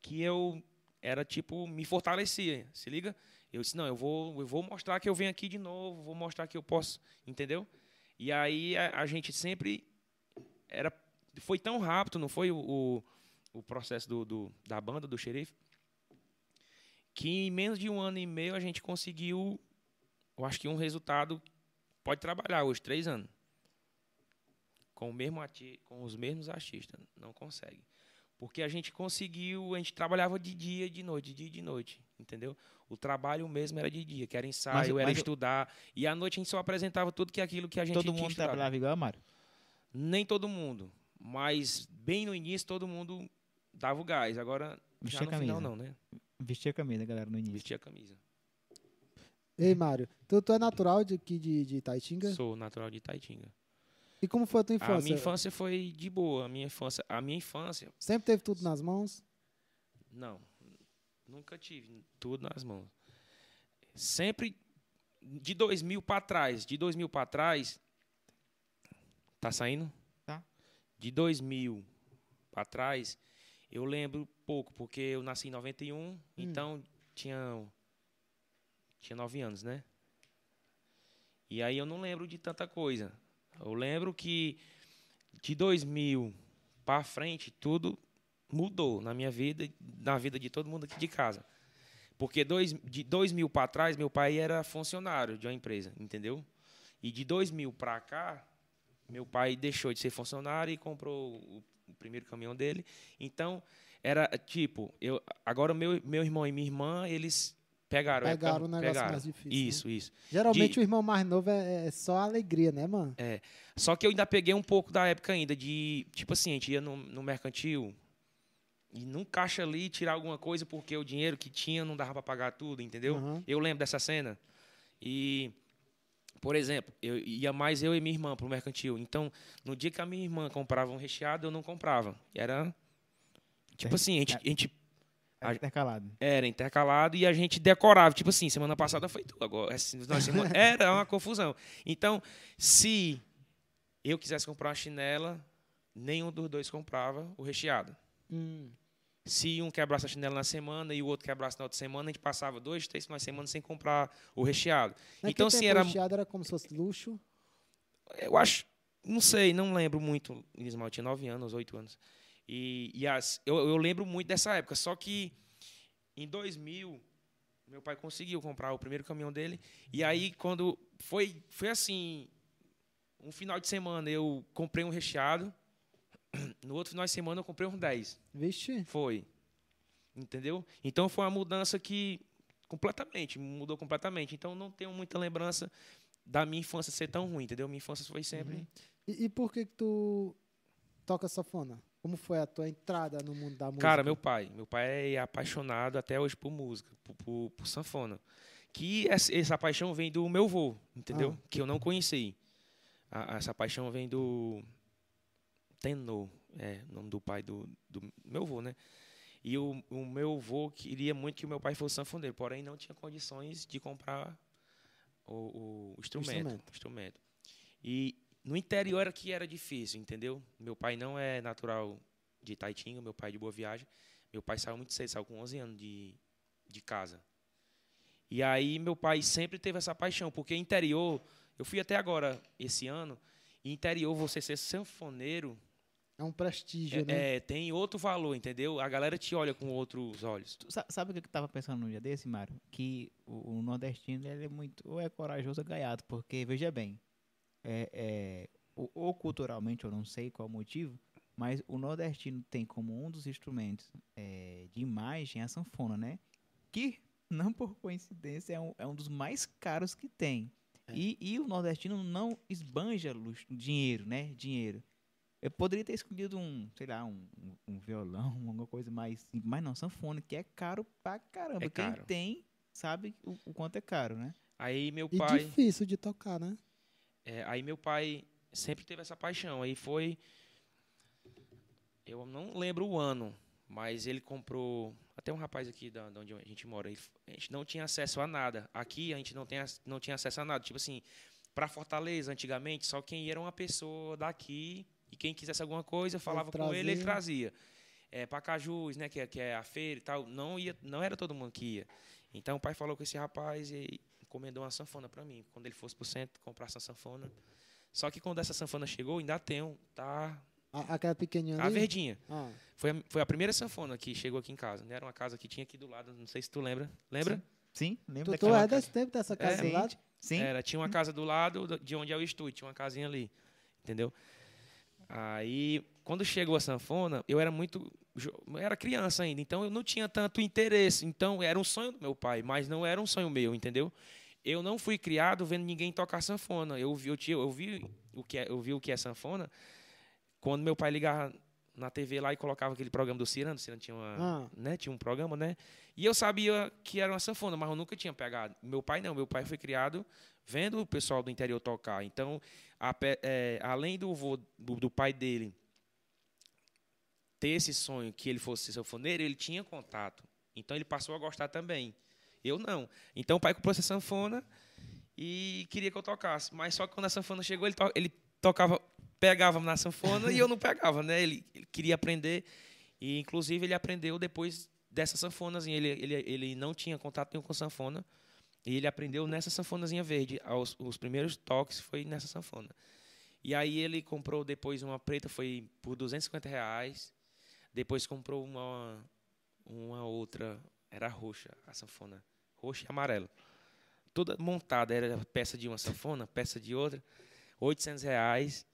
que eu era tipo, me fortalecia, se liga? Eu disse, não, eu vou, eu vou mostrar que eu venho aqui de novo, vou mostrar que eu posso, entendeu? E aí a, a gente sempre era foi tão rápido, não foi o, o, processo do, do- da banda, do xerife, que em menos de um ano e meio a gente conseguiu, eu acho que um resultado, pode trabalhar hoje, três anos, com, o mesmo ati com os mesmos artistas, não consegue. Porque a gente conseguiu, a gente trabalhava de dia e de noite, de dia e de noite, entendeu? O trabalho mesmo era de dia, que era ensaio, era mas estudar, e à noite a gente só apresentava tudo que aquilo que a gente Todo tinha mundo estudado. trabalhava igual, Mário? Nem todo mundo, mas bem no início todo mundo dava o gás. Agora já Vestia no final camisa. não, né? Vestia a camisa, galera, no início. Vestia a camisa. Ei, Mário, tu, tu é natural de, aqui de, de Itaitinga? Sou natural de Itaitinga. E como foi a tua infância? A minha infância foi de boa. A minha infância, a minha infância, Sempre teve tudo nas mãos? não, nunca tive tudo nas mãos. Sempre de 2000 para trás, de 2000 para trás, tá saindo? Tá. De 2000 para trás, eu lembro pouco, porque eu nasci em 91, então tinha tinha 9 anos, né? E aí eu não lembro de tanta coisa. Eu lembro que de 2000 para frente tudo mudou na minha vida, na vida de todo mundo aqui de casa. Porque dois, de 2000 para trás meu pai era funcionário de uma empresa, entendeu? E de 2000 para cá meu pai deixou de ser funcionário e comprou o, o primeiro caminhão dele. Então era tipo, eu agora meu meu irmão e minha irmã eles pegaram, é, Pegaram o negócio pegaram. mais difícil. né? Isso, isso. Geralmente De- o irmão mais novo é, é só alegria, né, mano? Só que eu ainda peguei um pouco da época ainda de, tipo assim, a gente ia no, no mercantil e num caixa ali tirar alguma coisa porque o dinheiro que tinha não dava para pagar tudo, entendeu? Aham. Eu lembro dessa cena. E, por exemplo, eu ia mais eu e minha irmã pro mercantil. Então, no dia que a minha irmã comprava um recheado, eu não comprava. Era, tipo É. assim, a gente, a gente Era intercalado. era intercalado e a gente decorava. Tipo assim, semana passada foi tu, agora. semana- [laughs] Era uma confusão. Então, se eu quisesse comprar uma chinela, nenhum dos dois comprava o recheado. Hum. Se um quebrasse a chinela na semana e o outro quebrasse na outra semana, a gente passava dois, três finais de semana sem comprar o recheado. Naquele Então, assim, tempo, era- o recheado era como se fosse luxo. Eu acho, não sei, não lembro muito. Ismael tinha nove anos, oito anos. E, e as, eu, eu lembro muito dessa época. Só que em 2000, meu pai conseguiu comprar o primeiro caminhão dele. E aí, quando foi, foi assim, um final de semana eu comprei um recheado, [clears throat] no outro final de semana eu comprei um 10. Vixe. Foi. Entendeu? Então foi uma mudança que completamente, mudou completamente. Então não tenho muita lembrança da minha infância ser tão ruim, entendeu? Minha infância foi sempre. Uhum. E, e por que, que tu toca sanfona? Como foi a tua entrada no mundo da música? Cara, meu pai. Meu pai é apaixonado até hoje por música, por, por, por sanfona. Que essa, essa, paixão vem do meu avô, entendeu? Ah. Que eu não conheci. A, essa paixão vem do Tenor, é o nome do pai do, do meu avô, né? E o, o meu avô queria muito que o meu pai fosse sanfoneiro, porém não tinha condições de comprar o, o instrumento, instrumento. instrumento. E no interior era que era difícil, entendeu? Meu pai não é natural de Taitinga, meu pai é de Boa Viagem. Meu pai saiu muito cedo, saiu com 11 anos de, de casa. E aí meu pai sempre teve essa paixão, porque interior, eu fui até agora esse ano, e interior você ser sanfoneiro é um prestígio, é, né? É, tem outro valor, entendeu? A galera te olha com outros olhos. Sabe o que eu estava pensando no dia desse, Mário? Que o, o nordestino ele é muito ou é corajoso ou gaiato, porque, veja bem, é, é, ou, ou, culturalmente, eu não sei qual o motivo, mas o nordestino tem como um dos instrumentos é, de imagem a sanfona, né? Que, [laughs] não por coincidência, é um, é um dos mais caros que tem. É. E, e o nordestino não esbanja luxo, dinheiro, né? Dinheiro. Eu poderia ter escolhido um, sei lá, um, um, violão, [laughs] alguma coisa mais. Mas não, sanfona, que é caro pra caramba. É caro. Quem tem sabe o, o, quanto é caro, né? Aí meu pai. E difícil de tocar, né? É, aí meu pai sempre teve essa paixão. Aí foi. Eu não lembro o ano, mas ele comprou. Até um rapaz aqui da, da onde a gente mora. Ele, a gente não tinha acesso a nada. Aqui a gente não, tem, não tinha acesso a nada. Tipo assim, para Fortaleza, antigamente, só quem ia era uma pessoa daqui e quem quisesse alguma coisa, falava com ele, ele trazia. É, Pacajus, né, que é, que é a feira e tal, não, ia, não era todo mundo que ia. Então o pai falou com esse rapaz e encomendou uma sanfona para mim. Quando ele fosse para o centro, comprar essa sanfona. Só que quando essa sanfona chegou, ainda tem um, tá... A, aquela pequenininha A verdinha. Ah. Foi, a, foi a primeira sanfona que chegou aqui em casa. Né? Era uma casa que tinha aqui do lado, não sei se tu lembra. Lembra? Sim, Sim lembro. Tu, tu é desse tempo dessa casa é, do lado? Sim. Era, tinha uma casa do lado de onde é o estúdio, tinha uma casinha ali. Entendeu? Aí, quando chegou a sanfona, eu era muito. Eu era criança ainda, então eu não tinha tanto interesse. Então, era um sonho do meu pai, mas não era um sonho meu, entendeu? Eu não fui criado vendo ninguém tocar sanfona. Eu vi, eu, tinha, eu vi, o, que é, eu vi o que é sanfona quando meu pai ligava na TV lá e colocava aquele programa do Cirano. O Cirano tinha, uma, ah. né, tinha um programa, né? E eu sabia que era uma sanfona, mas eu nunca tinha pegado. Meu pai não, meu pai foi criado vendo o pessoal do interior tocar. Então, a, é, além do, vô, do, do, pai dele ter esse sonho que ele fosse sanfoneiro, ele tinha contato. Então, ele passou a gostar também. Eu não. Então, o pai comprou essa sanfona e queria que eu tocasse. Mas só que quando a sanfona chegou, ele, to, ele tocava, pegava na sanfona e eu não pegava, né? Ele, ele, queria aprender e, inclusive, ele aprendeu depois dessa sanfonazinha. Ele, ele, ele não tinha contato nenhum com sanfona. E ele aprendeu nessa sanfonazinha verde. Os, os primeiros toques foi nessa sanfona. E aí ele comprou depois uma preta, foi por 250 reais. Depois comprou uma, uma outra, era roxa, a sanfona. Roxa e amarela. Toda montada, era peça de uma sanfona, peça de outra. 800 reais.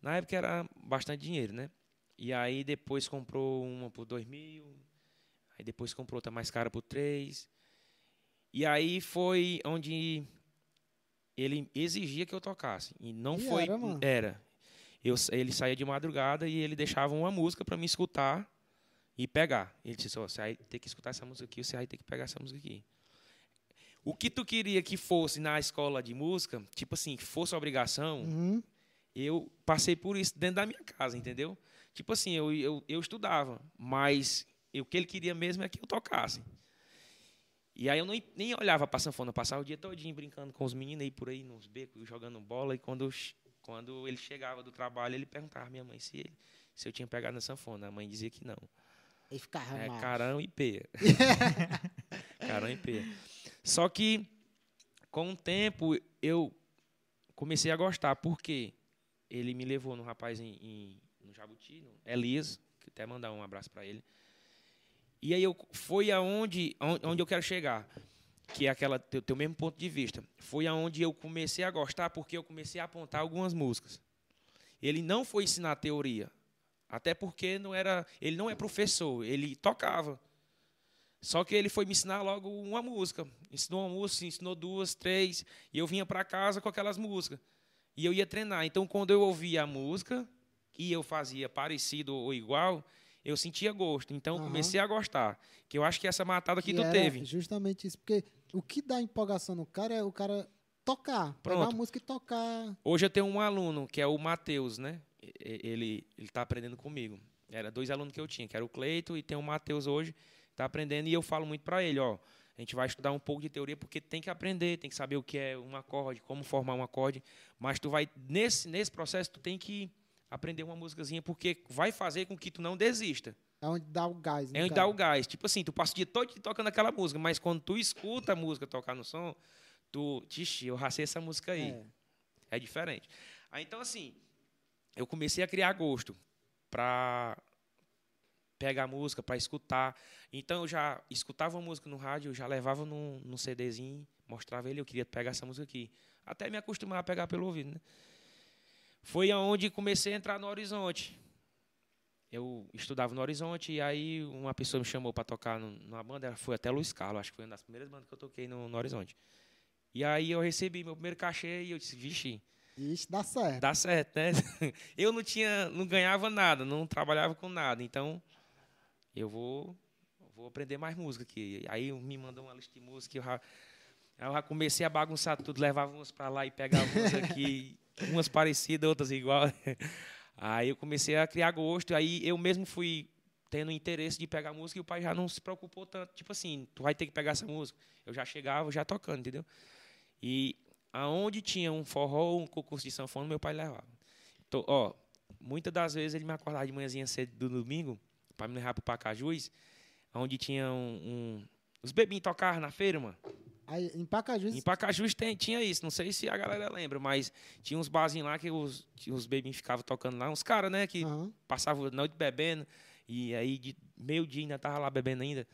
Na época era bastante dinheiro, né? E aí depois comprou uma por 2 mil. Aí depois comprou outra mais cara por 3. E aí foi onde ele exigia que eu tocasse. E não e foi. Era, mano. era. Eu, ele saía de madrugada e ele deixava uma música para me escutar e pegar. Ele disse: oh, você vai ter que escutar essa música aqui, você vai ter que pegar essa música aqui. O que tu queria que fosse na escola de música, tipo assim, que fosse obrigação, uhum. eu passei por isso dentro da minha casa, entendeu? Tipo assim, eu, eu, eu estudava, mas o que ele queria mesmo é que eu tocasse. E aí eu não, nem olhava para sanfona, passava o dia todinho brincando com os meninos aí por aí nos becos, jogando bola. E quando, quando ele chegava do trabalho, ele perguntava à minha mãe se, ele, se eu tinha pegado na sanfona. A mãe dizia que não. E ficava é, carão e peia. [laughs] carão e peia. Só que, com o tempo, eu comecei a gostar. porque Ele me levou no rapaz em, em no Jabuti, no Elias, que até mandar um abraço para ele. E aí eu foi aonde onde eu quero chegar. que é aquela teu, teu mesmo ponto de vista. Foi aonde eu comecei a gostar porque eu comecei a apontar algumas músicas. Ele não foi ensinar teoria, até porque não era, ele não é professor, ele tocava. Só que ele foi me ensinar logo uma música. Ensinou uma música, ensinou duas, três, e eu vinha para casa com aquelas músicas. E eu ia treinar. Então, quando eu ouvia a música e eu fazia parecido ou igual, eu sentia gosto. Então, uhum. comecei a gostar. Que eu acho que essa matada que, que tu teve. Justamente isso. Porque o que dá empolgação no cara é o cara tocar. Pronto. Pegar a música e tocar. Hoje eu tenho um aluno, que é o Matheus, né? Ele está aprendendo comigo. Era dois alunos que eu tinha, que era o Cleito e tem o Matheus hoje, está aprendendo. E eu falo muito para ele, ó. A gente vai estudar um pouco de teoria porque tem que aprender, tem que saber o que é um acorde, como formar um acorde. Mas tu vai nesse nesse processo tu tem que aprender uma músicazinha porque vai fazer com que tu não desista. É onde dá o gás. Né, é onde cara? dá o gás. Tipo assim, tu passa o dia todo tocando aquela música, mas quando tu escuta a música tocar no som, tu, tixi, eu racei essa música aí. É. é diferente. Aí, então, assim, eu comecei a criar gosto para pegar música, para escutar. Então, eu já escutava uma música no rádio, eu já levava num, num CDzinho, mostrava ele, eu queria pegar essa música aqui. Até me acostumar a pegar pelo ouvido, né? Foi aonde comecei a entrar no Horizonte eu estudava no Horizonte e aí uma pessoa me chamou para tocar numa banda, foi até Luiz Carlos, acho que foi uma das primeiras bandas que eu toquei no, no Horizonte. E aí eu recebi meu primeiro cachê e eu disse, vixe, dá certo. Dá certo, né? [laughs] Eu não tinha, não ganhava nada, não trabalhava com nada, então eu vou vou aprender mais música aqui. Aí me mandou uma lista de música, eu já, eu já comecei a bagunçar tudo, levava umas para lá e pegava umas aqui, [laughs] umas parecidas, outras igual. [laughs] Aí eu comecei a criar gosto, aí eu mesmo fui tendo interesse de pegar música e o pai já não se preocupou tanto. Tipo assim, tu vai ter que pegar essa música. Eu já chegava, já tocando, entendeu? E aonde tinha um forró, um concurso de sanfona, meu pai levava. Então, ó, muitas das vezes ele me acordava de manhãzinha cedo do domingo para me levar para o Pacajus, onde tinha um, um os bebinhos tocavam na feira, mano. Aí, em Pacajus? Em Pacajus tem, tinha isso. Não sei se a galera lembra, mas tinha uns barzinhos lá que os, os bebinhos ficavam tocando lá. Uns caras, né, que uhum. passavam a noite bebendo. E aí, de meio-dia ainda tava lá bebendo ainda.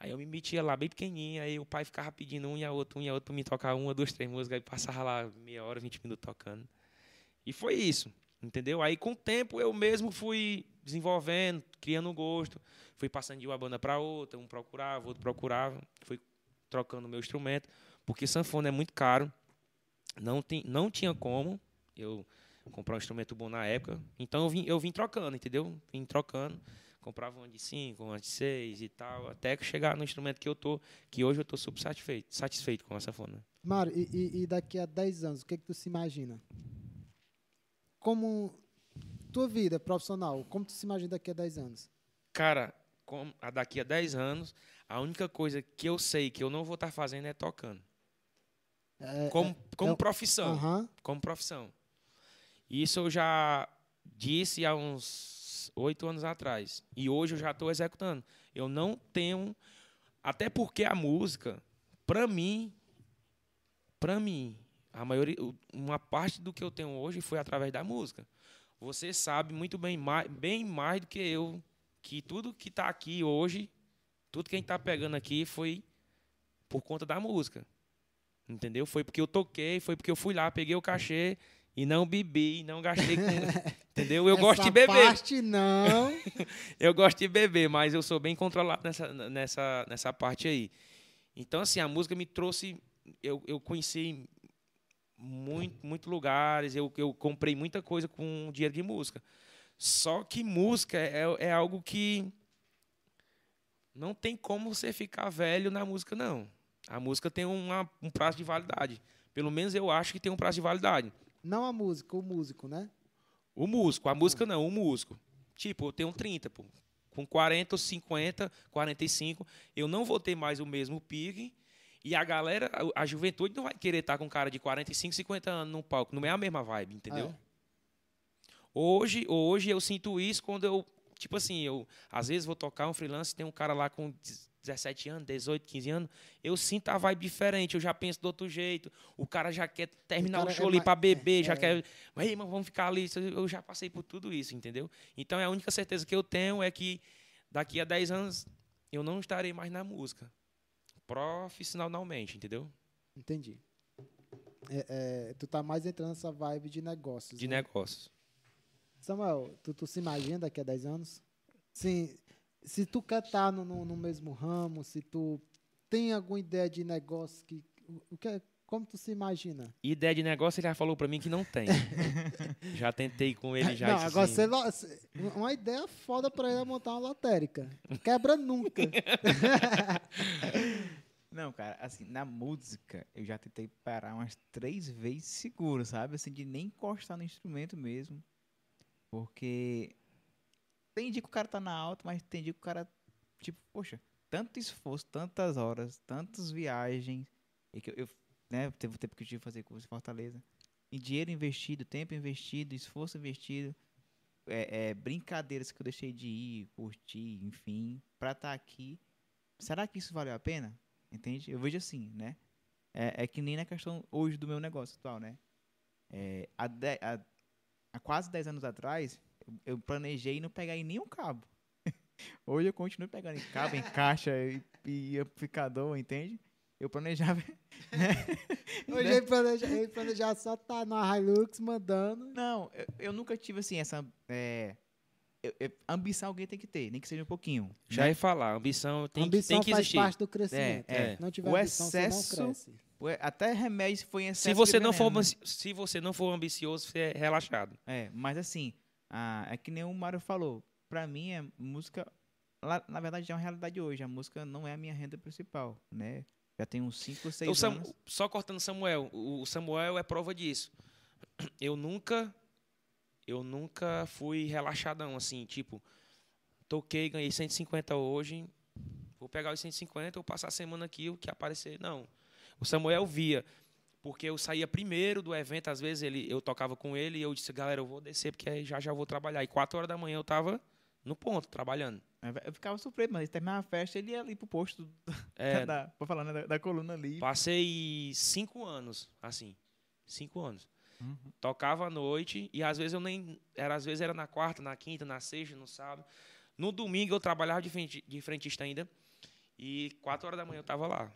Aí eu me metia lá bem pequenininho. Aí o pai ficava pedindo um e a outro, um e a outro pra me tocar uma, duas, três músicas. Aí passava lá meia hora, vinte minutos tocando. E foi isso, entendeu? Aí com o tempo eu mesmo fui desenvolvendo, criando gosto. Fui passando de uma banda para outra, um procurava, outro procurava. Fui trocando o meu instrumento, porque sanfona é muito caro. Não, tem, não tinha como eu comprar um instrumento bom na época. Então eu vim, eu vim trocando, entendeu? Vim trocando. Comprava um de 5, um de 6 e tal, até chegar no instrumento que eu tô, que hoje eu tô super satisfeito, satisfeito com a sanfona. Mário, e, e, daqui a 10 anos, o que, é que tu se imagina? Como tua vida profissional, como tu se imagina daqui a 10 anos? Cara, com, a daqui a 10 anos, a única coisa que eu sei que eu não vou estar fazendo é tocando. É, como é, como é, profissão. Uh -huh. Como profissão. Isso eu já disse há uns oito anos atrás. E hoje eu já estou executando. Eu não tenho. Até porque a música, para mim, para mim, a maioria, uma parte do que eu tenho hoje foi através da música. Você sabe muito bem mais, bem mais do que eu que tudo que está aqui hoje tudo que a gente tá pegando aqui foi por conta da música. Entendeu? Foi porque eu toquei, foi porque eu fui lá, peguei o cachê e não bebi, não gastei com. [laughs] entendeu? Eu Essa gosto de beber. parte não. [laughs] eu gosto de beber, mas eu sou bem controlado nessa, nessa, nessa parte aí. Então, assim, a música me trouxe. Eu, eu conheci muito, muito lugares, eu, eu comprei muita coisa com dinheiro de música. Só que música é, é algo que não tem como você ficar velho na música, não. A música tem uma, um prazo de validade. Pelo menos eu acho que tem um prazo de validade. Não a música, o músico, né? O músico. A música não, o músico. Tipo, eu tenho 30, pô. Com 40, 50, 45, eu não vou ter mais o mesmo pique. E a galera, a, juventude não vai querer estar com um cara de 45, 50 anos no palco. Não é a mesma vibe, entendeu? É. Hoje, hoje eu sinto isso quando eu Tipo assim, eu às vezes vou tocar um freelance, tem um cara lá com 17 anos, 18, 15 anos, eu sinto a vibe diferente, eu já penso do outro jeito. O cara já quer terminar o, o show é ali para beber, é, já é. quer. Mas, irmão, vamos ficar ali. Eu já passei por tudo isso, entendeu? Então a única certeza que eu tenho é que daqui a 10 anos eu não estarei mais na música. Profissionalmente, entendeu? Entendi. É, é, tu tá mais entrando nessa vibe de negócios. De né? negócios. Samuel, tu, tu se imagina daqui a 10 anos? Sim, se tu quer estar no, no, no mesmo ramo, se tu tem alguma ideia de negócio que. O, que é- como tu se imagina? Ideia de negócio ele já falou pra mim que não tem. [laughs] já tentei com ele já. não, agora assim, você, uma ideia foda pra ele é montar uma lotérica. Quebra nunca. [laughs] Não, cara, assim, na música, eu já tentei parar umas três vezes seguro, sabe? Assim, de nem encostar no instrumento mesmo. Porque tem dia que o cara tá na alta, mas tem dia que o cara, tipo, poxa, tanto esforço, tantas horas, tantas viagens, e que eu, eu, né, teve o tempo que eu tive que fazer curso em Fortaleza. E dinheiro investido, tempo investido, esforço investido, é, é, brincadeiras que eu deixei de ir, curtir, enfim, pra estar aqui. Será que isso valeu a pena? Entende? Eu vejo assim, né? É, é que nem na questão hoje do meu negócio atual, né? É, há, de- há- há quase 10 anos atrás, eu, planejei não pegar em nenhum cabo. [laughs] hoje eu continuo pegando em cabo, em caixa e, e amplificador, entende? Eu planejava. [laughs] Hoje né? ele planeja, ele planeja só tá na Hilux mandando. Não, eu, eu nunca tive assim essa. É, ambição alguém tem que ter, nem que seja um pouquinho. Já né? ia falar, ambição tem, que- ambição tem que faz existir. parte do crescimento. É, é. Não tiver O ambição, você excesso- não cresce. Até remédio foi em excesso. Se você não for né? se você não for ambicioso, você é relaxado. É, mas assim, ah, é que nem o Mário falou. Pra mim, é música. lá- na verdade, é uma realidade hoje. A música não é a minha renda principal, né? Já tem uns 5, 6 O Sam- anos. só cortando Samuel, o Samuel é prova disso. Eu nunca eu nunca fui relaxadão assim, tipo, toquei, ganhei 150 hoje, vou pegar os 150, vou passar a semana aqui, o que aparecer, não. O Samuel via, porque eu saía primeiro do evento, às vezes ele eu tocava com ele e eu disse, galera, eu vou descer porque aí já já vou trabalhar. E quatro horas da manhã eu tava no ponto trabalhando. Eu ficava surpreso, mas terminava a festa, ele ia ali pro posto [laughs] É, da, pra falar, né, da, da coluna ali. Passei cinco anos, assim. Cinco anos. Uhum. Tocava à noite e às vezes eu nem. Era, às vezes era na quarta, na quinta, na sexta, no sábado. No domingo eu trabalhava de, frente, de frentista ainda. E quatro horas da manhã eu estava lá.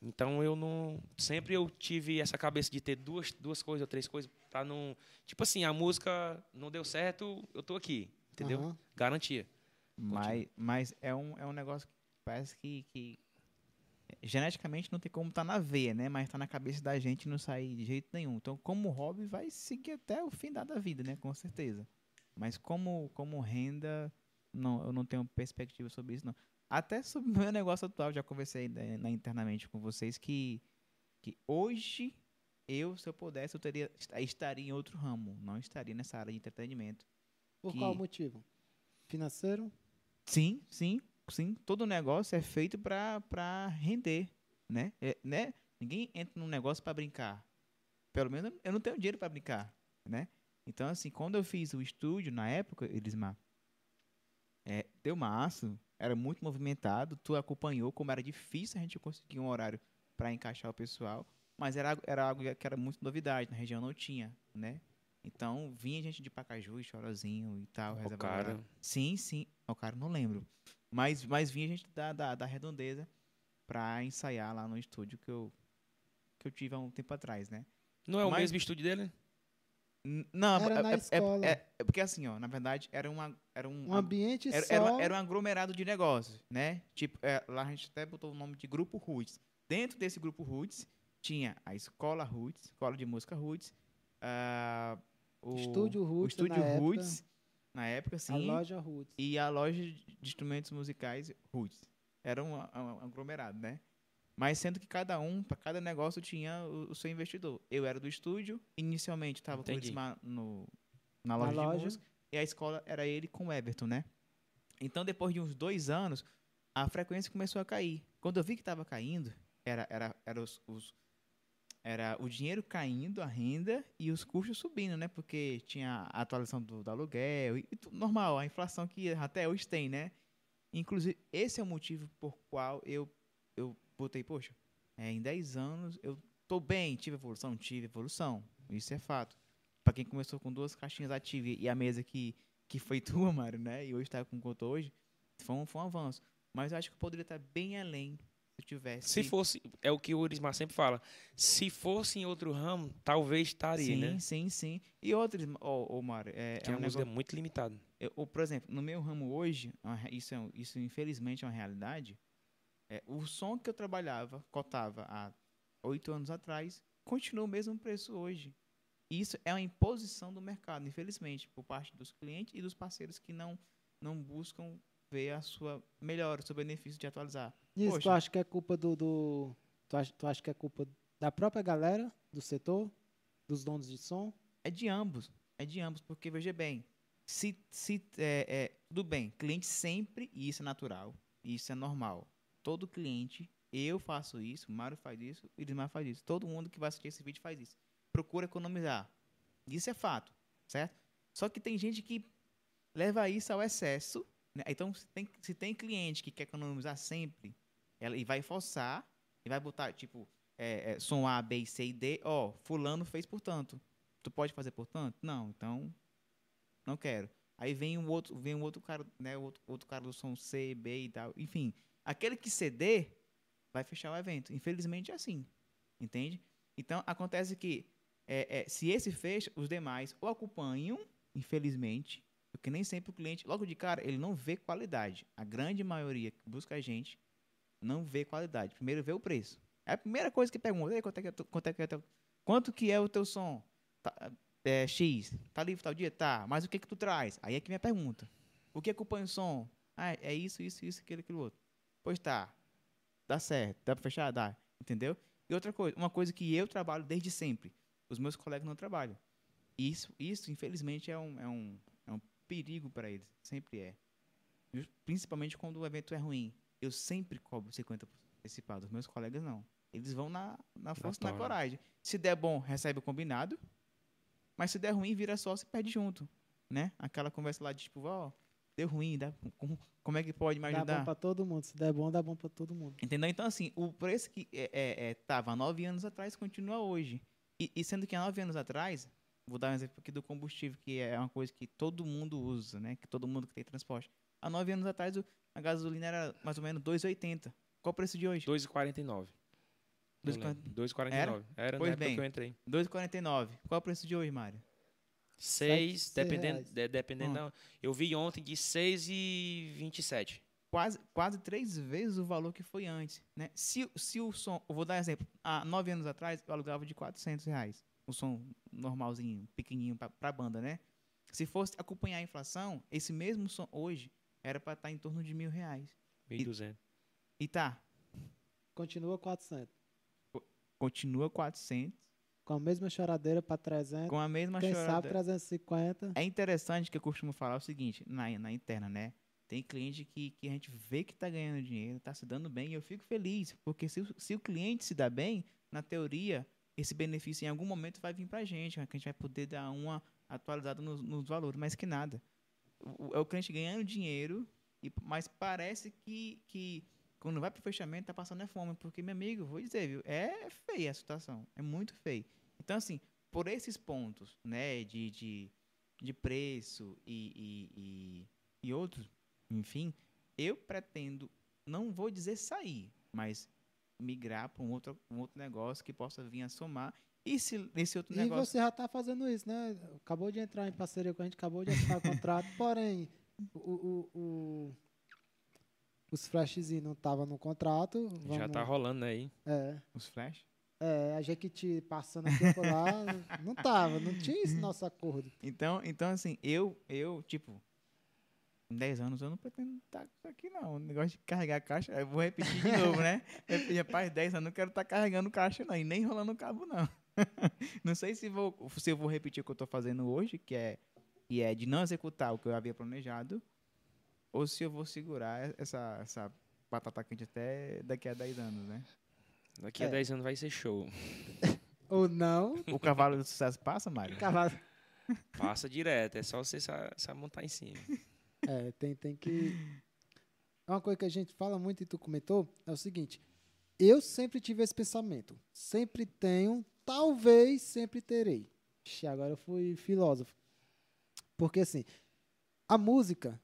Então eu não. Sempre eu tive essa cabeça de ter duas, duas coisas ou três coisas pra não. Tipo assim, a música não deu certo, eu tô aqui. Entendeu? Aham. Garantia. Mas, mas é, um, é um negócio que parece que, que geneticamente não tem como estar na veia, né? Mas tá na cabeça da gente e não sair de jeito nenhum. Então, como hobby, vai seguir até o fim da, da vida, né? Com certeza. Mas como, como renda, não, eu não tenho perspectiva sobre isso, não. Até sobre o meu negócio atual, já conversei né, na, internamente com vocês que, que hoje eu, se eu pudesse, eu teria, estaria em outro ramo. Não estaria nessa área de entretenimento. Por que- qual motivo? Financeiro? Sim, sim, sim. Todo negócio é feito para render, né? É, né? Ninguém entra num negócio para brincar. Pelo menos eu não tenho dinheiro para brincar, né? Então, assim, quando eu fiz o estúdio, na época, Elismar, é, deu maço, era muito movimentado, tu acompanhou como era difícil a gente conseguir um horário para encaixar o pessoal, mas era, algo- era algo que era muito novidade, na região não tinha, né? Então, vinha gente de Pacaju, Chorozinho e tal, O cara. Sim, sim. O cara não lembro. Mas, mas vinha gente da, da, da redondeza pra ensaiar lá no estúdio que eu, que eu tive há um tempo atrás, né? Não é o Mas- mesmo estúdio dele? Não, Era é, na é- é- escola. é- é porque assim, ó, na verdade, era, uma, era um. Um ambiente era, só. era, era um aglomerado de negócios, né? Tipo, é, lá a gente até botou o nome de Grupo Roots. Dentro desse Grupo Roots, tinha a Escola Roots, Escola de Música Roots, ah, o Estúdio o Roots, Estúdio na época. Na época, sim. A loja Roots. e a loja de instrumentos musicais Roots. Era um, um aglomerado, né? Mas sendo que cada um, para cada negócio, tinha o, o seu investidor. Eu era do estúdio, inicialmente estava com o. Elismar no, na Na loja, de loja. música, e a escola era ele com o Everton, né? Então, depois de uns dois anos, a frequência começou a cair. Quando eu vi que estava caindo, era, era, era, os, os- era o dinheiro caindo, a renda, e os custos subindo, né? Porque tinha a atualização do, do aluguel, e, e tudo normal, a inflação que até hoje tem, né? Inclusive, esse é o motivo por qual eu, eu botei, poxa, é, em 10 anos eu tô bem, tive evolução, tive evolução. Isso é fato. Para quem começou com duas caixinhas ativas e a mesa que, que foi [laughs] tua, Mário, né? E hoje tá com quanto hoje, foi um, foi um avanço. Mas eu acho que eu poderia estar bem além tivesse. Se fosse, é o que o Urismar sempre fala, se fosse em outro ramo, talvez estaria, sim, né? sim, sim. E outros, ô, ô Mário, é, Que é a um negócio. é muito limitado. Eu, ou, por exemplo, no meu ramo hoje, é isso, é, isso infelizmente é uma realidade. É, o som que eu trabalhava, cotava há oito anos atrás, continua o mesmo preço hoje. Isso é uma imposição do mercado, infelizmente, por parte dos clientes e dos parceiros que não, não buscam ver a sua melhora, o seu benefício de atualizar. Isso, tu acha que é culpa do. do tu, acha, tu acha que é culpa da própria galera do setor, dos donos de som? É de ambos. É de ambos, porque veja bem, se, se é, é, tudo bem, cliente sempre, e isso é natural, isso é normal. Todo cliente, eu faço isso, o Mário faz isso, o Idmar faz isso. Todo mundo que vai assistir esse vídeo faz isso. Procura economizar. Isso é fato, certo? Só que tem gente que leva isso ao excesso. Né? Então, se tem, se tem cliente que quer economizar sempre, ela, e vai forçar, e vai botar, tipo, é, é, som A, B, C e D, ó, fulano fez por tanto. Tu pode fazer por tanto? Não, então não quero. Aí vem um outro, vem um outro cara, né, outro, outro cara do som C, B e tal. Enfim, aquele que ceder vai fechar o evento. Infelizmente é assim, entende? Então acontece que é, é, se esse fecha, os demais ou acompanham, infelizmente, porque nem sempre o cliente, logo de cara, ele não vê qualidade. A grande maioria que busca a gente não vê qualidade. Primeiro vê o preço. É a primeira coisa que pergunta, "Ei, quanto é que é, quanto é que é teu, quanto que é o teu som? Tá, é, X, tá livre tal dia? Tá, mas o que que tu traz? Aí é que minha pergunta. O que acompanha o som? Ah, é isso, isso, isso, aquilo, aquilo outro. Pois tá, dá certo, dá pra fechar? Dá, entendeu? E outra coisa, uma coisa que eu trabalho desde sempre, os meus colegas não trabalham. Isso, isso infelizmente, é um, é um, é um perigo para eles, sempre é. Principalmente quando o evento é ruim. Eu sempre cobro 50% antecipado, os meus colegas não. Eles vão na, na força e na tora. coragem. Se der bom, recebe o combinado. Mas se der ruim, vira só, se perde junto. Né? Aquela conversa lá de tipo, ó, deu ruim, dá, como, como é que pode me Dá ajudar? bom pra todo mundo. Se der bom, dá bom pra todo mundo. Entendeu? Então, assim, o preço que é, é, é, tava há nove anos atrás continua hoje. E, e sendo que há nove anos atrás, vou dar um exemplo aqui do combustível, que é uma coisa que todo mundo usa, né? Que todo mundo que tem transporte. Há nove anos atrás, a gasolina era mais ou menos 2,80. Qual o preço de hoje? 2,49. Eu 2,40. lembro. 2,49. Era, Pois na época bem. que eu entrei. 2,49. Qual o preço de hoje, Mário? 6, seis dependendo, de- dependendo Hum. da- Eu vi ontem de 6,27. Quase, quase três vezes o valor que foi antes, né? Se, se o som... Eu vou dar um exemplo. Há nove anos atrás, eu alugava de 400 reais. O som normalzinho, pequenininho pra, pra banda, né? Se fosse acompanhar a inflação, esse mesmo som hoje era para estar em torno de mil reais. 1.200. E tá, Continua 400. continua 400, Com a mesma choradeira pra 300. com a mesma Quem sabe chorada. 350. É interessante que eu costumo falar o seguinte, na, na interna, né? Tem cliente que, que a gente vê que tá ganhando dinheiro, tá se dando bem, e eu fico feliz, porque se, se o cliente se dá bem, na teoria, esse benefício em algum momento vai vir pra gente, né? que a gente vai poder dar uma atualizada nos, nos valores, mas que nada. O- o- é o cliente ganhando dinheiro, e, mas parece que, que quando vai pro fechamento tá passando é fome, porque, meu amigo, vou dizer, viu, é feia a situação, é muito feio. Então, assim, por esses pontos, né, de, de, de preço e, e, e, e outros, enfim, eu pretendo, não vou dizer sair, mas migrar para um outro, um outro negócio que possa vir a somar. E se esse outro E negócio. você já tá fazendo isso, né? Acabou de entrar em parceria com a gente, acabou de assinar o contrato. [laughs] Porém, o, o, o- os flashzinhos não estavam no contrato. Já vamos- tá rolando aí. É, Os flash? é, a Jequiti passando aqui por lá, não tava, não tinha esse [laughs] nosso acordo. Então, então assim, eu, eu, tipo, em 10 anos eu não pretendo estar com isso aqui, não. O negócio de carregar caixa, eu vou repetir de novo, né? [laughs] Repetir, Rapaz, 10 anos eu não quero estar carregando caixa, não, e nem rolando cabo, não. [laughs] não sei se, vou, se eu vou repetir o que eu tô fazendo hoje, que é, que é de não executar o que eu havia planejado, ou se eu vou segurar essa, essa batata quente até daqui a 10 anos, né? Daqui a É. 10 anos vai ser show. [laughs] Ou não, O cavalo do sucesso passa, Mário? cavalo. Passa direto, é só você sa- saber montar em cima. É, tem, tem que. Uma coisa que a gente fala muito e tu comentou é o seguinte: eu sempre tive esse pensamento. Sempre tenho, talvez sempre terei. Ixi, agora eu fui filósofo. Porque assim, a música,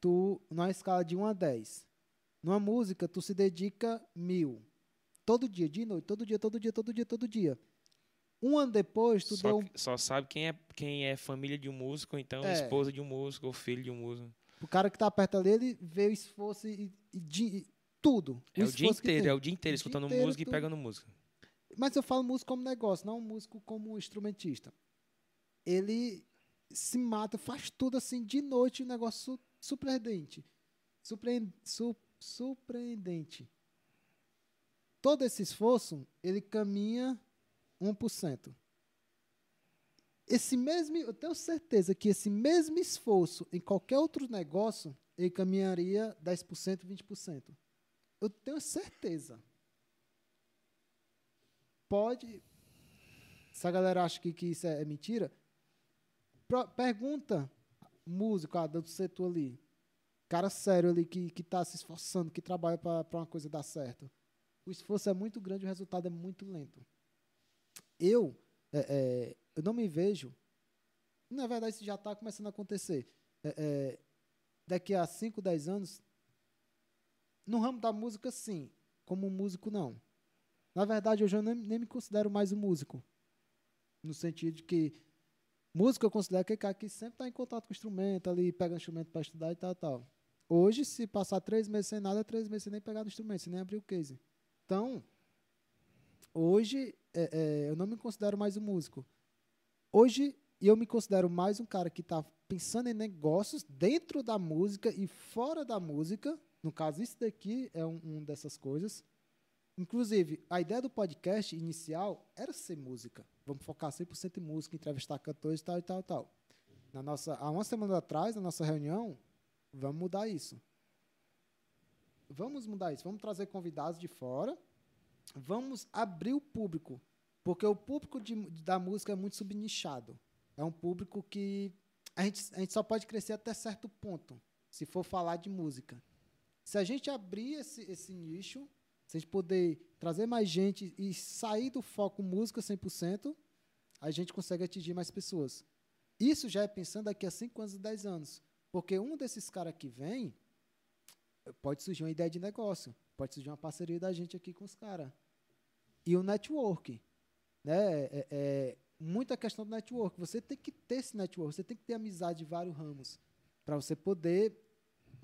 tu, numa escala de 1 a 10, Numa música, tu se dedica mil. Todo dia, de noite, todo dia, todo dia, todo dia, todo dia. Um ano depois, tu Só, deu um só sabe quem é, quem é família de um músico, então É. esposa de um músico, ou filho de um músico. O cara que tá perto ali, ele vê o esforço e, e e tudo. É o dia esforço que inteiro, é o dia inteiro O dia escutando inteiro música e pegando música. Mas eu falo músico como negócio, não músico como instrumentista. Ele se mata, faz tudo assim de noite, um negócio su- surpreendente. Surpre- su- surpreendente. Todo esse esforço, ele caminha 1%. Esse mesmo, eu tenho certeza que esse mesmo esforço em qualquer outro negócio, ele caminharia 10%, 20%. Eu tenho certeza. Pode. Se a galera acha que, que isso é, é mentira, pergunta músico ah, do setor ali. Cara sério ali que, que tá se esforçando, que trabalha para uma coisa dar certo. O esforço é muito grande, o resultado é muito lento. Eu, é, é, eu não me vejo. Na verdade, isso já está começando a acontecer. É, é, daqui a 5, 10 anos, no ramo da música, sim. Como músico, não. Na verdade, eu nem, nem me considero mais um músico. No sentido de que músico eu considero aquele cara que sempre está em contato com o instrumento, ali, pega o instrumento para estudar e tal, tal. Hoje, se passar três meses sem nada, é três meses sem nem pegar no instrumento, sem nem abrir o case. Então, hoje, é, é, eu não me considero mais um músico. Hoje, eu me considero mais um cara que está pensando em negócios dentro da música e fora da música. No caso, isso daqui é um, um dessas coisas. Inclusive, a ideia do podcast inicial era ser música. Vamos focar 100% em música, entrevistar cantores e tal e tal e tal. Na nossa, há uma semana atrás, na nossa reunião, vamos mudar isso. Vamos mudar isso. Vamos trazer convidados de fora. Vamos abrir o público. Porque o público de, da música é muito subnichado. É um público que a gente, a gente só pode crescer até certo ponto, se for falar de música. Se a gente abrir esse, esse nicho, se a gente poder trazer mais gente e sair do foco música 100%, a gente consegue atingir mais pessoas. Isso já é pensando daqui a 5 anos e 10 anos. Porque um desses caras que vem, pode surgir uma ideia de negócio, pode surgir uma parceria da gente aqui com os caras. E o network. Né? É, é muita questão do network. Você tem que ter esse network, você tem que ter amizade de vários ramos para você poder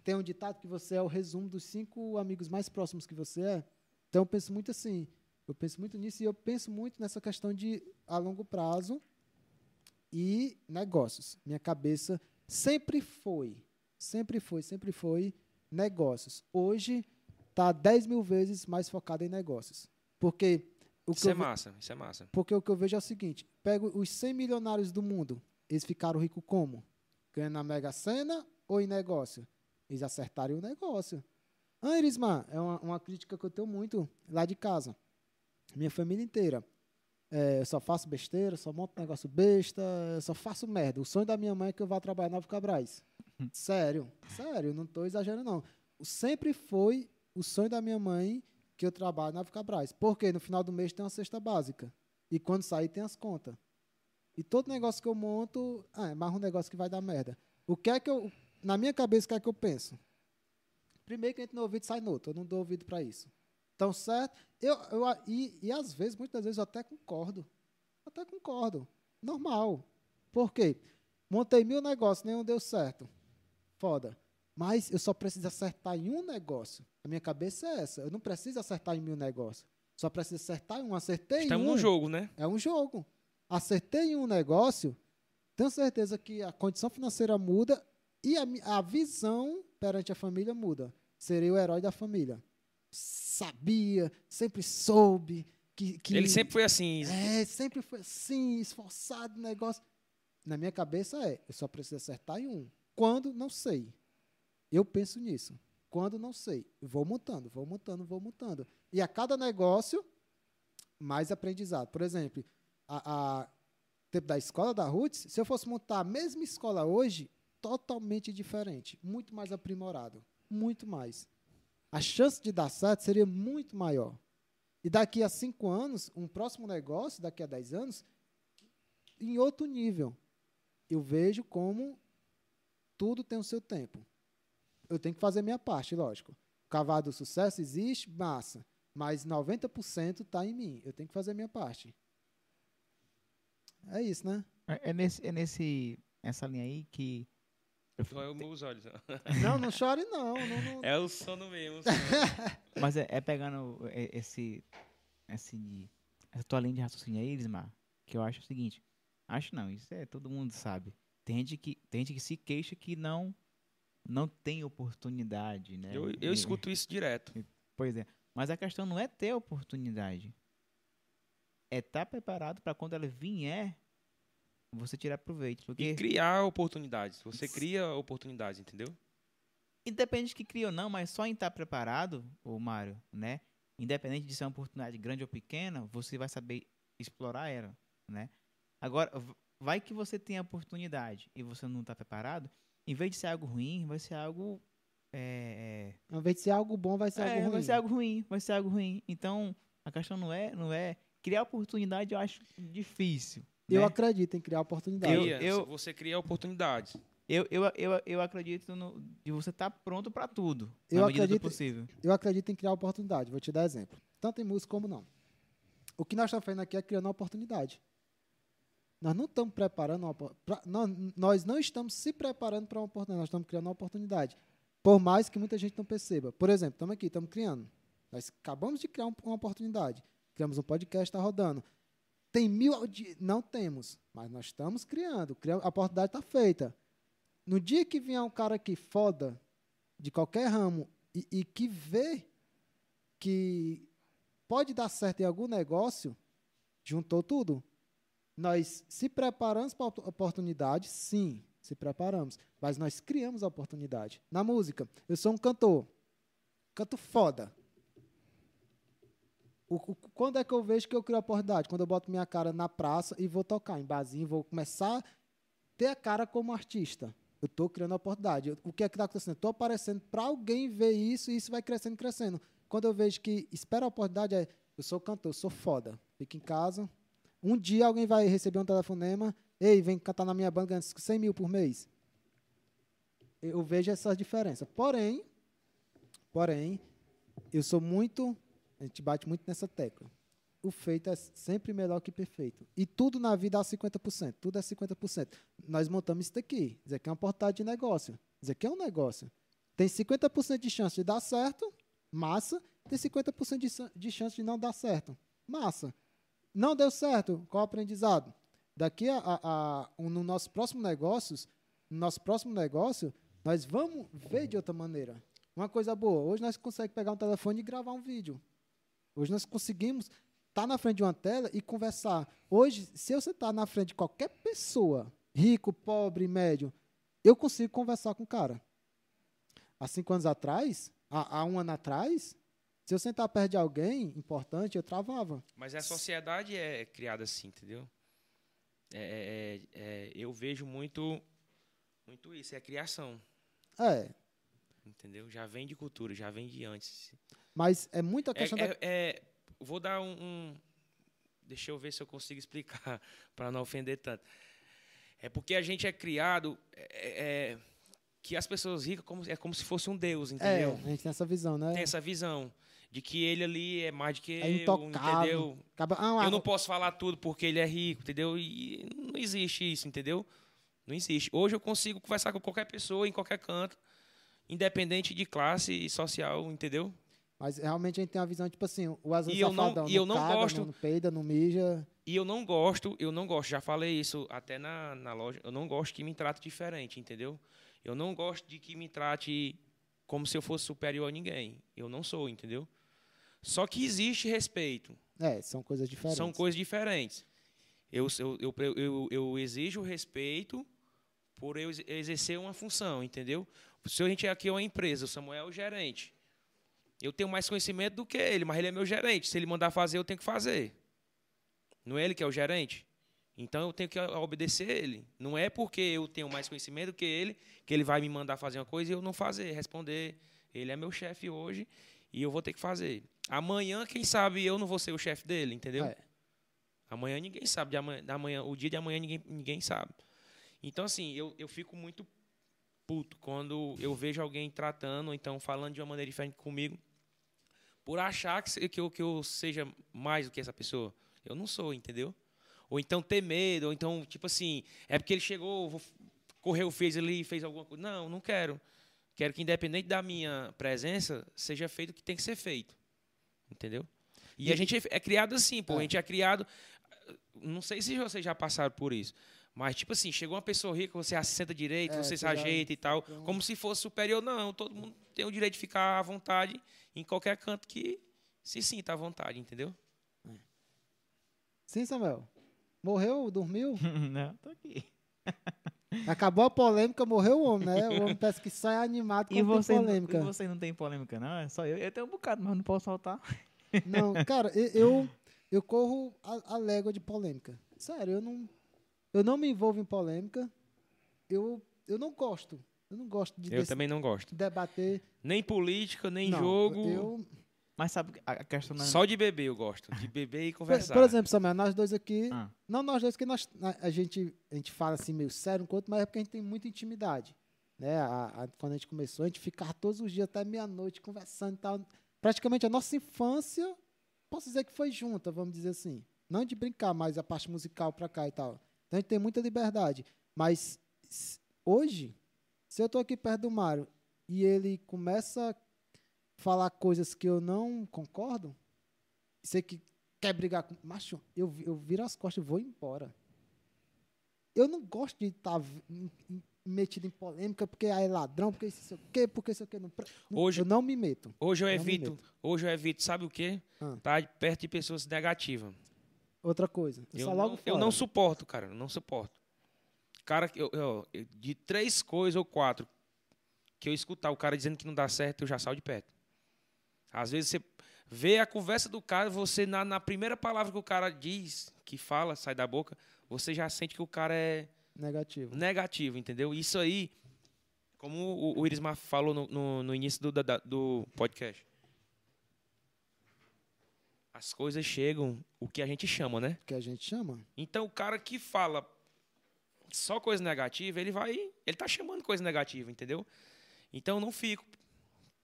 tem um ditado que você é o resumo dos cinco amigos mais próximos que você é. Então eu penso muito assim, eu penso muito nisso e eu penso muito nessa questão de a longo prazo e negócios. Minha cabeça sempre foi, sempre foi, sempre foi negócios. Hoje está 10 mil vezes mais focado em negócios. Porque o que Isso é massa, isso é massa. porque o que eu vejo é o seguinte: pego os 100 milionários do mundo, eles ficaram ricos como? Ganhando na Mega Sena ou em negócio? Eles acertaram o negócio. Ah, Irismar, é uma, uma crítica que eu tenho muito lá de casa. Minha família inteira. É, eu só faço besteira, só monto negócio besta, só faço merda. O sonho da minha mãe é que eu vá trabalhar na Nova Cabrais. [laughs] sério, sério, não estou exagerando, não. Sempre foi o sonho da minha mãe que eu trabalhe na Nova Cabrais. Porque no final do mês tem uma cesta básica. E quando sair tem as contas. E todo negócio que eu monto, ah, é mais um negócio que vai dar merda. O que é que eu. Na minha cabeça, o que é que eu penso? Primeiro que entra no ouvido sai no outro. Eu não dou ouvido para isso. Então, certo? Eu, eu, e, e às vezes, muitas vezes, eu até concordo. Até concordo. Normal. Por quê? Montei mil negócios, nenhum deu certo. Foda. Mas eu só preciso acertar em um negócio. A minha cabeça é essa. Eu não preciso acertar em mil negócios. Só preciso acertar em um. Acertei Estamos em um. no jogo, né? É um jogo. Acertei em um negócio, tenho certeza que a condição financeira muda e a, a visão perante a família muda. Serei o herói da família. Sabia, sempre soube que. que Ele sempre foi assim. É, sempre foi assim, esforçado no negócio. Na minha cabeça é, eu só preciso acertar em um. Quando, não sei. Eu penso nisso. Quando, não sei. Vou montando, vou montando, vou montando. E a cada negócio, mais aprendizado. Por exemplo, a, a tempo da escola da Roots, se eu fosse montar a mesma escola hoje, totalmente diferente, muito mais aprimorado, muito mais. A chance de dar certo seria muito maior. E daqui a cinco anos, um próximo negócio, daqui a dez anos, em outro nível. Eu vejo como tudo tem o seu tempo. Eu tenho que fazer minha parte, lógico. O cavar do sucesso existe, massa. Mas 90% está em mim. Eu tenho que fazer a minha parte. É isso, né? É, é nesse, é nesse, essa linha aí que. Eu fico... os meus olhos. [laughs] não, não chore não, não, não. É o sono mesmo. O sono. [laughs] Mas é, é, pegando esse, esse, essa tua linha de raciocínio aí, Elismar, que eu acho o seguinte. Acho não, isso é todo mundo sabe. Tem gente que, tem gente que se queixa que não não tem oportunidade, né? Eu, eu escuto isso direto. Pois é. Mas a questão não é ter oportunidade. É estar tá preparado para quando ela vier, você tirar proveito. Porque... E criar oportunidades. Você cria oportunidades, entendeu? Independente de que cria ou não, mas só em estar tá preparado, o Mário, né? Independente de ser uma oportunidade grande ou pequena, você vai saber explorar ela, né? Agora, vai que você tem a oportunidade e você não está preparado, em vez de ser algo ruim, vai ser algo é, é... Ao invés de ser algo bom, vai ser é, algo ruim. Vai ser algo ruim, vai ser algo ruim. Então, a questão não é, não é criar oportunidade, eu acho difícil. Eu né? acredito em criar oportunidade. Eu, eu, você cria oportunidades. Eu, eu, eu, eu acredito no, de você estar tá pronto para tudo, eu na medida acredito, do possível. Eu acredito em criar oportunidade. Vou te dar exemplo. Tanto em música como não. O que nós estamos fazendo aqui é criando uma oportunidade. Nós não estamos preparando uma, pra, nós, nós não estamos se preparando para uma oportunidade, nós estamos criando uma oportunidade. Por mais que muita gente não perceba. Por exemplo, estamos aqui, estamos criando. Nós acabamos de criar uma oportunidade. Criamos um podcast, está rodando. Tem mil. Não temos, mas nós estamos criando. A oportunidade está feita. No dia que vier um cara aqui foda, de qualquer ramo, e, e que vê que pode dar certo em algum negócio, juntou tudo. Nós se preparamos para a oportunidade, sim se preparamos. Mas nós criamos a oportunidade. Na música, eu sou um cantor. Canto foda. O, o, quando é que eu vejo que eu crio a oportunidade? Quando eu boto minha cara na praça e vou tocar em barzinho, vou começar a ter a cara como artista. Eu estou criando a oportunidade. O que é que está acontecendo? Estou aparecendo para alguém ver isso e isso vai crescendo, crescendo. Quando eu vejo que espera a oportunidade, é eu sou cantor, eu sou foda. Fico em casa. Um dia alguém vai receber um telefonema Ei, vem cantar na minha banda ganhando 100 mil por mês. Eu vejo essa diferença. Porém, porém, eu sou muito, a gente bate muito nessa tecla. O feito é sempre melhor que perfeito. E tudo na vida é 50%. Tudo é 50%. Nós montamos isso daqui. Isso aqui é uma portada de negócio. Isso aqui é um negócio. Tem 50% de chance de dar certo, massa. Tem 50% de, de chance de não dar certo, massa. Não deu certo, qual o aprendizado? daqui a, a, a um, no nosso próximo negócios, no nosso próximo negócio, nós vamos ver de outra maneira. Uma coisa boa, hoje nós conseguimos pegar um telefone e gravar um vídeo. Hoje nós conseguimos estar tá na frente de uma tela e conversar. Hoje, se você está na frente de qualquer pessoa, rico, pobre, médio, eu consigo conversar com o cara. Há cinco anos atrás, há, há um ano atrás, se eu sentar perto de alguém importante, eu travava. Mas a sociedade é criada assim, entendeu? É, é, é, eu vejo muito, muito isso, é a criação. É. Entendeu? Já vem de cultura, já vem de antes. Mas é muita é, questão é, da... é, vou dar um, um, Deixa eu ver se eu consigo explicar [laughs] para não ofender tanto. É porque a gente é criado é, que as pessoas ricas como, é como se fosse um deus, entendeu? É, a gente tem essa visão, né? Tem essa visão de que ele ali é mais do que é eu, entendeu? Acaba... Ah, eu não posso falar tudo porque ele é rico, entendeu? E não existe isso, entendeu? Não existe. Hoje eu consigo conversar com qualquer pessoa em qualquer canto, independente de classe social, entendeu? Mas realmente a gente tem uma visão tipo assim, o azul e eu não, e eu não caga, gosto, não peida, não mija. E eu não gosto, eu não gosto, já falei isso até na, na loja, eu não gosto que me trate diferente, entendeu? Eu não gosto de que me trate como se eu fosse superior a ninguém. Eu não sou, entendeu? Só que existe respeito. É, são coisas diferentes. São coisas diferentes. Eu, eu, eu, eu, eu exijo respeito por eu exercer uma função, entendeu? Se a gente aqui é uma empresa, o Samuel é o gerente. Eu tenho mais conhecimento do que ele, mas ele é meu gerente. Se ele mandar fazer, eu tenho que fazer. Não é ele que é o gerente? Então eu tenho que obedecer ele. Não é porque eu tenho mais conhecimento do que ele que ele vai me mandar fazer uma coisa e eu não fazer, responder. Ele é meu chefe hoje e eu vou ter que fazer. Amanhã, quem sabe, eu não vou ser o chefe dele, entendeu? É. Amanhã ninguém sabe. De amanhã, da manhã, o dia de amanhã ninguém, ninguém sabe. Então, assim, eu, eu fico muito puto quando eu vejo alguém tratando, ou então falando de uma maneira diferente comigo, por achar que, que, eu, que eu seja mais do que essa pessoa. Eu não sou, entendeu? Ou então ter medo, ou então, tipo assim, é porque ele chegou, vou- correu, fez ali, fez alguma coisa. Não, não quero. Quero que, independente da minha presença, seja feito o que tem que ser feito. Entendeu? E, a E- gente é- criado assim, pô. É. A gente é criado. Não sei se vocês já passaram por isso. Mas, tipo assim, chegou uma pessoa rica, você assenta direito, É, você se ajeita e tal. então- Como se fosse superior. Não, todo mundo tem o direito de ficar à vontade em qualquer canto que se sinta à vontade, entendeu? Sim, Samuel. Morreu, dormiu? [laughs] Não, tô aqui. [laughs] Acabou a polêmica, morreu o homem, né? O homem parece que sai animado E quando tem você, não, polêmica. e você não tem polêmica, não? É só eu. Eu tenho um bocado, mas não posso soltar. [laughs] Não, cara, eu, eu corro a, a légua de polêmica. Sério, eu não, eu não me envolvo em polêmica. Eu, eu não gosto. Eu não gosto de Eu desse- também não gosto. debater. Nem política, nem Não, jogo. Eu, Mas sabe a questão não é- Só de beber eu gosto. De beber e conversar. por exemplo, Samuel, nós dois aqui. Ah, Não nós dois, porque nós, a, gente, a gente fala assim meio sério um com o outro, mas é porque a gente tem muita intimidade. Né? A- a- quando a gente começou, a gente ficava todos os dias até meia-noite conversando e tal. Praticamente a nossa infância, posso dizer que foi junta, vamos dizer assim. Não de brincar, mas a parte musical pra cá e tal. Então a gente tem muita liberdade. Mas hoje, se eu tô aqui perto do Mário e ele começa a falar coisas que eu não concordo, sei que quer brigar com. Macho, eu, eu viro as costas e vou embora. Eu não gosto de estar metido em polêmica porque aí é ladrão, porque isso sei o quê, porque isso não. pre- não- Hoje- eu não me meto. Hoje eu me evito, hoje eu evito, sabe o quê? Ah. Tá perto de pessoas negativas. Outra coisa. Eu, Eu não, eu não suporto, cara. Eu não suporto. Cara, eu, eu- eu- de três coisas ou quatro que eu escutar o cara dizendo que não dá certo, eu já saio de perto. Às vezes você vê a conversa do cara, você na, na primeira palavra que o cara diz, que fala, sai da boca, você já sente que o cara é Negativo. negativo, entendeu? Isso aí, como o, o Irismar falou no, no, no início do, da- do podcast, as coisas chegam o que a gente chama, né? Que a gente chama. Então o cara que fala só coisa negativa, ele vai, ele tá chamando coisa negativa, entendeu? Então eu não fico,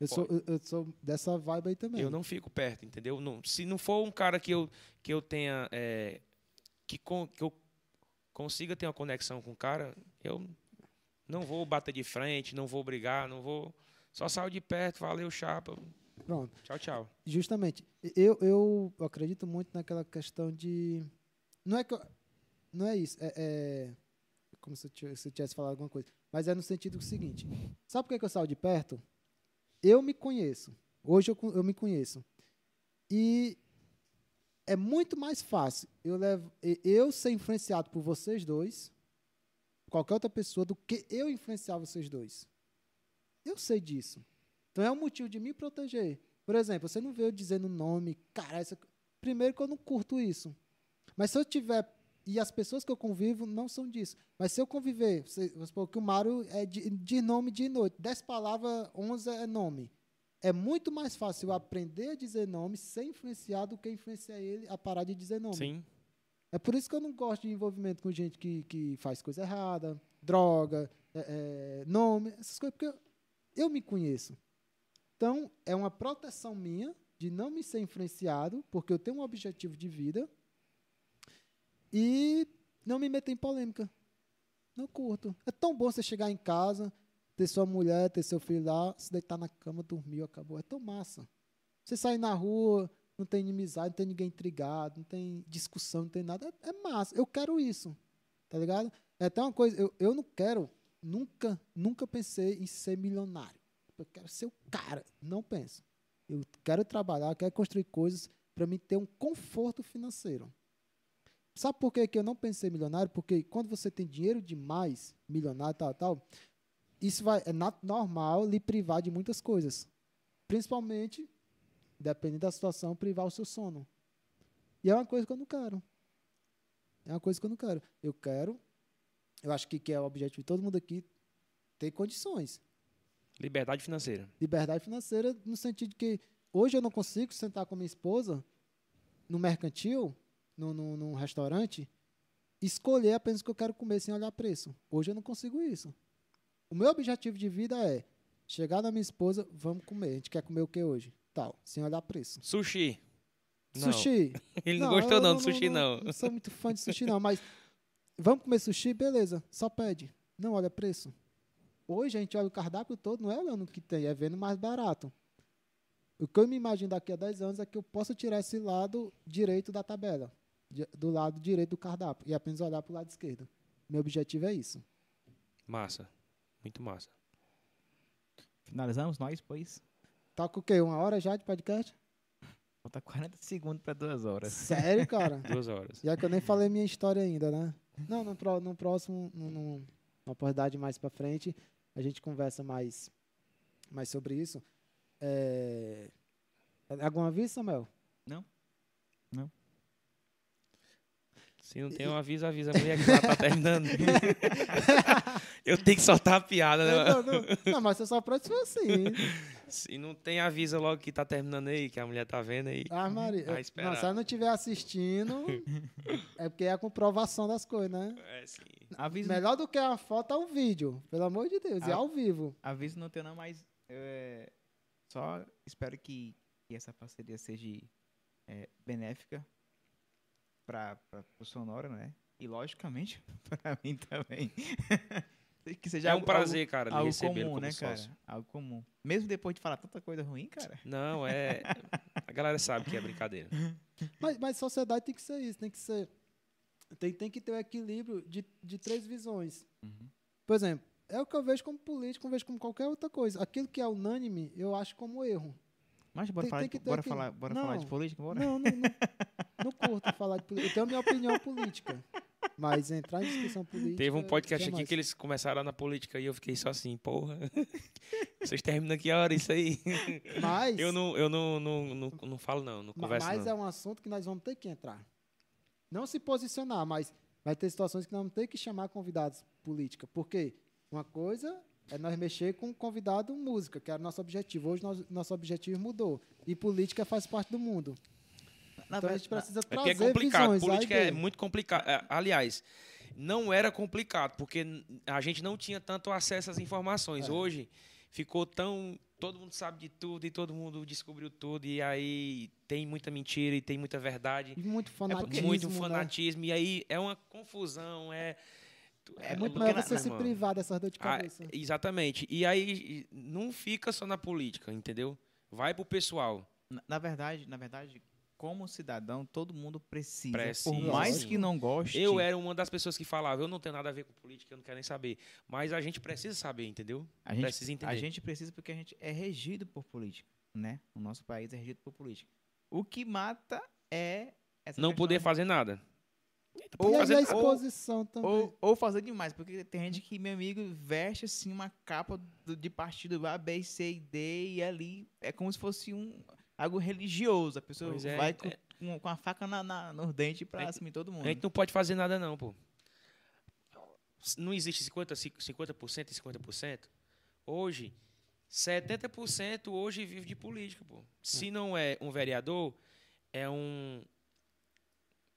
Eu sou, eu, sou dessa vibe aí também. eu não fico perto, entendeu? Não- se não for um cara que eu que eu tenha é, que, con- que eu consiga ter uma conexão com o cara, eu não vou bater de frente, não vou brigar, não vou só saio de perto, valeu chapa, Pronto. tchau tchau. Justamente. Eu, eu acredito muito naquela questão de. Não é que eu- Não é isso. É, é como se eu, tivesse, se eu tivesse falado alguma coisa. Mas é no sentido seguinte. Sabe por que que eu saio de perto? Eu me conheço. Hoje eu, eu me conheço. E é muito mais fácil eu, levo, eu ser influenciado por vocês dois, qualquer outra pessoa, do que eu influenciar vocês dois. Eu sei disso. Então é um motivo de me proteger. Por exemplo, você não eu dizendo nome, cara, essa... primeiro que eu não curto isso. Mas se eu tiver e as pessoas que eu convivo não são disso. Mas se eu conviver, você, vamos supor que o Mário é de, de nome de noite, dez palavras, onze é nome. É muito mais fácil eu aprender a dizer nome sem influenciar do que influenciar ele a parar de dizer nome. Sim. É por isso que eu não gosto de envolvimento com gente que, que faz coisa errada, droga, é, é, nome, essas coisas, porque eu, eu me conheço. Então, é uma proteção minha de não me ser influenciado, porque eu tenho um objetivo de vida e não me meter em polêmica. Não curto. É tão bom você chegar em casa, ter sua mulher, ter seu filho lá, se deitar na cama, dormiu, acabou. É tão massa. Você sair na rua, não tem inimizade, não tem ninguém intrigado, não tem discussão, não tem nada. É, é massa. Eu quero isso. Tá ligado? É até uma coisa, eu, eu não quero, nunca, nunca pensei em ser milionário. Eu quero ser o cara. Não penso. Eu quero trabalhar, quero construir coisas para mim ter um conforto financeiro. Sabe por que, que eu não pensei milionário? Porque quando você tem dinheiro demais, milionário, tal, tal, isso vai, é normal lhe privar de muitas coisas. Principalmente, dependendo da situação, privar o seu sono. E é uma coisa que eu não quero. É uma coisa que eu não quero. Eu quero, eu acho que, que é o objetivo de todo mundo aqui, ter condições. Liberdade financeira. Liberdade financeira no sentido de que hoje eu não consigo sentar com minha esposa no mercantil, no, no, num restaurante, escolher apenas o que eu quero comer sem olhar preço. Hoje eu não consigo isso. o meu objetivo de vida é chegar na minha esposa, vamos comer. A gente quer comer o que hoje? Tal, sem olhar preço. Sushi. Não. Sushi. [laughs] Ele não, gostou eu não do sushi, não. não. Não sou muito fã de sushi, não, mas vamos comer sushi? Beleza, só pede. Não olha preço. Hoje a gente olha o cardápio todo, não é olhando o que tem, é vendo mais barato. O que eu me imagino daqui a 10 anos é que eu possa tirar esse lado direito da tabela, do lado direito do cardápio, e apenas olhar para o lado esquerdo. Meu objetivo é isso. Massa. Muito massa. Finalizamos nós, pois. Tá com o quê? Uma hora já de podcast? Falta 40 segundos para duas horas. Sério, cara? [laughs] Duas horas. Já que eu nem falei minha história ainda, né? Não, no, pró- no próximo, num- num- numa oportunidade mais pra frente, a gente conversa mais, mais sobre isso. É... Algum aviso, Samuel? Se não tem um aviso, avisa a mulher que tá terminando. [laughs] Eu tenho que soltar a piada, né? Não, não, não, mas você só pode se assim. Se não tem, avisa logo que tá terminando aí, que a mulher tá vendo aí. Ah, Maria. Não, se ela não estiver assistindo, é porque é a comprovação das coisas, né? É, sim. Aviso, Melhor do que a foto é o vídeo, pelo amor de Deus, e Ah. ao vivo. aviso não tenho não, mas é, só espero que, que essa parceria seja é, benéfica para o Sonora, né? E logicamente [laughs] para mim também. [laughs] que seja É um algo- prazer, cara, algo, recebê-lo comum, como né, sócio. cara? Algo comum. Mesmo depois de falar tanta coisa ruim, cara. Não, é. A galera sabe que é brincadeira. [laughs] Mas, mas sociedade tem que ser isso, tem que ser. Tem, tem que ter o equilíbrio de, de três visões. Por exemplo, é o que eu vejo como político, eu vejo como qualquer outra coisa. Aquilo que é unânime, eu acho como erro. Mas bora, Tem- falar, tem de, que ter bora, aqui- falar, bora falar de Não. política? Bora? Não, não, não, não curto falar de política. Eu tenho a minha opinião política. Mas entrar em discussão política. Teve um podcast aqui que eles começaram na política e eu fiquei só assim, porra. [laughs] Vocês terminam aqui a hora isso aí. Mas, Eu não, eu não, não, não, não falo, não. Não converso, mas não. é um assunto que nós vamos ter que entrar. Não se posicionar, mas vai ter situações que nós vamos ter que chamar convidados política. Porque uma coisa é nós mexer com convidado música, que era o nosso objetivo. Hoje nós- nosso objetivo mudou. E política faz parte do mundo. Na então a ver- gente precisa É porque trazer é complicado. visões. A Política é muito complicado. É, Aliás, não era complicado, porque a gente não tinha tanto acesso às informações. É. Hoje ficou tão. Todo mundo sabe de tudo e todo mundo descobriu tudo. E aí tem muita mentira e tem muita verdade. E muito fanatismo. muito né? fanatismo. E aí é uma confusão. É, É muito porque melhor na- você se irmão, privar dessas dor de ah, cabeça. exatamente. E aí não fica só na política, entendeu? Vai pro pessoal. Na, na verdade, na verdade, como cidadão, todo mundo precisa. Precisa, por mais sim. que não goste. Eu era uma das pessoas que falava, eu não tenho nada a ver com política, eu não quero nem saber. Mas a gente precisa saber, entendeu? a gente, precisa entender. A gente precisa porque a gente é regido por política, né? O nosso país é regido por política. O que mata é essa não poder de- fazer nada. Ou e fazer- a ou- exposição também. Ou, ou fazer demais, porque tem gente que, meu amigo, veste assim uma capa do- de partido A, B, C e D, e ali é como se fosse um algo religioso. A pessoa Pois é, vai com, é. com, com a faca na, na, nos dentes pra É, assumir todo mundo. A gente não pode fazer nada não, pô. Não existe 50%, 50% e 50%. Hoje, 70% hoje vive de política, pô. Se não é um vereador, é um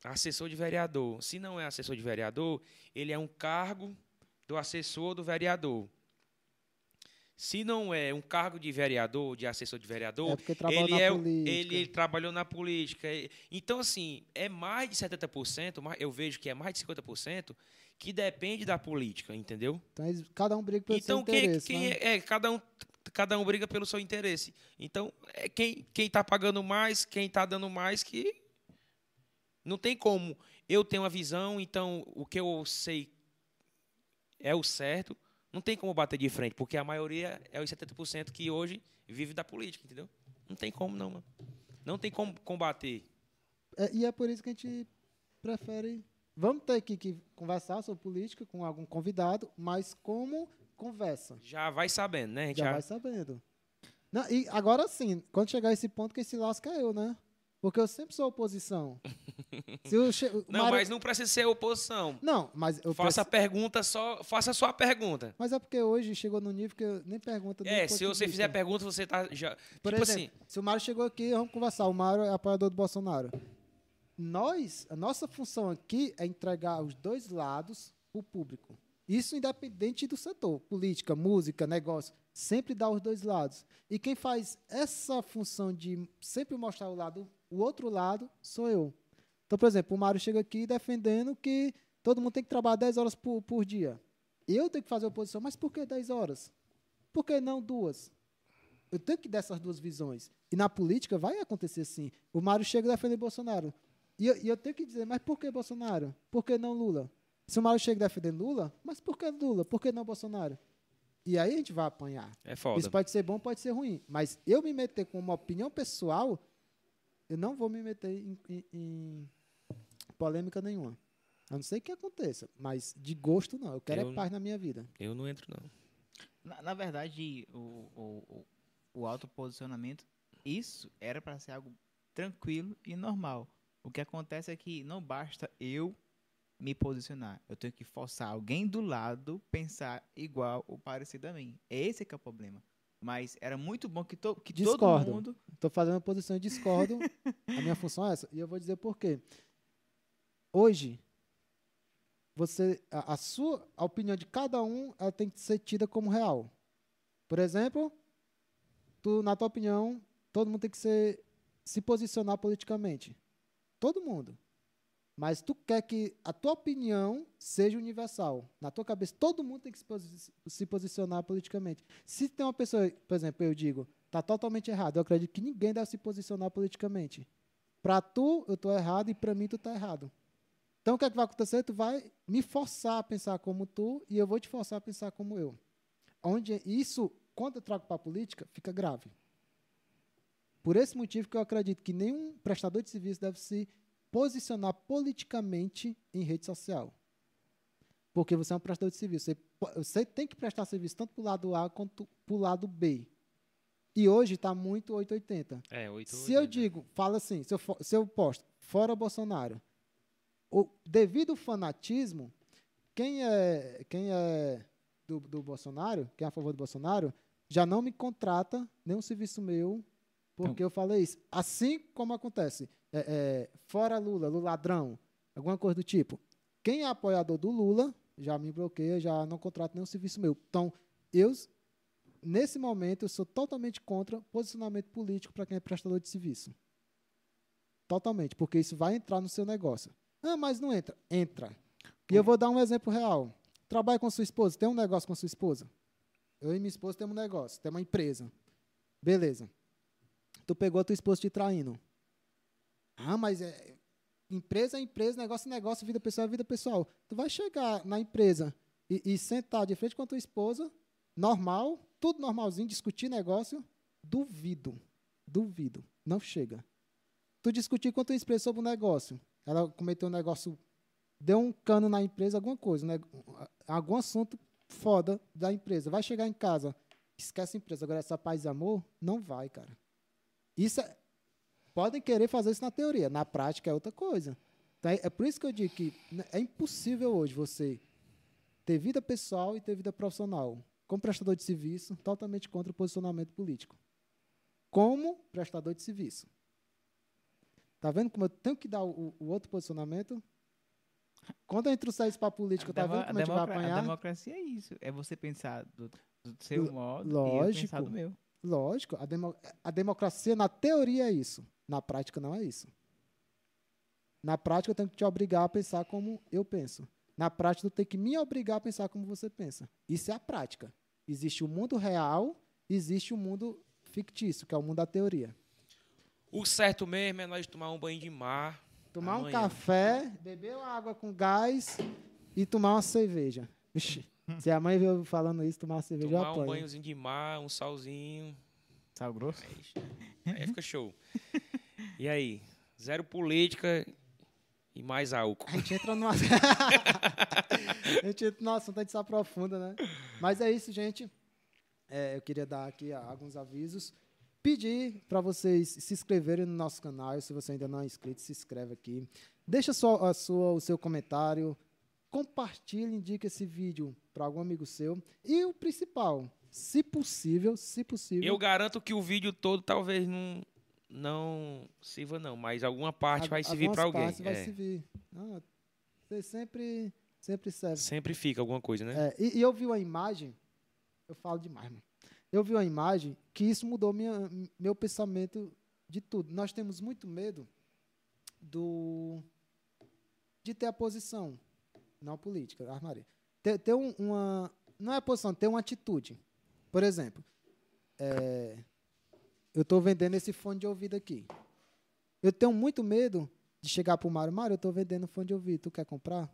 assessor de vereador. Se não é assessor de vereador, ele é um cargo do assessor do vereador. Se não é um cargo de vereador, de assessor de vereador, É ele, é, ele, ele trabalhou na política. Então, assim, é mais de 70%, mais- eu vejo que é mais de 50%, que depende da política, entendeu? Então cada um briga pelo então, seu quem, interesse. quem né? é, é, cada um cada um briga pelo seu interesse. Então, é quem quem está pagando mais, quem está dando mais que não tem como. Eu tenho uma visão, então o que eu sei é o certo. Não tem como bater de frente, porque a maioria é os 70% que hoje vive da política, entendeu? Não tem como não, mano. Não tem como combater. É, e é por isso que a gente prefere. Vamos ter que, que conversar sobre política com algum convidado, mas como conversa. Já vai sabendo, né? Já já- vai sabendo. Não, e agora sim, quando chegar esse ponto, quem se lasca é eu, né? Porque eu sempre sou oposição. [laughs] Che- Não, Mário- mas não precisa ser oposição. Não, mas eu Faça a preciso- pergunta só, faça a sua pergunta. Mas é porque hoje chegou no nível que eu nem pergunta. É, se você fizer pergunta, você tá já. Por tipo exemplo, se o Mário chegou aqui, vamos conversar. O Mário é apoiador do Bolsonaro. Nós, a nossa função aqui é entregar os dois lados para o público. Isso independente do setor, política, música, negócio, sempre dá os dois lados. E quem faz essa função de sempre mostrar o lado, o outro lado, sou eu. Então, por exemplo, o Mário chega aqui defendendo que todo mundo tem que trabalhar 10 horas por, por dia. Eu tenho que fazer oposição, mas por que 10 horas? Por que não duas? Eu tenho que dar essas duas visões. E na política vai acontecer assim. O Mário chega defendendo Bolsonaro. E eu, e eu tenho que dizer, mas por que Bolsonaro? Por que não Lula? Se o Mário chega defendendo Lula, mas por que Lula? Por que não Bolsonaro? E aí a gente vai apanhar. É foda. Isso pode ser bom, pode ser ruim. Mas eu me meter com uma opinião pessoal, eu não vou me meter em, em- em polêmica nenhuma. A não ser que aconteça. Mas de gosto, não. Eu quero Eu- é paz na minha vida. Eu não entro, não. Na, na verdade, o, o, o, o autoposicionamento, isso era para ser algo tranquilo e normal. O que acontece é que não basta eu me posicionar. Eu tenho que forçar alguém do lado pensar igual ou parecido a mim. Esse que é o problema. Mas era muito bom que, to, que todo Discordo. mundo... Estou fazendo uma posição de discordo. a minha função é essa. E eu vou dizer por quê. Hoje, você, a, a sua a opinião de cada um ela tem que ser tida como real. Por exemplo, tu, na tua opinião, todo mundo tem que ser, se posicionar politicamente. Todo mundo. Mas tu quer que a tua opinião seja universal. Na tua cabeça, todo mundo tem que se, posi- se posicionar politicamente. Se tem uma pessoa, por exemplo, eu digo, tá totalmente errado. Eu acredito que ninguém deve se posicionar politicamente. Para tu, eu tô errado e para mim tu tá errado. Então o que, é que vai acontecer? Tu vai me forçar a pensar como tu e eu vou te forçar a pensar como eu. Onde isso, quando eu trago para a política, fica grave. Por esse motivo que eu acredito que nenhum prestador de serviço deve se posicionar politicamente em rede social. Porque você é um prestador de serviço. Você, você tem que prestar serviço tanto para o lado A quanto para o lado B. E hoje está muito 880. É, oito. Se eu digo, fala assim, se eu, se eu posto fora Bolsonaro, o, devido ao fanatismo, quem é, quem é do, do Bolsonaro, quem é a favor do Bolsonaro, já não me contrata nenhum serviço meu porque eu falei isso. Assim como acontece, é, é, fora Lula, Lula ladrão, alguma coisa do tipo. Quem é apoiador do Lula já me bloqueia, já não contrata nenhum serviço meu. Então, eu, nesse momento, eu sou totalmente contra posicionamento político para quem é prestador de serviço. Totalmente, porque isso vai entrar no seu negócio. Ah, mas não entra. Entra. E eu vou dar um exemplo real. Trabalha com sua esposa, tem um negócio com sua esposa. Eu e minha esposa temos um negócio, temos uma empresa. Beleza. Tu pegou a tua esposa te traindo. Ah, mas é, empresa é empresa, negócio é negócio, vida pessoal é vida pessoal. Tu vai chegar na empresa e, e sentar de frente com a tua esposa, normal, tudo normalzinho, discutir negócio, duvido. Duvido. Não chega. Tu discutir com a tua empresa sobre um negócio. Ela cometeu um negócio, deu um cano na empresa, alguma coisa, né? algum assunto foda da empresa. Vai chegar em casa, esquece a empresa. Agora, essa paz e amor, não vai, cara. Isso é, podem querer fazer isso na teoria, na prática é outra coisa. Então, é, é por isso que eu digo que né, é impossível hoje você ter vida pessoal e ter vida profissional. Como prestador de serviço, totalmente contra o posicionamento político. Como prestador de serviço. Tá vendo como eu tenho que dar o, o outro posicionamento? Quando eu trouxer isso para a política, A tá demo- vendo como a a gente vai democra- A apanhar? democracia é isso. É você pensar do, do seu modo e eu pensar lógico. do meu. Lógico, a, demo- a democracia na teoria é isso. Na prática não é isso. Na prática eu tenho que te obrigar a pensar como eu penso. Na prática eu tenho que me obrigar a pensar como você pensa. Isso é a prática. Existe o mundo real, existe o mundo fictício, que é o mundo da teoria. O certo mesmo é nós tomar um banho de mar. Tomar um Amanhã. café, beber uma água com gás e tomar uma cerveja. Ixi, se a mãe viu falando isso, tomar uma cerveja, eu Tomar um banhozinho de mar, um salzinho. Sal grosso? Aí fica show. E aí? Zero política e mais álcool. A gente entra numa. [laughs] [laughs] a gente entra no assunto, a gente se aprofunda, né? Mas é isso, gente. É, eu queria dar aqui ah, alguns avisos. Pedir para vocês se inscreverem no nosso canal. Se você ainda não é inscrito, se inscreve aqui. Deixa só a sua, o seu comentário. Compartilhe, indique esse vídeo para algum amigo seu. E o principal, se possível, se possível. Eu garanto que o vídeo todo talvez não, não sirva, não. Mas alguma parte vai servir para algumas alguém. partes vai É. servir. Ah, você sempre Sempre serve. Sempre fica alguma coisa, né? É, e, e eu vi uma imagem, eu falo demais, mano. Eu vi uma imagem que isso mudou minha, meu pensamento de tudo. Nós temos muito medo do de ter a posição, não política, armaria. Ter, ter um- uma. Não é a posição, ter uma atitude. Por exemplo, é, eu estou vendendo esse fone de ouvido aqui. Eu tenho muito medo de chegar para o Mário, Mário, eu estou vendendo fone de ouvido, tu quer comprar?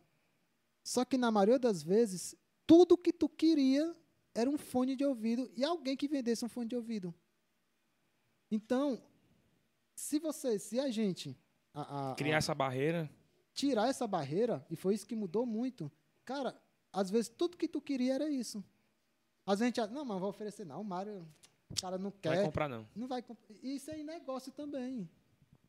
Só que na maioria das vezes, tudo que tu queria era um fone de ouvido e alguém que vendesse um fone de ouvido. Então, se você, se a gente a- a- Criar a- essa barreira. tirar essa barreira, e foi isso que mudou muito, cara, às vezes tudo que tu queria era isso. Às vezes a gente, não, mas vou oferecer não, o Mário, o cara não Não vai quer, comprar, não. não vai comprar. Isso aí é negócio também.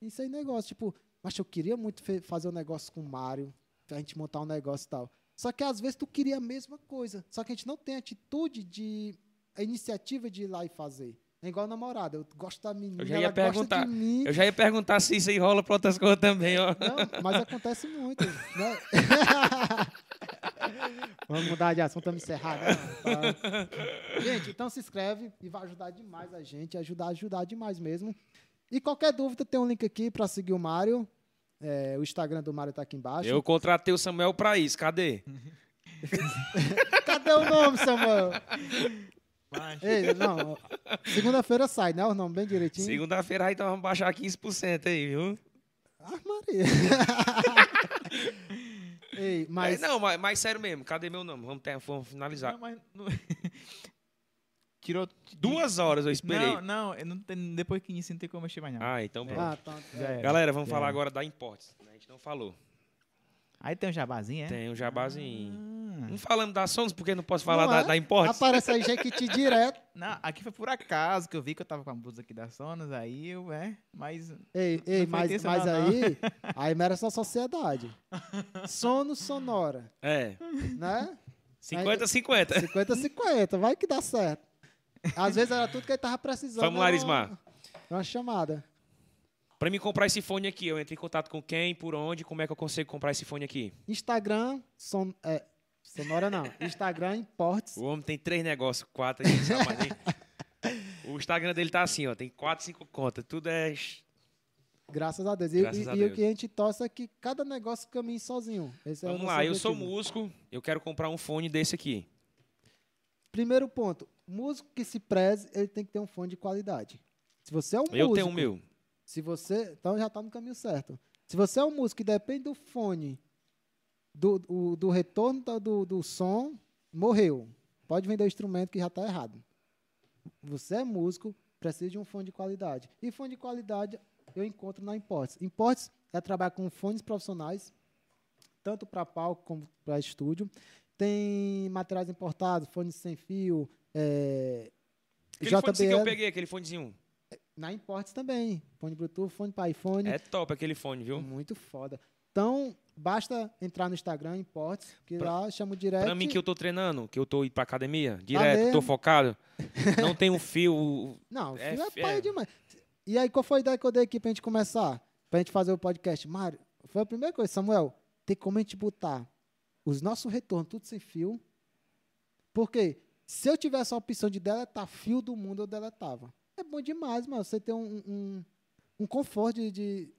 Isso aí é negócio, tipo, mas eu queria muito fazer um negócio com o Mário, pra gente montar um negócio e tal. Só que às vezes tu queria a mesma coisa, só que a gente não tem atitude de a iniciativa de ir lá e fazer. É igual namorada, eu gosto da menina, Eu já ia ela gosta perguntar. de mim. Eu já ia perguntar se isso aí rola pra outras coisas também, ó. Não, mas acontece muito, né? [laughs] Vamos mudar de assunto, vamos encerrar. né? Gente, então se inscreve e vai ajudar demais a gente, ajudar, ajudar demais mesmo. E qualquer dúvida, tem um link aqui para seguir o Mário. É, o Instagram do Mário tá aqui embaixo. Eu contratei o Samuel pra isso. Cadê? [laughs] Cadê o nome, Samuel? Ei, não. Segunda-feira sai, né? O nome bem direitinho. Segunda-feira aí, então vamos baixar 15% aí, viu? Ah, Maria. [laughs] Ei, mas. É, não, mas, mas sério mesmo, cadê meu nome? Vamos, ter, vamos finalizar. Não, mas não- [laughs] Tirou. Duas horas eu esperei. Não, não, eu não tem- depois que inicia não tem como mexer mais não. Ah, então pronto. Ah, tá. Era. Galera, vamos falar agora da Imports. A gente não falou. Aí tem um jabazinho, é? Tem um jabazinho. Ah. Não falamos da Sons, porque não posso falar Não da, é? da Imports. Aparece aí Jequiti direto. [laughs] Não, aqui foi por acaso que eu vi que eu tava com a blusa aqui da Sonos, aí eu, é, mas... Ei, ei, mas, mas não. aí, [laughs] aí merece a sociedade. Sono sonora, É, né? 50-50. 50-50, vai que dá certo. Às vezes era tudo que ele tava precisando. Vamos lá. Uma, uma chamada. Pra me comprar esse fone aqui, eu entro em contato com quem, por onde, como é que eu consigo comprar esse fone aqui? Instagram, son, é, sonora não. Instagram, importes. O homem tem três negócios, quatro. [laughs] O Instagram dele tá assim, ó, tem quatro, cinco contas, tudo é... Graças a Deus. E, Graças a e Deus. o que a gente torce é que cada negócio caminhe sozinho. Esse é Vamos nosso lá, eu sou objetivo. músico, eu quero comprar um fone desse aqui. Primeiro ponto, músico que se preze, ele tem que ter um fone de qualidade. Se você é um Eu músico, tenho o meu. Se você. Então já está no caminho certo. Se você é um músico que depende do fone, do, o- do retorno do, do, som, morreu. Pode vender o instrumento que já está errado. Você é músico, precisa de um fone de qualidade. E fone de qualidade eu encontro na Imports. Imports é trabalhar com fones profissionais, tanto para palco como para estúdio. Tem materiais importados, fones sem fio, é, Aquele fonezinho que eu JBL. peguei, aquele fonezinho. Na Imports também. Fone Bluetooth, fone para iPhone. É top aquele fone, viu? Muito foda. Então, basta entrar no Instagram, Imports, que Pra- lá chama direto. Pra mim que eu tô treinando, que eu tô indo pra academia, direto, tô mesmo? focado, [laughs] não tem um fio... Não, É filho é, fe- pai é. demais. E aí, qual foi a ideia que eu dei aqui pra gente começar? Pra gente fazer o podcast? Mário, foi a primeira coisa, Samuel, tem como a gente botar os nossos retornos tudo sem fio. Porque se eu tivesse a opção de deletar fio do mundo, eu deletava. É bom demais, mano. Você ter um, um, um conforto de, de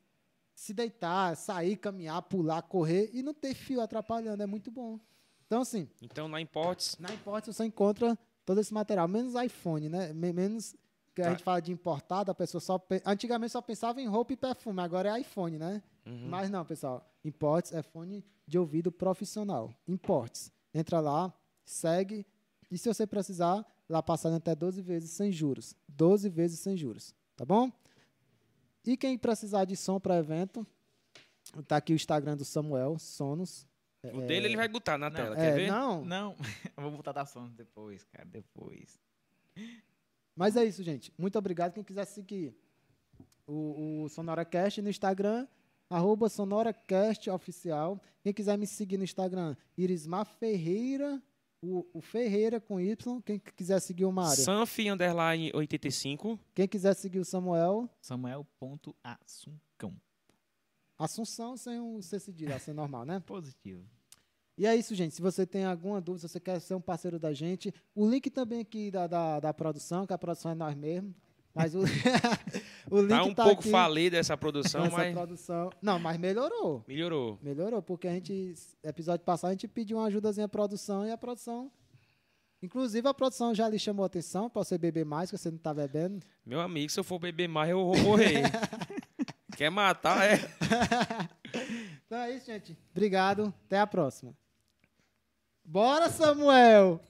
se deitar, sair, caminhar, pular, correr e não ter fio atrapalhando. É muito bom. Então, assim, Então, na Imports, na Imports você encontra todo esse material, menos iPhone, né? Me- Menos que a Tá. gente fala de importado, a pessoa só. Antigamente só pensava em roupa e perfume, agora é iPhone, né? Uhum. Mas não, pessoal. Imports é fone de ouvido profissional. Imports. Entra lá, segue. E se você precisar, lá passando até 12 vezes sem juros. 12 vezes sem juros. Tá bom? E quem precisar de som para evento, tá aqui o Instagram do Samuel, Sonos. o dele ele vai botar na Não, tela, É, quer ver? não, Não, [laughs] eu vou botar da Sonos depois, cara, depois. Mas é isso, gente. Muito obrigado. Quem quiser seguir o, o SonoraCast no Instagram, arroba SonoraCast Oficial. Quem quiser me seguir no Instagram, Irismar Ferreira, o, o Ferreira com Y. Quem quiser seguir o Mário. Sanf underline 85. Quem quiser seguir o Samuel, Samuel.assuncão. Assunção sem o C cedilha, assim [laughs] normal, né? Positivo. E é isso, gente. Se você tem alguma dúvida, se você quer ser um parceiro da gente, o link também aqui da, da, da produção, que a produção é nós mesmos. Mas o, [laughs] o link Tá um tá pouco aqui falido essa produção, essa mas produção. Não, mas melhorou. melhorou. Melhorou, porque a gente, episódio passado, a gente pediu uma ajudazinha à produção e a produção. Inclusive, a produção já lhe chamou a atenção para você beber mais, que você não tá bebendo. Meu amigo, se eu for beber mais, eu vou morrer. [laughs] Quer matar, é? [laughs] Então é isso, gente. Obrigado. Até a próxima. Bora, Samuel!